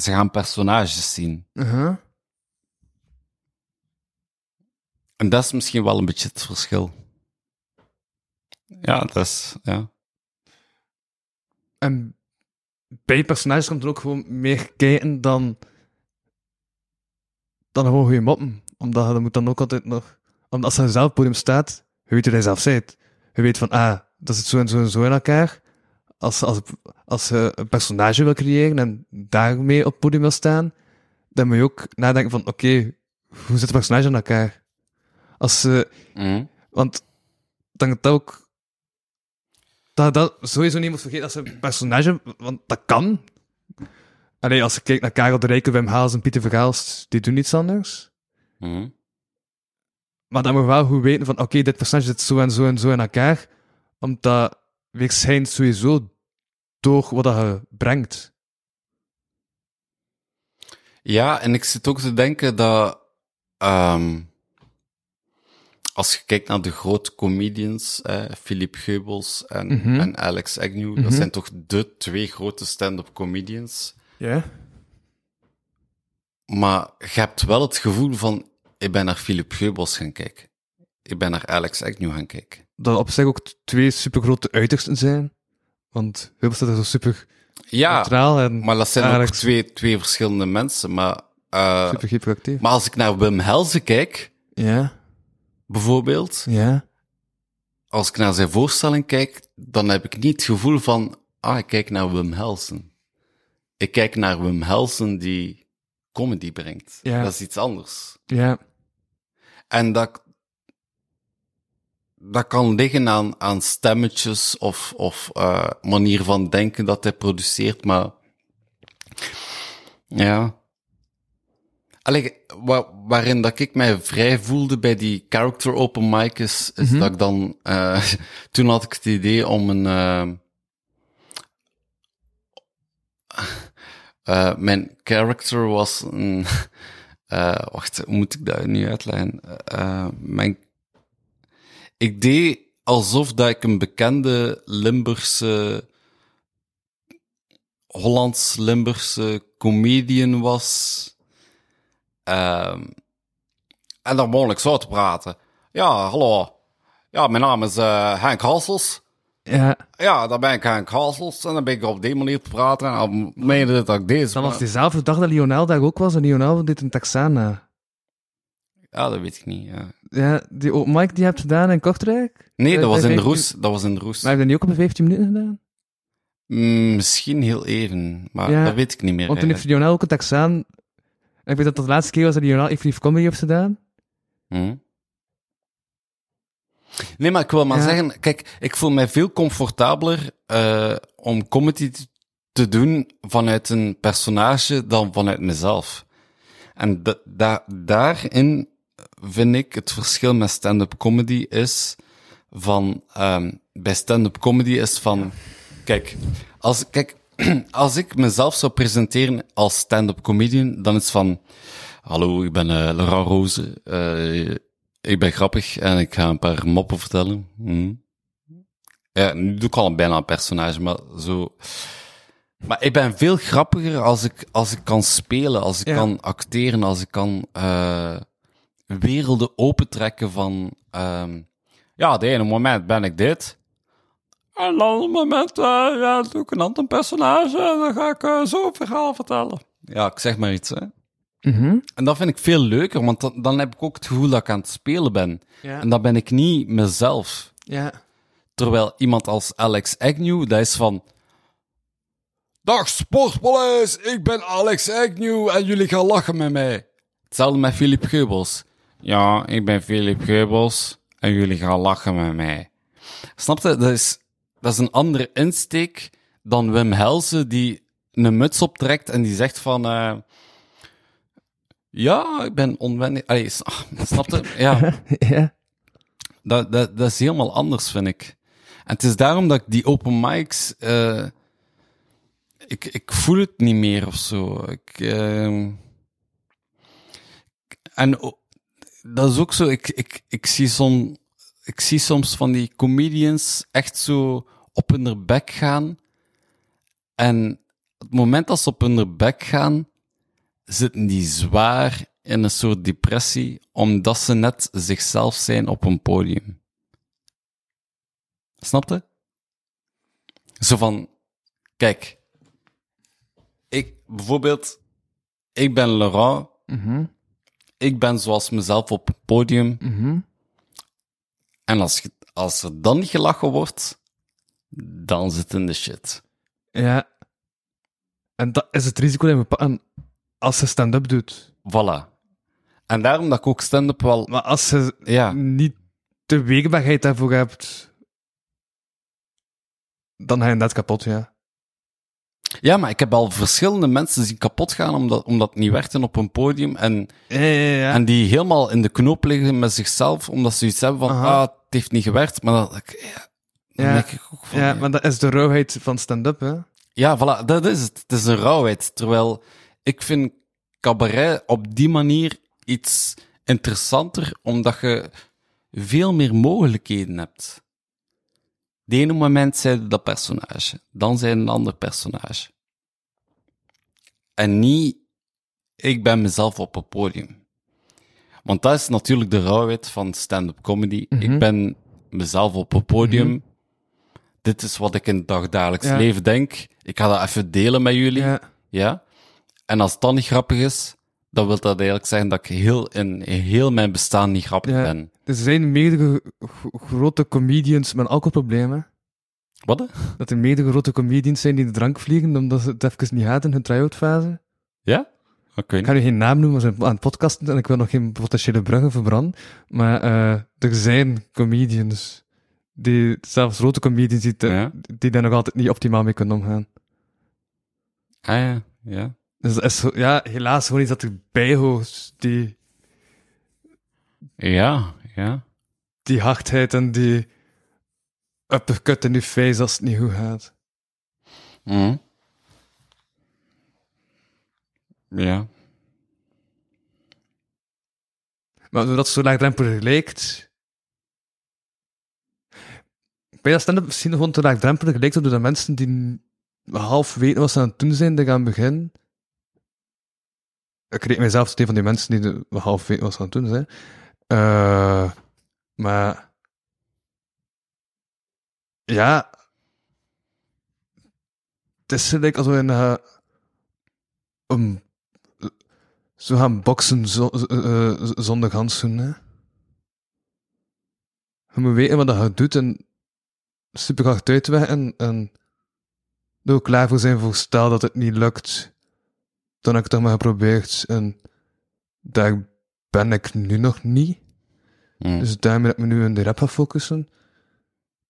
ze gaan personages zien. mhm. En dat is misschien wel een beetje het verschil. Ja, dat is, ja. En bij personages komt er ook gewoon meer kijken dan, dan gewoon goede moppen. Omdat je moet dan ook altijd nog... Omdat als zelf op het podium staat, je weet hoe hij zelf zit. Je weet van, ah, dat zit zo en zo en zo in elkaar. Als, als, als je een personage wil creëren en daarmee op het podium wil staan, dan moet je ook nadenken van, oké, hoe zit het personage in elkaar? Als ze... Mhm. Want dan dat ook. Dat dat sowieso niet moet vergeten als een personage, want dat kan. Allee, als je kijkt naar Karel de Rijke, Wim Haals en Pieter Verhaalst, die doen iets anders. Mhm. Maar dan moet je wel goed weten van, oké, dit personage zit zo en zo en zo in elkaar. Omdat weer schijnt sowieso door wat dat je brengt. Ja, en ik zit ook te denken dat ehm, als je kijkt naar de grote comedians, eh, Philippe Geubels en, Mhm. en Alex Agnew, Mhm. dat zijn toch de twee grote stand-up comedians. Ja? Maar je hebt wel het gevoel van, ik ben naar Philippe Geubels gaan kijken. Ik ben naar Alex Agnew gaan kijken. Dat op zich ook twee supergrote uitersten zijn. Want Wilbert staat er zo super Ja, neutraal en maar dat zijn ook twee, twee verschillende mensen. Maar Eh, Super hyperactief. maar als ik naar Wim Helsen kijk, Ja, bijvoorbeeld, ja. als ik naar zijn voorstelling kijk, dan heb ik niet het gevoel van, ah, ik kijk naar Wim Helsen. Ik kijk naar Wim Helsen die comedy brengt. Ja. Dat is iets anders. Ja, En dat, dat kan liggen aan, aan stemmetjes of, of eh, manier van denken dat hij produceert, maar ja. Allee, wa- waarin dat ik mij vrij voelde bij die character open mic is, is dat ik dan, eh, toen had ik het idee om een, eh, eh, mijn character was een, eh, wacht, hoe moet ik dat nu uitleggen? Eh, mijn, ik deed alsof dat ik een bekende Limburgse, Hollands-Limburgse comedian was. Ehm, en dan begon ik zo te praten. Ja, hallo. Ja, mijn naam is Henk Hassels. Ja. Ja, dan ben ik Henk Hassels. En dan ben ik op die manier te praten. En dan meende dat ik deze... Dan was diezelfde dag dat Lionel daar ook was en Lionel deed een Texana. Ja, dat weet ik niet. Ja. Ja, die open mic die je hebt gedaan in Kortrijk. Nee, Eh, dat was bij in de 15 roes. Dat was in de roes. Maar heb je dat niet ook op een 15 minuten gedaan? Mm, misschien heel even, maar Ja, dat weet ik niet meer. Want toen heeft. Lionel ook een Texaan. Ik weet dat dat de laatste keer was dat Lionel effectief comedy heeft gedaan. Hm? Nee, maar ik wil maar Ja. zeggen, kijk, ik voel mij veel comfortabeler eh, om comedy te doen vanuit een personage dan vanuit mezelf. En da- da- daarin vind ik het verschil met stand-up comedy is van, ehm, bij stand-up comedy is van, kijk, als, kijk, als ik mezelf zou presenteren als stand-up comedian, dan is van, hallo, ik ben eh Laurent Roze, eh, ik ben grappig en ik ga een paar moppen vertellen. Hm. Ja, nu doe ik al bijna een personage, maar zo... Maar ik ben veel grappiger als ik, als ik kan spelen, als ik Ja. kan acteren, als ik kan eh, werelden opentrekken van... ehm, ja, de ene moment ben ik dit. En een ander moment eh, ja, doe ik een ander personage en dan ga ik eh, zo een verhaal vertellen. Ja, ik zeg maar iets, hè. Mhm. En dat vind ik veel leuker, want dan, dan heb ik ook het gevoel dat ik aan het spelen ben. Ja. En dan ben ik niet mezelf. Ja. Terwijl iemand als Alex Agnew, dat is van... Dag Sportpaleis, ik ben Alex Agnew en jullie gaan lachen met mij. Hetzelfde met Philip Geubels. Ja, ik ben Philip Geubels en jullie gaan lachen met mij. Snap je? Dat is, dat is een andere insteek dan Wim Helsen die een muts optrekt en die zegt van... eh, ja, ik ben onwendig. Allee, ah, snap je? Ja. ja. Dat, dat, dat is helemaal anders, vind ik. En het is daarom dat ik die open mics... eh, ik, ik voel het niet meer of zo. Ik, ehm, en dat is ook zo... Ik, ik, ik, zie som, ik zie soms van die comedians echt zo op hun bek gaan. En het moment dat ze op hun bek gaan, zitten die zwaar in een soort depressie, omdat ze net zichzelf zijn op een podium. Snap je? Zo van, kijk, ik, bijvoorbeeld, ik ben Laurent, Mhm. ik ben zoals mezelf op het podium, Mhm. en als, als er dan gelachen wordt, dan zit in de shit. Ja. En dat is het risico dat we pakken als je stand-up doet. Voilà. En daarom dat ik ook stand-up wel, Maar als je ja, niet de weerbaarheid daarvoor hebt, dan ga je net kapot, ja. ja, maar ik heb al verschillende mensen zien kapot gaan omdat, omdat het niet werkte op een podium en Ja, ja, ja. En die helemaal in de knoop liggen met zichzelf, omdat ze iets hebben van, Aha. ah, het heeft niet gewerkt. Maar dat, ik- ja, dan Ja. denk ik ook van, ja, ja, maar dat is de rauwheid van stand-up, hè. ja, voilà, dat is het. Het is een rauwheid. Terwijl ik vind cabaret op die manier iets interessanter, omdat je veel meer mogelijkheden hebt. De ene moment zijn dat personage, dan zijn een ander personage. En niet, ik ben mezelf op het podium. Want dat is natuurlijk de rauwheid van stand-up comedy. Mhm. Ik ben mezelf op het podium. Dit is wat ik in het dagdagelijks Ja. leven denk. Ik ga dat even delen met jullie. Ja. Ja. En als het dan niet grappig is, dan wil dat eigenlijk zeggen dat ik heel, in heel mijn bestaan niet grappig Ja. ben. Er zijn meerdere grote comedians met alcoholproblemen. Wat? Dat er meerdere grote comedians zijn die de drank vliegen omdat ze het even niet hadden in hun try-out fase. Ja? Oké. Ik ga nu geen naam noemen, we zijn aan het podcasten en ik wil nog geen potentiële bruggen verbranden. Maar eh, er zijn comedians, die, zelfs grote comedians, die, te- Ja. die daar nog altijd niet optimaal mee kunnen omgaan. Ah ja, ja. Dus dat is ja, helaas gewoon iets dat erbij hoort. Die, Ja, ja. die hardheid en die uppercut in je face als het niet goed gaat. Mhm. Ja. Maar doordat het zo laagdrempelig lijkt... Bij dat stand-up misschien gewoon te laagdrempelig lijkt, doordat mensen die half weten wat ze aan het doen zijn, die gaan beginnen. Ik reken mijzelf tot een van die mensen die de, half weten wat ze aan doen zijn. Eh, maar... Ja... Het is gelijk als we een zo gaan boksen zo, eh, zonder handschoenen. Hè? Je weten wat dat doet en super hard uitwerken en er ook klaar voor zijn voor stel dat het niet lukt. Dan heb ik het toch maar geprobeerd en daar ben ik nu nog niet. Mhm. Dus daarmee dat ik me nu in de rap ga focussen.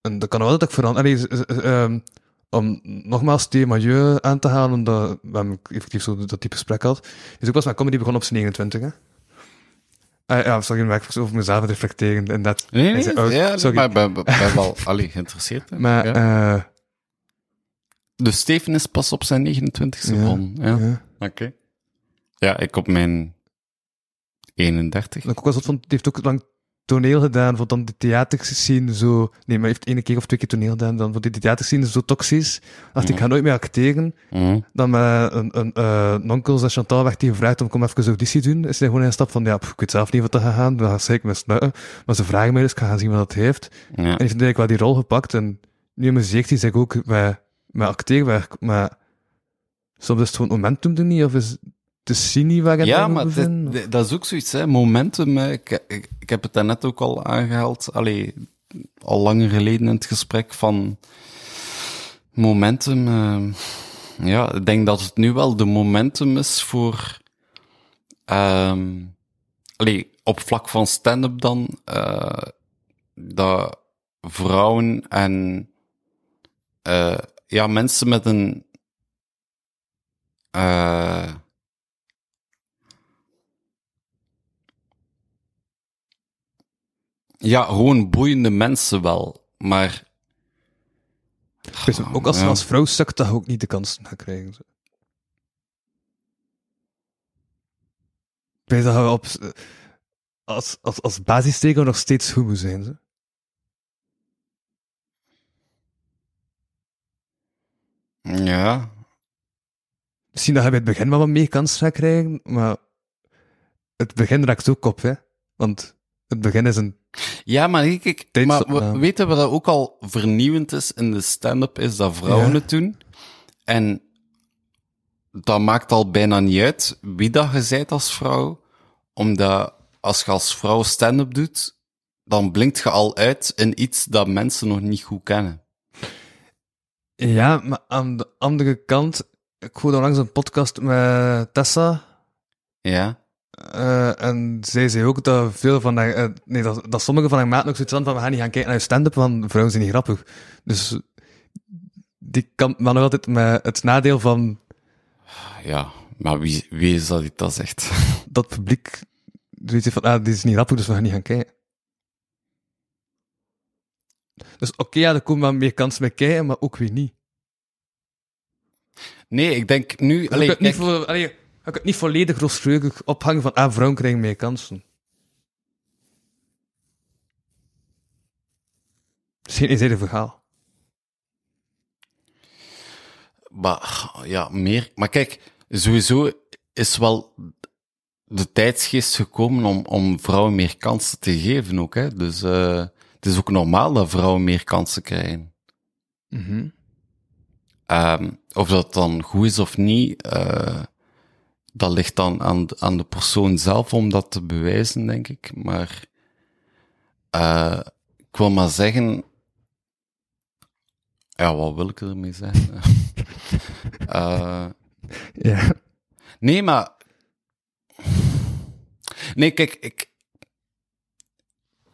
En dat kan wel dat ik. Allee, z- ehm, om nogmaals die milieu aan te halen, omdat we hebben effectief zo dat type gesprek had. Dus ik was met comedy begonnen op zijn 29, hè. Ah, ja, sorry, maar ik over mezelf reflecteren. En dat, Nee, nee, ja, sorry. maar ben, ben- wel allee, geïnteresseerd. hè. Maar, ja. eh, Dus Steven is pas op zijn 29e Ja, begonnen. Ja. ja. Oké. Ja, ik op mijn 31. Dat ik ook wel zot vond, die heeft ook lang toneel gedaan, voor dan de theaterscene zo... Nee, maar heeft ene keer of twee keer toneel gedaan, dan voor die theaterscene zo toxisch. Dacht ik, Ja. ga nooit meer acteren. Mhm. Dan met een, een, eh, een onkel, zei Chantal, werd die gevraagd om kom even auditie doen. Is hij gewoon een stap van, ja, pff, ik weet zelf niet wat er gaat gaan, dan ga ik me snuiten. Maar ze vragen mij dus, ik ga gaan zien wat dat heeft. Ja. En heeft eigenlijk wel die rol gepakt. En nu amuseert hij zich ook met, met acteerwerk. Maar soms is het gewoon momentum er niet, of is de niet waar je Ja, maar dit- dat is ook zoiets, hè. Momentum. Ik, ik, ik heb het daarnet ook al aangehaald. Allee, al langer geleden in het gesprek van momentum. eh, ja, ik denk dat het nu wel de momentum is voor... ehm allee, op vlak van stand-up dan, eh, dat vrouwen en eh, ja, mensen met een... eh Ja, gewoon boeiende mensen wel. Maar ook als, Ja. als vrouw sukt, dat ook niet de kansen gaat krijgen. Ik weet dat je op, als, als, als basisteken nog steeds moet zijn. Zo. ja, Misschien dat je bij het begin wel wat meer kansen gaat krijgen, maar het begin raakt ook op, hè. Want het begin is een... ja maar ik, maar we weten wat dat ook al vernieuwend is in de stand-up, is dat vrouwen Ja. het doen. En dat maakt al bijna niet uit wie dat je bent als vrouw, omdat als je als vrouw stand-up doet, dan blinkt je al uit in iets dat mensen nog niet goed kennen. Ja, maar aan de andere kant, ik hoorde onlangs een podcast met Tessa, Ja, Eh, en zij zei ook dat veel van haar, eh, nee, dat, dat sommige van haar maten ook zoiets hadden van, we gaan niet gaan kijken naar je stand-up, want vrouwen zijn niet grappig. Dus die kan maar nog altijd met het nadeel van ja, maar wie, wie is dat die dat zegt? dat publiek zoiets van, ah, dit is niet grappig, dus we gaan niet gaan kijken. Dus oké, ja, er komen wel meer kansen bij kijken, maar ook weer niet. Nee, ik denk nu... Allee, ik niet, kijk- voor, allee, ik kan het niet volledig rooskleurig ophangen van, ah, vrouwen krijgen meer kansen. Het is geen eenzijdig verhaal. Maar ja, meer. Maar kijk, sowieso is wel de tijdsgeest gekomen om, om vrouwen meer kansen te geven ook. Hè? Dus eh, het is ook normaal dat vrouwen meer kansen krijgen. Mhm. Ehm, of dat dan goed is of niet, eh, dat ligt dan aan, de- aan de persoon zelf om dat te bewijzen, denk ik. Maar eh, ik wil maar zeggen. Ja, wat wil ik ermee zeggen? Eh, Ja. nee, maar. Nee, kijk, ik.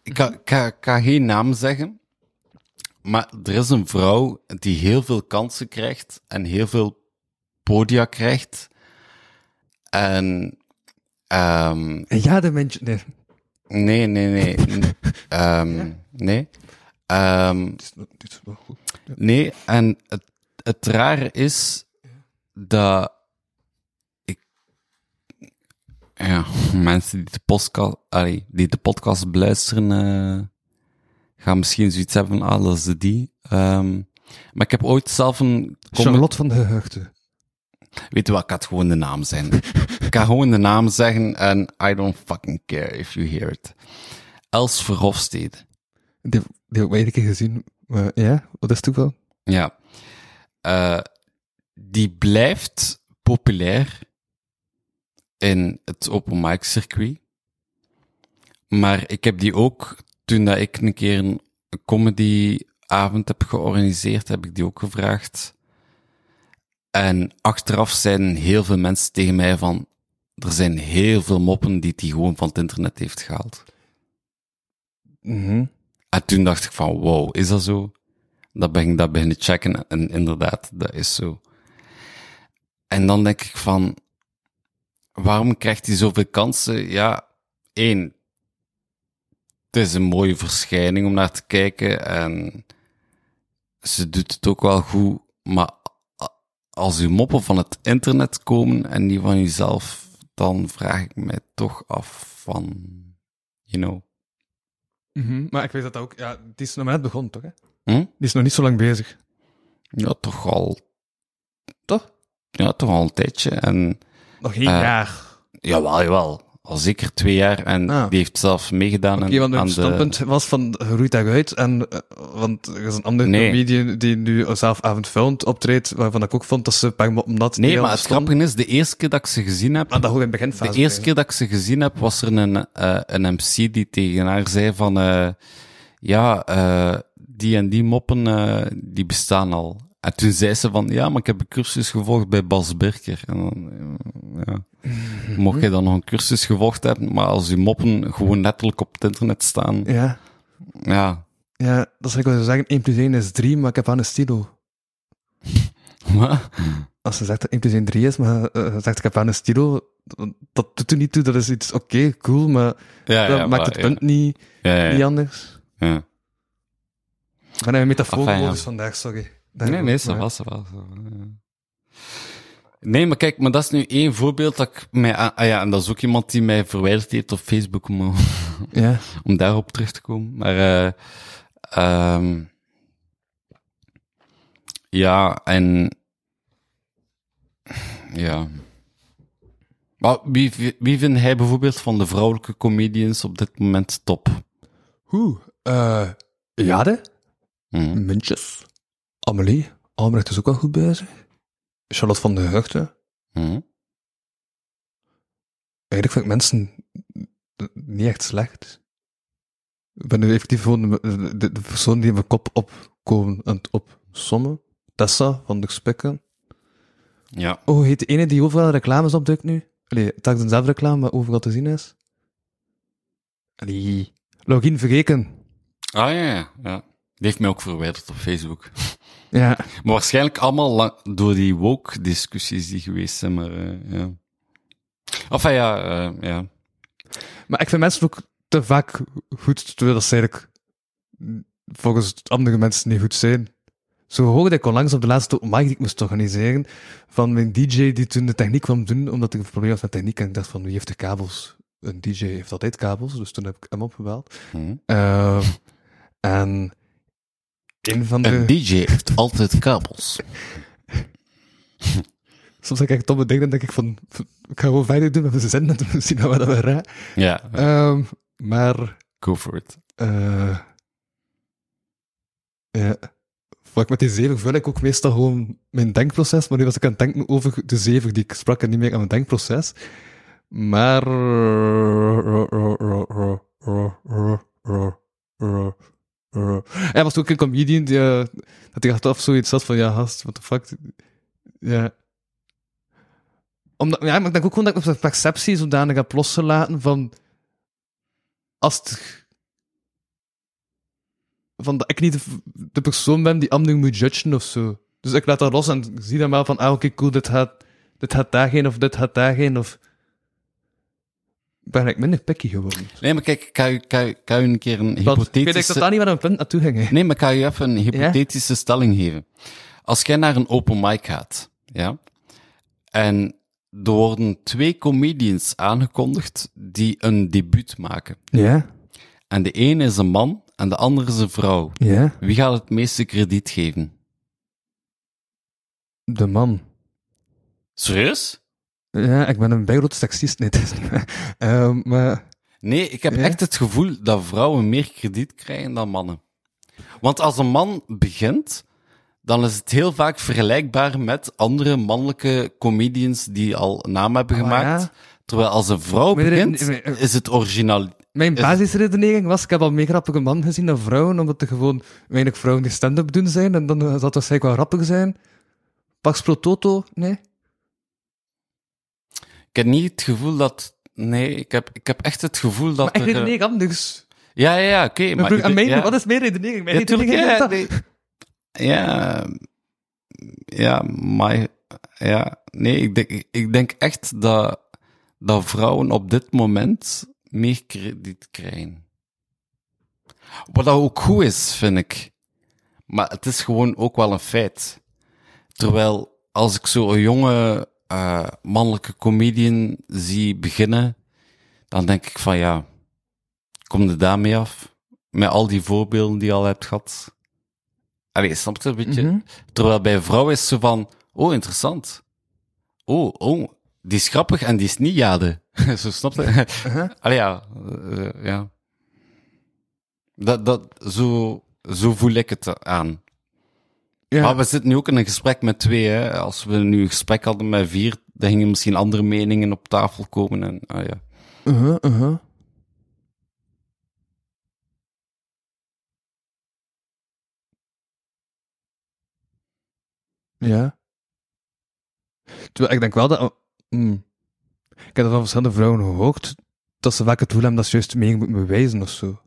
Ik ga, ik ga, ik ga geen naam zeggen. Maar er is een vrouw die heel veel kansen krijgt en heel veel podia krijgt. En. ehm Ja, de mensen... Nee, nee, nee, nee. ehm, nee. Goed. Nee, en het, het rare is dat ik. Ja, mensen die de podcast, allee, die de podcast beluisteren, eh, gaan misschien zoiets hebben van, ah, dat is die. Ehm, maar ik heb ooit zelf een. Charlotte van de Heugde. Weet je wat, ik ga het gewoon de naam zijn. ik ga gewoon de naam zeggen en I don't fucking care if you hear it. Els Verhofstede. Die, die heb ik een keer gezien. Maar ja, wat is toeval? Ja. Eh, die blijft populair in het open mic circuit. Maar ik heb die ook, toen dat ik een keer een comedyavond heb georganiseerd, heb ik die ook gevraagd. En achteraf zeiden heel veel mensen tegen mij van, er zijn heel veel moppen die die gewoon van het internet heeft gehaald. Mhm. En toen dacht ik van, wow, is dat zo? Dat ben ik dat beginnen checken en inderdaad, dat is zo. En dan denk ik van, waarom krijgt hij zoveel kansen? Ja, één, het is een mooie verschijning om naar te kijken en ze doet het ook wel goed, maar als uw moppen van het internet komen en niet van jezelf, dan vraag ik mij toch af van, you know. Mhm. Maar ik weet dat ook... Ja, die is nog maar net begonnen, toch? Hè? Hm? Die is nog niet zo lang bezig. Ja, toch al Toch? Ja, toch al een tijdje. En Nog geen Eh, jaar. jawel, jawel. Al zeker twee jaar. En Ah. die heeft zelf meegedaan Oké, aan, want de... standpunt was van, roeit daaruit. En, eh, want er is een andere Nee. comedian die nu zelf avondvullend optreedt, waarvan ik ook vond dat ze per moppen dat Nee, maar het grappige is, de eerste keer dat ik ze gezien heb... Ah, dat hoor in het beginfase. De eerste keer dat ik ze gezien heb, was er een, eh, een MC die tegen haar zei van... eh, ja, die en die moppen, die bestaan al. En toen zei ze van, ja, maar ik heb een cursus gevolgd bij Bas Birker. En dan, ja. Mocht je dan nog een cursus gevolgd hebben, maar als die moppen gewoon letterlijk op het internet staan, Ja. ja, Ja, dat zou ik wel zeggen. 1 plus 1 is 3, maar ik heb aan een stilo. Wat? Als ze zegt dat 1 plus 1 3 is, maar eh, ze zegt ik heb aan een stilo, dat doet er niet toe. Dat is iets oké, cool, maar Ja, dat ja, maakt maar- het punt niet, Ja, ja, niet anders. ja. Ik ben een metafoor dus vandaag, sorry. Nee, nee, ça va, ja. Nee, maar kijk, maar dat is nu één voorbeeld dat ik mij... Ah ja, en dat is ook iemand die mij verwijderd heeft op Facebook om, Ja. om daarop terug te komen. Maar, eh ehm ja, en... Ja. Maar wie, wie vindt hij bijvoorbeeld van de vrouwelijke comedians op dit moment top? Hoe? Eh, Jade? Hm. Mintjes? Amelie? Albrecht is ook wel goed bezig. Charlotte van der Heugde? Hm. Eigenlijk vind ik mensen niet echt slecht. Ik ben nu effectief gewoon de, de, de persoon die in mijn kop opkomen het opsommen. Tessa van de Spikken. Ja. Oh, heet de ene die overal reclames opduikt nu? Allee, het is dezelfde reclame, maar overal te zien is. Allee. Login vergeken. Ah ja, ja, ja. Die heeft mij ook verwijderd op Facebook. Ja. Maar waarschijnlijk allemaal lang- door die woke-discussies die geweest zijn, maar eh, ja. Enfin ja, eh, ja. Maar ik vind mensen ook te vaak goed, terwijl dat ze eigenlijk volgens andere mensen niet goed zijn. Zo hoorde ik onlangs op de laatste open mic die ik moest organiseren, van mijn DJ die toen de techniek kwam doen, omdat ik een probleem had met techniek, en ik dacht van, wie heeft de kabels? Een DJ heeft altijd kabels, dus toen heb ik hem opgebeld. Hm. Ehm, en een van de... Een DJ heeft altijd kabels. Soms heb ik echt domme dingen, denk ik van, ik ga gewoon verder doen met mijn zien we we raar. Ja, Ehm, maar... go for it. eh ja, ik met die zeven vul ik ook meestal gewoon mijn denkproces, maar nu was ik aan het denken over de zeven die ik sprak en niet meer aan mijn denkproces. Maar... Hij was ook een comedian die, eh, dat hij achteraf zoiets had van, ja, gast, what the fuck. Ja. Omdat, ja, maar ik ook gewoon dat ik mijn perceptie zodanig heb losgelaten van, als van dat ik niet de, persoon ben die anderen moet judgen of zo. Dus ik laat dat los en zie dan wel van, ah, oké, cool, dit gaat, gaat daarheen of dit gaat daarheen of... Ben ik minder picky geworden. Nee, maar kijk, je, kan je, kan je een keer een Want ik weet hypothetische... totaal niet waar een punt naartoe ging. hè. Nee, maar ik ga je even een hypothetische stelling geven. Als jij naar een open mic gaat, ja, en er worden twee comedians aangekondigd die een debuut maken. Ja, En de ene is een man en de andere is een vrouw. ja. Wie gaat het meeste krediet geven? De man. Serieus? Ja, ik ben een bijgrote seksist. Nee, dat is niet waar. Ehm, maar... Nee, ik heb Ja? echt het gevoel dat vrouwen meer krediet krijgen dan mannen. Want als een man begint, dan is het heel vaak vergelijkbaar met andere mannelijke comedians die al naam hebben Oh, gemaakt. ja. Terwijl als een vrouw begint, maar- is het original. Mijn Is- basisredenering was, ik heb al meer grappige man gezien dan vrouwen, omdat er gewoon weinig vrouwen die stand-up doen zijn, en dan zal het waarschijnlijk wel grappig zijn. Pax pro toto, nee? Ik heb niet het gevoel dat... Nee, ik heb, ik heb echt het gevoel dat Maar ik er... eh, redeneer anders. Ja, ja, ja, oké. Maar ja. wat is mijn redenering? Mijn Ja, tuurlijk, redenering ja, nee. ja, ja, maar ja, nee, ik denk, ik denk echt dat, dat vrouwen op dit moment meer krediet krijgen. Wat ook goed is, vind ik. Maar het is gewoon ook wel een feit. Terwijl als ik zo een jonge eh, mannelijke comedian zie beginnen, dan denk ik van ja, kom er daarmee af? Met al die voorbeelden die je al hebt gehad. Allee, snap je een beetje? Mhm. Terwijl bij vrouwen is het zo van, oh, interessant. Oh, oh, die is grappig en die is niet jade. zo snap je? Uh-huh. Allee, ja, eh, ja. Dat, dat, zo, zo voel ik het aan. Ja. Maar we zitten nu ook in een gesprek met twee, hè. Als we nu een gesprek hadden met vier, dan gingen misschien andere meningen op tafel komen en, ah ja. Uh-huh, uh-huh. Ja. Terwijl ik denk wel dat... mm, ik heb dat van verschillende vrouwen gehoord, dat ze vaak het gevoel hebben dat ze juist meer moeten bewijzen of zo.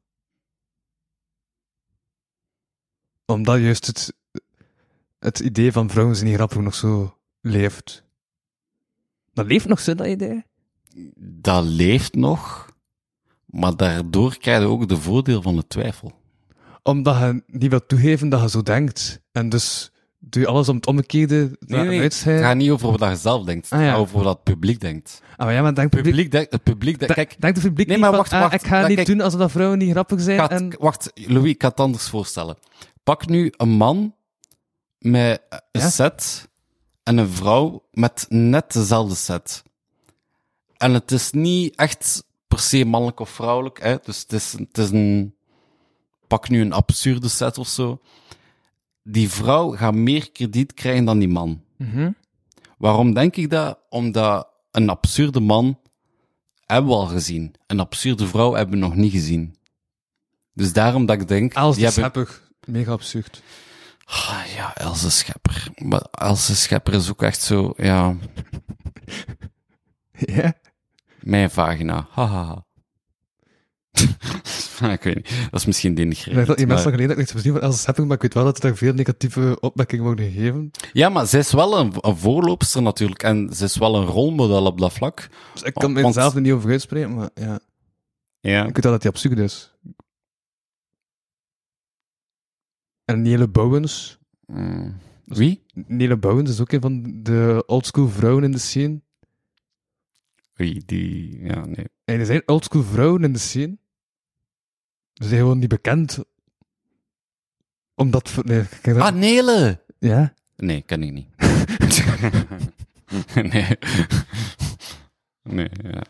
Omdat juist het, het idee van vrouwen zijn niet grappig nog zo leeft. Dat leeft nog zo, dat idee? Dat leeft nog, maar daardoor krijg je ook de voordeel van de twijfel. Omdat je niet wilt toegeven dat je zo denkt. En dus doe je alles om het omgekeerde Nee, nee, het gaat niet over wat je zelf denkt, Ah, ja. maar over wat het publiek denkt. Ah, maar ja, maar denk Het publiek... publiek, denkt- het publiek denkt, de- kijk, denkt het publiek Nee, niet maar van, wacht, ah, wacht. ik ga niet kijk- doen alsof dat vrouwen niet grappig zijn. Gaat- en... Wacht, Louis, ik ga het anders voorstellen. Pak nu een man met een Ja? set en een vrouw met net dezelfde set. En het is niet echt per se mannelijk of vrouwelijk, hè? dus het is, het is een... Pak nu een absurde set of zo. Die vrouw gaat meer krediet krijgen dan die man. Mhm. Waarom denk ik dat? Omdat een absurde man hebben we al gezien. Een absurde vrouw hebben we nog niet gezien. Dus daarom dat ik denk... Als die hebben... Mega absurd. Ah, ja, Else Schepper. Maar Else Schepper is ook echt zo, ja, Ja? mijn vagina. Hahaha. ik weet niet. Dat is misschien Ik denigrerend. dat die mensen maar- nog geleden dat ik niks van Els Schepping, maar ik weet wel dat er daar veel negatieve opmerkingen worden gegeven. Ja, maar zij is wel een, een voorloopster natuurlijk. En ze is wel een rolmodel op dat vlak. Dus ik kan Want- mezelf er niet over uitspreken, maar ja. Ja. Ik weet wel dat die absurd is. En Nele Bowens. Mm. Wie? Nele Bowens is ook een van de oldschool vrouwen in de scene. Wie? Die, ja, nee. En er zijn oldschool vrouwen in de scene. Ze zijn gewoon niet bekend. Omdat... Nee, dat... Ah, Nele! Ja? Nee, ken ik niet. nee. Nee, ja.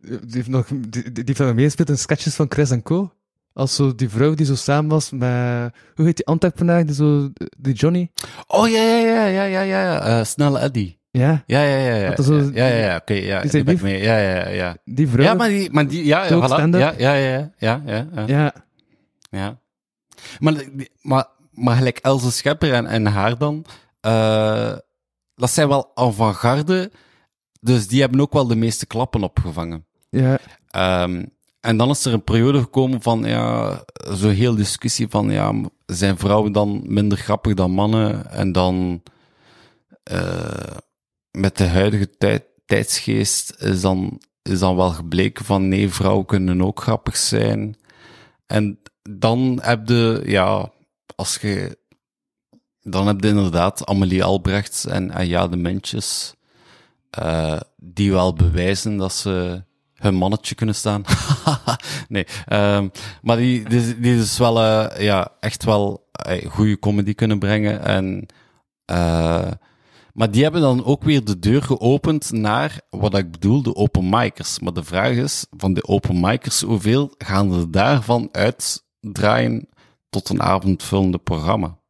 Die heeft nog... Die, die heeft nog meegespeeld in sketches van Chris en Co. Als zo die vrouw die zo samen was met, hoe heet die Antwerpenaar, die zo, die Johnny? Oh, ja, ja, ja, ja, ja, ja, eh, Snelle Eddie. Ja, Ja, ja, ja, ja. Zo- ja, ja, ja, oké, ja. Die mee. Ja, ja, ja, die vrouw. Ja, maar die, maar die, ja, voilà. Ja, ja, ja, ja, ja, ja. Ja, Ja. Maar, maar, maar gelijk Else Schepper en, en haar dan, eh, dat zijn wel avant-garde, dus die hebben ook wel de meeste klappen opgevangen. ja, Ehm, en dan is er een periode gekomen van, ja, zo'n heel discussie van, ja, zijn vrouwen dan minder grappig dan mannen? En dan, eh, met de huidige tijd, tijdsgeest is dan, is dan wel gebleken van, nee, vrouwen kunnen ook grappig zijn. En dan heb je, ja, als je, dan heb je inderdaad Amelie Albrecht en, en Ja de Mensjes, eh, die wel bewijzen dat ze hun mannetje kunnen staan. nee, ehm, maar die, die, die dus wel, eh, ja, echt wel eh, goede comedy kunnen brengen. En, eh, maar die hebben dan ook weer de deur geopend naar wat ik bedoel, de open micers. Maar de vraag is, van de open micers, hoeveel gaan er daarvan uitdraaien tot een avondvullende programma?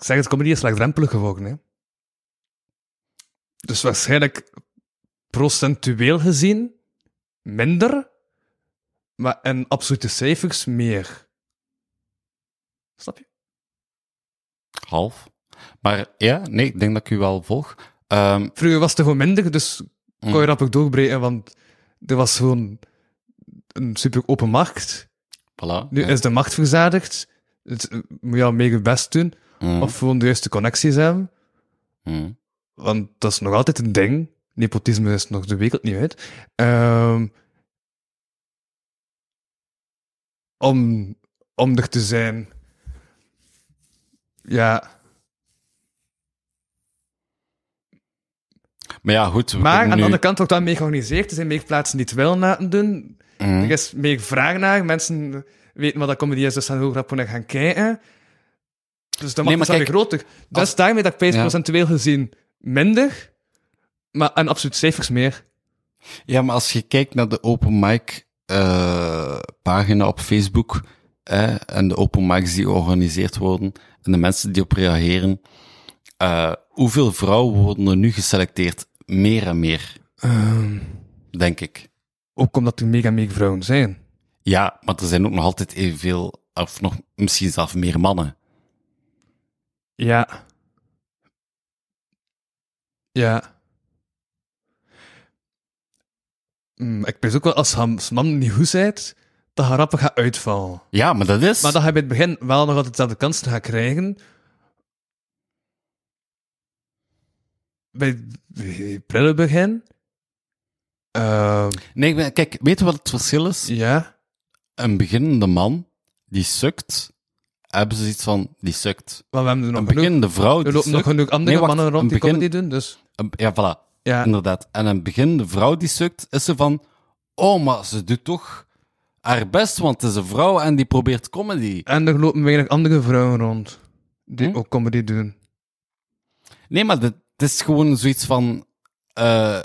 ik zeg het, comedy is laagdrempelig geworden, hè. Dus waarschijnlijk procentueel gezien minder, maar in absolute cijfers meer. Snap je? Half. Maar ja, nee, ik denk dat ik u wel volg. Ehm, Vroeger was het gewoon minder, dus kon je Mm. rappig doorbreken, want er was gewoon een super open markt. voilà. Nu ja. is de markt verzadigd. Het, eh, moet je al mee je best doen, Mm, of gewoon de juiste connecties hebben. mm. Want dat is nog altijd een ding. Nepotisme is nog de wereld niet uit. Ehm, om, om er te zijn. Ja. Maar ja, goed. Maar aan de andere kant wordt dat meer georganiseerd. Er zijn meer plaatsen die het wel laten doen. Mm. Er is meer vraag naar. Mensen weten wat dat comedy is, dus gaan heel rap naar gaan kijken. Dus Nee, is alweer kijk, groter. Dat is als- daarmee dat ik Ja. procentueel gezien minder, maar aan absoluut cijfers meer. Ja, maar als je kijkt naar de open mic eh, pagina op Facebook eh, en de open mics die georganiseerd worden en de mensen die op reageren, eh, hoeveel vrouwen worden er nu geselecteerd? Meer en meer, Ehm, denk ik. ook omdat er mega meer vrouwen zijn. Ja, maar er zijn ook nog altijd evenveel, of nog misschien zelfs meer mannen. Ja. Ja. Mm, ik weet ook wel, als je man niet goed bent, dat je rapper gaat uitvallen. Ja, maar dat is... Maar dat je bij het begin wel nog altijd dezelfde kansen gaat krijgen. Bij het begin. Ehm, Nee, kijk, weet je wat het verschil is? ja. Een beginnende man, die sukt, hebben ze iets van, die sukt. Maar we hebben er nog Een genoeg. beginnende vrouw, Er die lopen nog genoeg andere Nee, wacht, mannen rond die begin- comedy doen, dus... Ja, voilà. Ja. Inderdaad. En een beginnende vrouw die sukt, is ze van, oh, maar ze doet toch haar best, want het is een vrouw en die probeert comedy. En er lopen weinig andere vrouwen rond. Die Hm? ook comedy doen. Nee, maar het is gewoon zoiets van, eh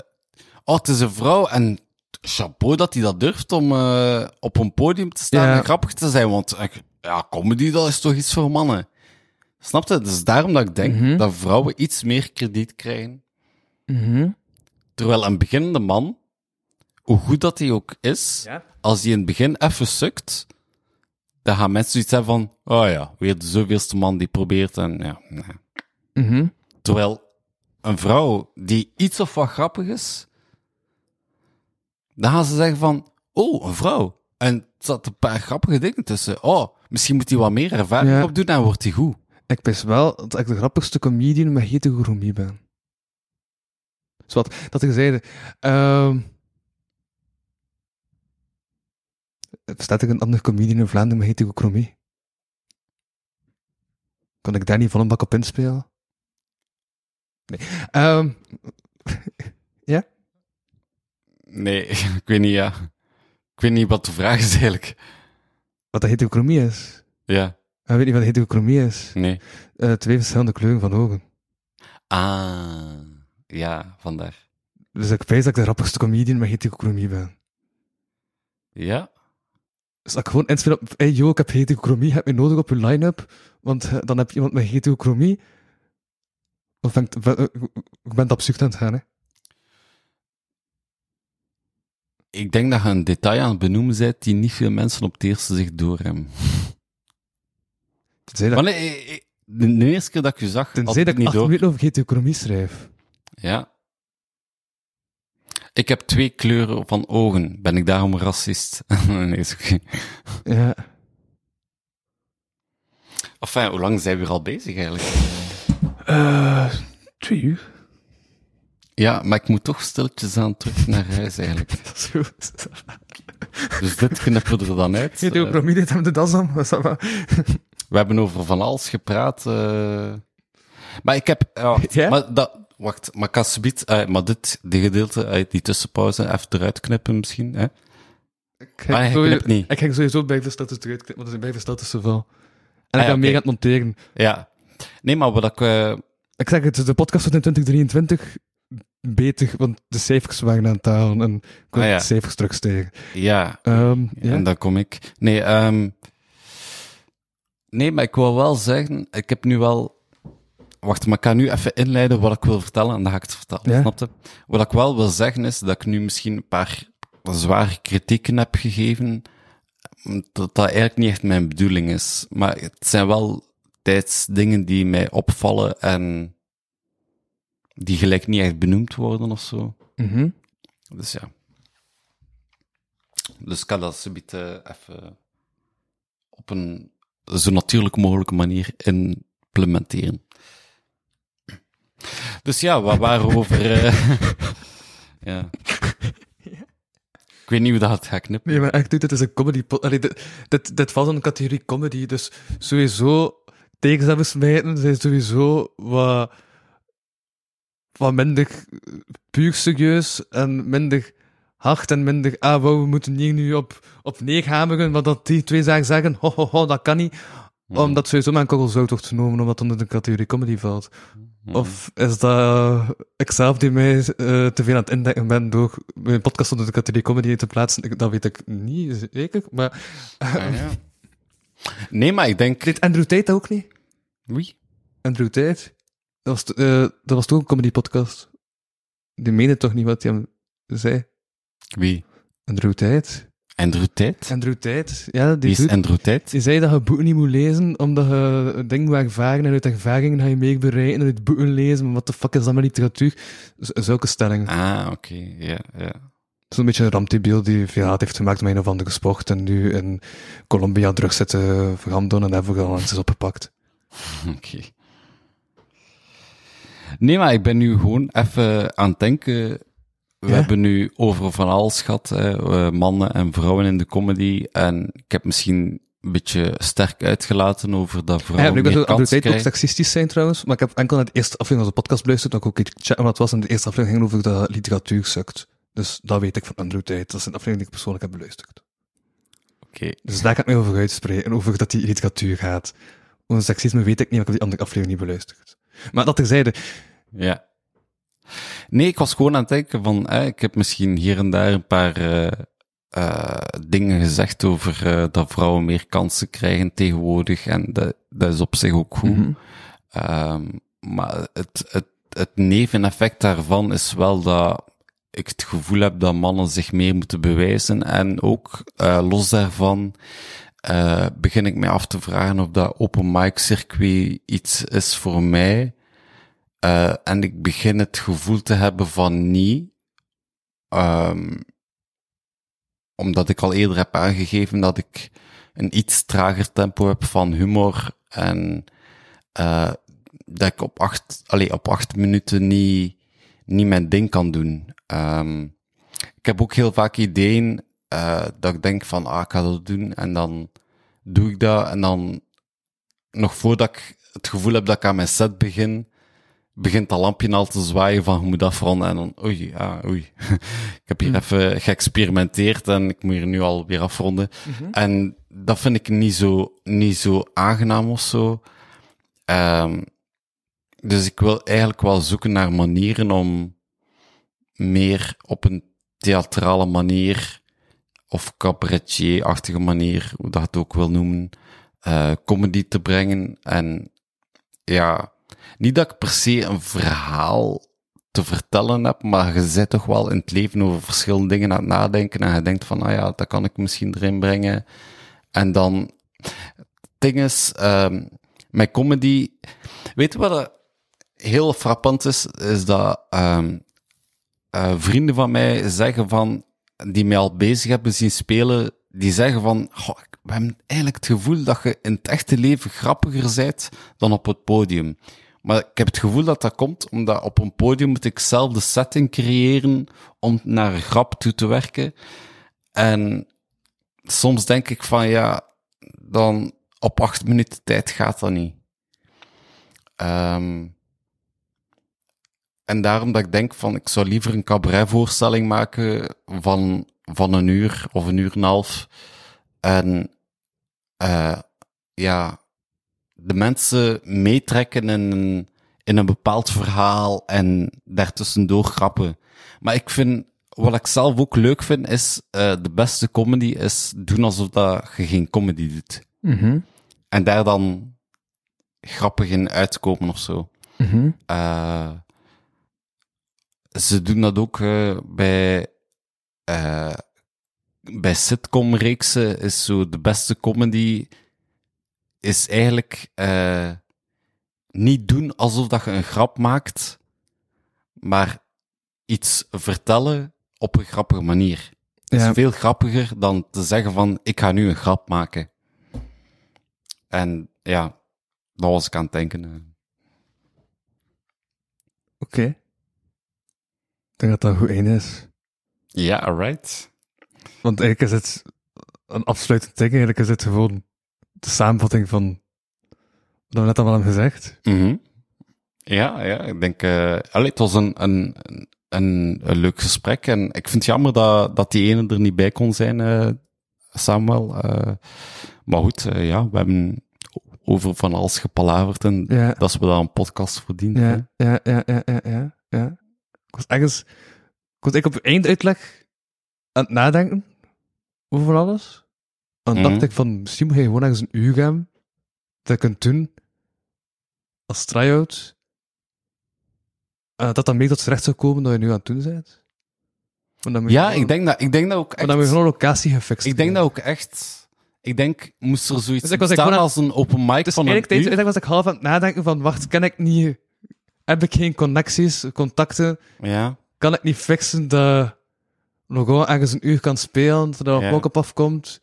oh, het is een vrouw en chapeau dat hij dat durft om eh, op een podium te staan Ja. en grappig te zijn, want eh, ja, comedy, dat is toch iets voor mannen. Snap je? Dus daarom dat ik denk Mhm. dat vrouwen iets meer krediet krijgen. Mhm. Terwijl een beginnende man, hoe goed dat hij ook is, Ja. als hij in het begin even sukt, dan gaan mensen zoiets hebben van, oh ja, weer de zoveelste man die probeert en ja. nee. Mhm. Terwijl een vrouw die iets of wat grappig is, dan gaan ze zeggen van, oh, een vrouw. En er zat een paar grappige dingen tussen. Oh, misschien moet hij wat meer ervaring Ja. opdoen en wordt hij goed. Ik wist wel dat ik de grappigste comedian met heterochromie ben. Dus wat, dat ik zeide. ehm bestaat er een andere comedian in Vlaanderen met heterochromie? Kon ik daar niet van een bak op inspelen? Nee. Ehm Nee, ik weet niet, ja. Ik weet niet wat de vraag is eigenlijk. wat de heterochromie is. Ja, Ik weet niet wat heterochromie is. nee. Eh, twee verschillende kleuren van ogen. Ah, ja, vandaar. Dus ik weet dat ik de grappigste comedian met heterochromie ben. Ja? Dus dat ik gewoon inspel op, hey yo, ik heb heterochromie, heb je nodig op je line-up, want eh, dan heb je iemand met heterochromie. Of ben ik, ben- eh, ik ben het op zoek aan het gaan, hè. Ik denk dat je een detail aan het benoemen bent die niet veel mensen op het eerste zicht doorhebben. Tenzij dat, Maar nee, eh, eh, de, eerste keer dat ik je zag, had tenzij ik dat ik niet acht door. minuten over schrijf. Ja. Ik heb twee kleuren van ogen. Ben ik daarom racist? nee, is oké. Ja. Enfin, hoe lang zijn we er al bezig eigenlijk? Eh, twee uur. Ja, maar ik moet toch stilletjes aan terug naar huis eigenlijk. Dat is goed. Dus dit knippen we er dan uit. Eh, Heterochromie, dit hebben de das aan. We hebben over van alles gepraat. eh. Maar ik heb... Ja? maar, dat, wacht, maar kan subiet, eh, maar dit, die gedeelte, uit die tussenpauze, even eruit knippen misschien. Hè? Ik Ah, sowieso- knipt niet. Ik ging sowieso bij de status eruit knippen, want er zijn bij de status zoveel. En ik Ah, ja, ben meer oké. aan het monteren. Ja. Nee, maar wat ik... eh, Ik zeg het, de podcast van in 2023 beter, want de cijfers waren aan het dalen en ik wil Ah, ja. de cijfers terugstijgen. ja, Ehm ja. En dan kom ik. Nee, ehm nee, maar ik wil wel zeggen, ik heb nu wel. Wacht, maar ik kan nu even inleiden wat ik wil vertellen en dan ga ik het vertellen. Ja. Snapte? Wat ik wel wil zeggen is dat ik nu misschien een paar zware kritieken heb gegeven. Dat dat eigenlijk niet echt mijn bedoeling is. Maar het zijn wel tijds dingen die mij opvallen en die gelijk niet echt benoemd worden of zo. Mhm. Dus ja. Dus ik kan dat zoiets eh, even op een zo natuurlijk mogelijke manier implementeren. Dus ja, wat waren we over... eh, ja. Ik weet niet hoe dat gaat knippen. Nee, maar echt, dit is een comedy... Allee, dit, dit, dit valt in de categorie comedy, dus sowieso hebben smijten zijn sowieso wat, wat minder puur serieus en minder hard en minder, ah, wauw, we moeten hier nu op, op neerhameren, wat dat die twee zaken zeggen, ho, ho, ho, dat kan niet. Omdat sowieso mijn kogel zout wordt genomen, omdat het onder de categorie comedy valt. Of is dat ik zelf die mij eh, te veel aan het indekken ben door mijn podcast onder de categorie comedy te plaatsen? Dat weet ik niet zeker, maar... Ah, ja. Nee, maar ik denk... Deed Andrew Tate ook niet? Wie? Andrew Tate? Dat was, eh, dat was toch een comedy podcast? Die meende toch niet wat hij hem zei? Wie? Andrew Tate? Andrew Tate? Andrew Tate, ja, die Wie is doet... Andrew Tate? Die zei dat je boeken niet moet lezen, omdat je dingen moet ervaren en uit ervaringen ga je meer bereiken en uit boeken lezen, maar wat de fuck is dat met literatuur? Z- zulke stellingen. Ah, oké. Ja, ja. Zo'n beetje een ramtebiel die veel haat heeft gemaakt met een of andere sport en nu in Colombia drug zitten verhandelen en daarvoor al eens is opgepakt. Oké. Nee, maar ik ben nu gewoon even aan het denken. We Ja? hebben nu over van alles gehad, hè, eh, mannen en vrouwen in de comedy. En ik heb misschien een beetje sterk uitgelaten over dat Ja, vrouwen ik weet meer dat kans Tate ook seksistisch zijn trouwens, maar ik heb enkel de eerste aflevering van de podcast beluisterd, dan ook iets checken wat het was, en de eerste aflevering ging over dat literatuur sukt. Dus dat weet ik van Andrew Tate. Dat is een aflevering die ik persoonlijk heb beluisterd. Oké. Dus daar ga ik mij over uitspreken, over dat die literatuur gaat. Over seksisme weet ik niet, ik heb die andere aflevering niet beluisterd. Maar dat terzijde, Ja. Nee, ik was gewoon aan het denken van, hè, ik heb misschien hier en daar een paar eh, eh, dingen gezegd over eh, dat vrouwen meer kansen krijgen tegenwoordig. En dat, dat is op zich ook goed. Ehm, maar het, het, het neveneffect daarvan is wel dat ik het gevoel heb dat mannen zich meer moeten bewijzen. En ook eh, los daarvan eh, begin ik mij af te vragen of dat open mic circuit iets is voor mij. Eh, en ik begin het gevoel te hebben van niet. Ehm, omdat ik al eerder heb aangegeven dat ik een iets trager tempo heb van humor. En eh, dat ik op acht, allee, op acht minuten niet, niet mijn ding kan doen. Ehm, ik heb ook heel vaak ideeën eh, dat ik denk van, ah, ik ga dat doen. En dan doe ik dat. En dan, nog voordat ik het gevoel heb dat ik aan mijn set begin, begint dat lampje al te zwaaien van, je moet afronden. En dan, oei, ah, oei. ik heb hier even geëxperimenteerd en ik moet hier nu alweer afronden. En dat vind ik niet zo, niet zo aangenaam of zo. Ehm, dus ik wil eigenlijk wel zoeken naar manieren om meer op een theatrale manier of cabaretier-achtige manier, hoe dat ook wil noemen, eh, comedy te brengen. En ja, niet dat ik per se een verhaal te vertellen heb, maar je zit toch wel in het leven over verschillende dingen aan het nadenken en je denkt van, ah ja, dat kan ik misschien erin brengen. En dan, het ding is, ehm met comedy, weet je wat er heel frappant is, is dat ehm eh, vrienden van mij zeggen van, die mij al bezig hebben zien spelen, die zeggen van, "Goh, we hebben eigenlijk het gevoel dat je in het echte leven grappiger bent dan op het podium. Maar ik heb het gevoel dat dat komt omdat op een podium moet ik zelf de setting creëren om naar een grap toe te werken. En soms denk ik van, ja, dan op acht minuten tijd gaat dat niet. Ehm, en daarom dat ik denk van, ik zou liever een cabaretvoorstelling maken van, van een uur of een uur en een half. En eh, ja, de mensen meetrekken in een, in een bepaald verhaal en daartussendoor grappen. Maar ik vind, wat ik zelf ook leuk vind, is eh, de beste comedy is doen alsof dat je geen comedy doet. Mhm. En daar dan grappig in uitkomen of zo. Mhm. Eh, ze doen dat ook eh, bij, bij sitcom-reeksen. Is zo de beste comedy is eigenlijk eh, niet doen alsof dat je een grap maakt, maar iets vertellen op een grappige manier. Het Ja. is veel grappiger dan te zeggen van, ik ga nu een grap maken. En ja, dat was ik aan het denken. eh. Oké. Ik denk dat dat goed einde is. Ja, alright. Want eigenlijk is het een afsluitend ding. Eigenlijk is het gewoon de samenvatting van wat we net allemaal hebben gezegd. Mhm. Ja, ja, ik denk, eh allee, het was een, een, een, een, leuk gesprek en ik vind het jammer dat, dat die ene er niet bij kon zijn, eh, Samuel. Eh, maar goed, ja, we hebben over van alles gepalaverd en Ja. dat is wel een podcast hè. Ja, ja, ja, ja, ja, ja, ja. Ik was ergens... Ik was ik op einduitleg aan het nadenken over alles. En dan Mhm. dacht ik van, misschien moet je gewoon ergens een uur gaan dat je kunt doen als try-out. En dat dan mee tot terecht zou komen dat je nu aan het doen bent. Ja, gewoon- ik denk dat, ik denk dat ook maar dan moet je echt, gewoon een locatie gefixt ik denk dat ook echt, ik denk, moest er zoiets Dus ik was bestaan gewoon aan- als een open mic Dus van een uur? was ik half aan het nadenken van, wacht, kan ik niet... Heb ik geen connecties, contacten? Ja, kan ik niet fixen dat nog gewoon ergens een uur kan spelen, zodat er Ja. een op afkomt.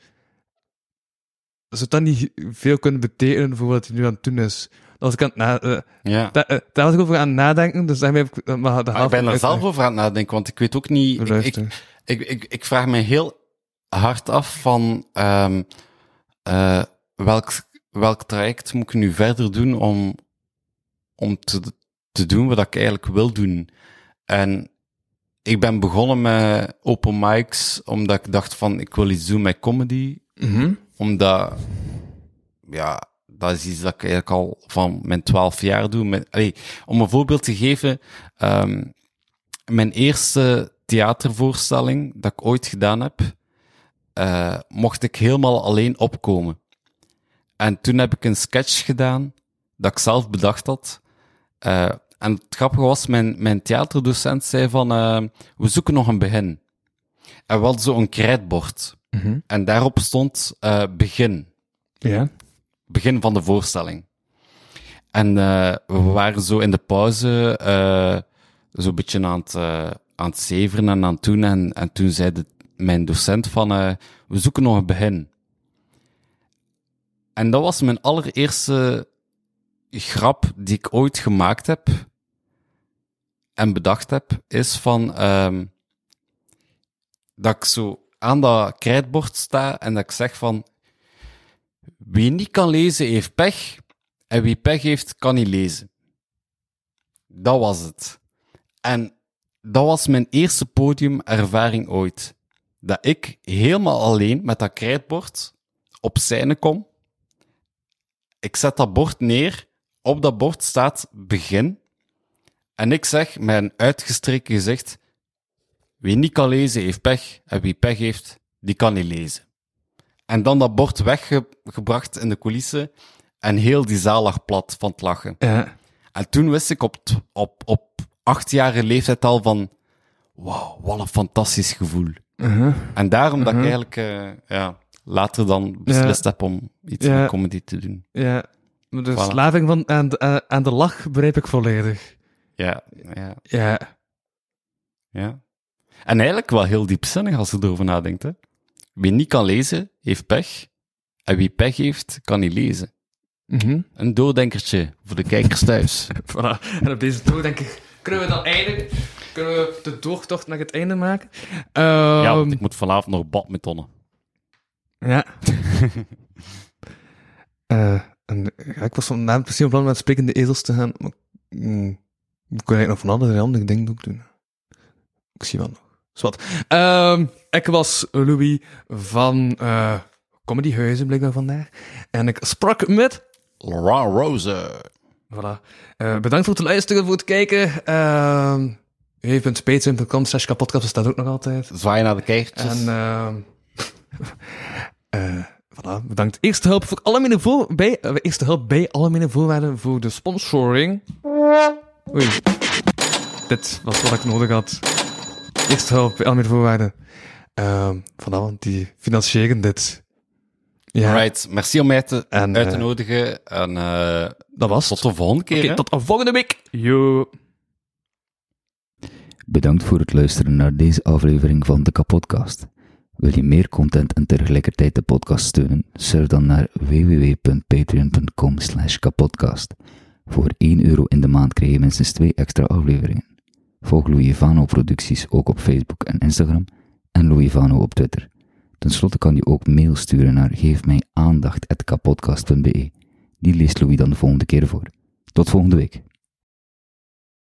Zou dat niet veel kunnen betekenen voor wat hij nu aan het doen is? Dat was ik aan het eh, ja. da- eh, daar was ik over aan het nadenken, dus daarmee heb ik eh, maar de Maar ik ben er zelf over aan het nadenken, want ik weet ook niet... ik- ik, ik, ik, ik vraag me heel hard af van ehm eh, welk, welk traject moet ik nu verder doen om, om te, te doen wat ik eigenlijk wil doen. En ik ben begonnen met open mics omdat ik dacht van ik wil iets doen met comedy. Mhm. Omdat, ja, dat is iets dat ik eigenlijk al van mijn twaalf jaar doe. Met, allee, om een voorbeeld te geven, ehm, mijn eerste theatervoorstelling dat ik ooit gedaan heb, eh, mocht ik helemaal alleen opkomen. En toen heb ik een sketch gedaan dat ik zelf bedacht had. Eh, en het grappige was, mijn, mijn theaterdocent zei van, eh, we zoeken nog een begin. En we hadden zo'n krijtbord. Mhm. En daarop stond eh, begin. Ja. Begin van de voorstelling. En eh, we waren zo in de pauze eh zo'n beetje aan het, aan het zeveren en aan het doen. En, en toen zei de, mijn docent van, we zoeken nog een begin. En dat was mijn allereerste grap die ik ooit gemaakt heb en bedacht heb, is van ehm, dat ik zo aan dat krijtbord sta en dat ik zeg van wie niet kan lezen heeft pech en wie pech heeft kan niet lezen. Dat was het. En dat was mijn eerste podiumervaring ooit. Dat ik helemaal alleen met dat krijtbord op scène kom. Ik zet dat bord neer. Op dat bord staat begin. En ik zeg een uitgestreken gezicht: Wie niet kan lezen heeft pech en wie pech heeft die kan niet lezen. En dan dat bord weggebracht in de coulissen en heel die zaal lag plat van het lachen. En toen wist ik op, op, op achtjarige leeftijd al van, wauw, wat een fantastisch gevoel. Uh-huh. En daarom dat ik Mhm. eigenlijk eh, ja, later dan beslist heb om iets Ja. met comedy te doen. Ja. Maar De Voilà. verslaving van aan de, aan- aan de lach begrijp ik volledig. Ja, ja, Ja. ja. En eigenlijk wel heel diepzinnig als je erover nadenkt. Hè. Wie niet kan lezen, heeft pech. En wie pech heeft, kan niet lezen. Mhm. Een doordenkertje voor de kijkers thuis. Voilà. En op deze toon denk ik, kunnen we dan eindigen? Kunnen we de doortocht naar het einde maken? ja, Ehm, want ik moet vanavond nog badmintonnen. Ja. Eh, en, ja, ik was van na precies van plan met sprekende ezels te gaan, maar mm, ik kon eigenlijk nog van andere andere dingen ook doen. Ik zie wel nog. Zwat. Ehm, ik was Louis van eh Comedyhuizen, blijkbaar vandaag. En ik sprak met... Laura Rose. Voilà. Eh, bedankt voor het luisteren, voor het kijken. Ehm www.patreon.com slash kapodcast staat ook nog altijd. Zwaai naar de kijkertjes. En ehm eh, voilà, bedankt. Eerste hulp voor alle mijn voor, bij, eerste hulp bij alle mijn voorwaarden voor de sponsoring. Oei. Dit was wat ik nodig had. Eerste hulp alle mijn voorwaarden. Ehm want die financieren dit. Ja, Right, merci om mij te, En, uit te eh, nodigen. En eh, dat was tot de volgende keer. Tot de volgende week. Yo. Bedankt voor het luisteren naar deze aflevering van de Kapodcast. Wil je meer content en tegelijkertijd de podcast steunen? Surf dan naar www.patreon.com kapodcast. Voor 1 euro in de maand krijg je minstens 2 extra afleveringen. Volg Louis Vano producties ook op Facebook en Instagram en Louis Vano op Twitter. Ten slotte kan je ook mail sturen naar geefmijaandacht.kapodcast.be. Die leest Louis dan de volgende keer voor. Tot volgende week.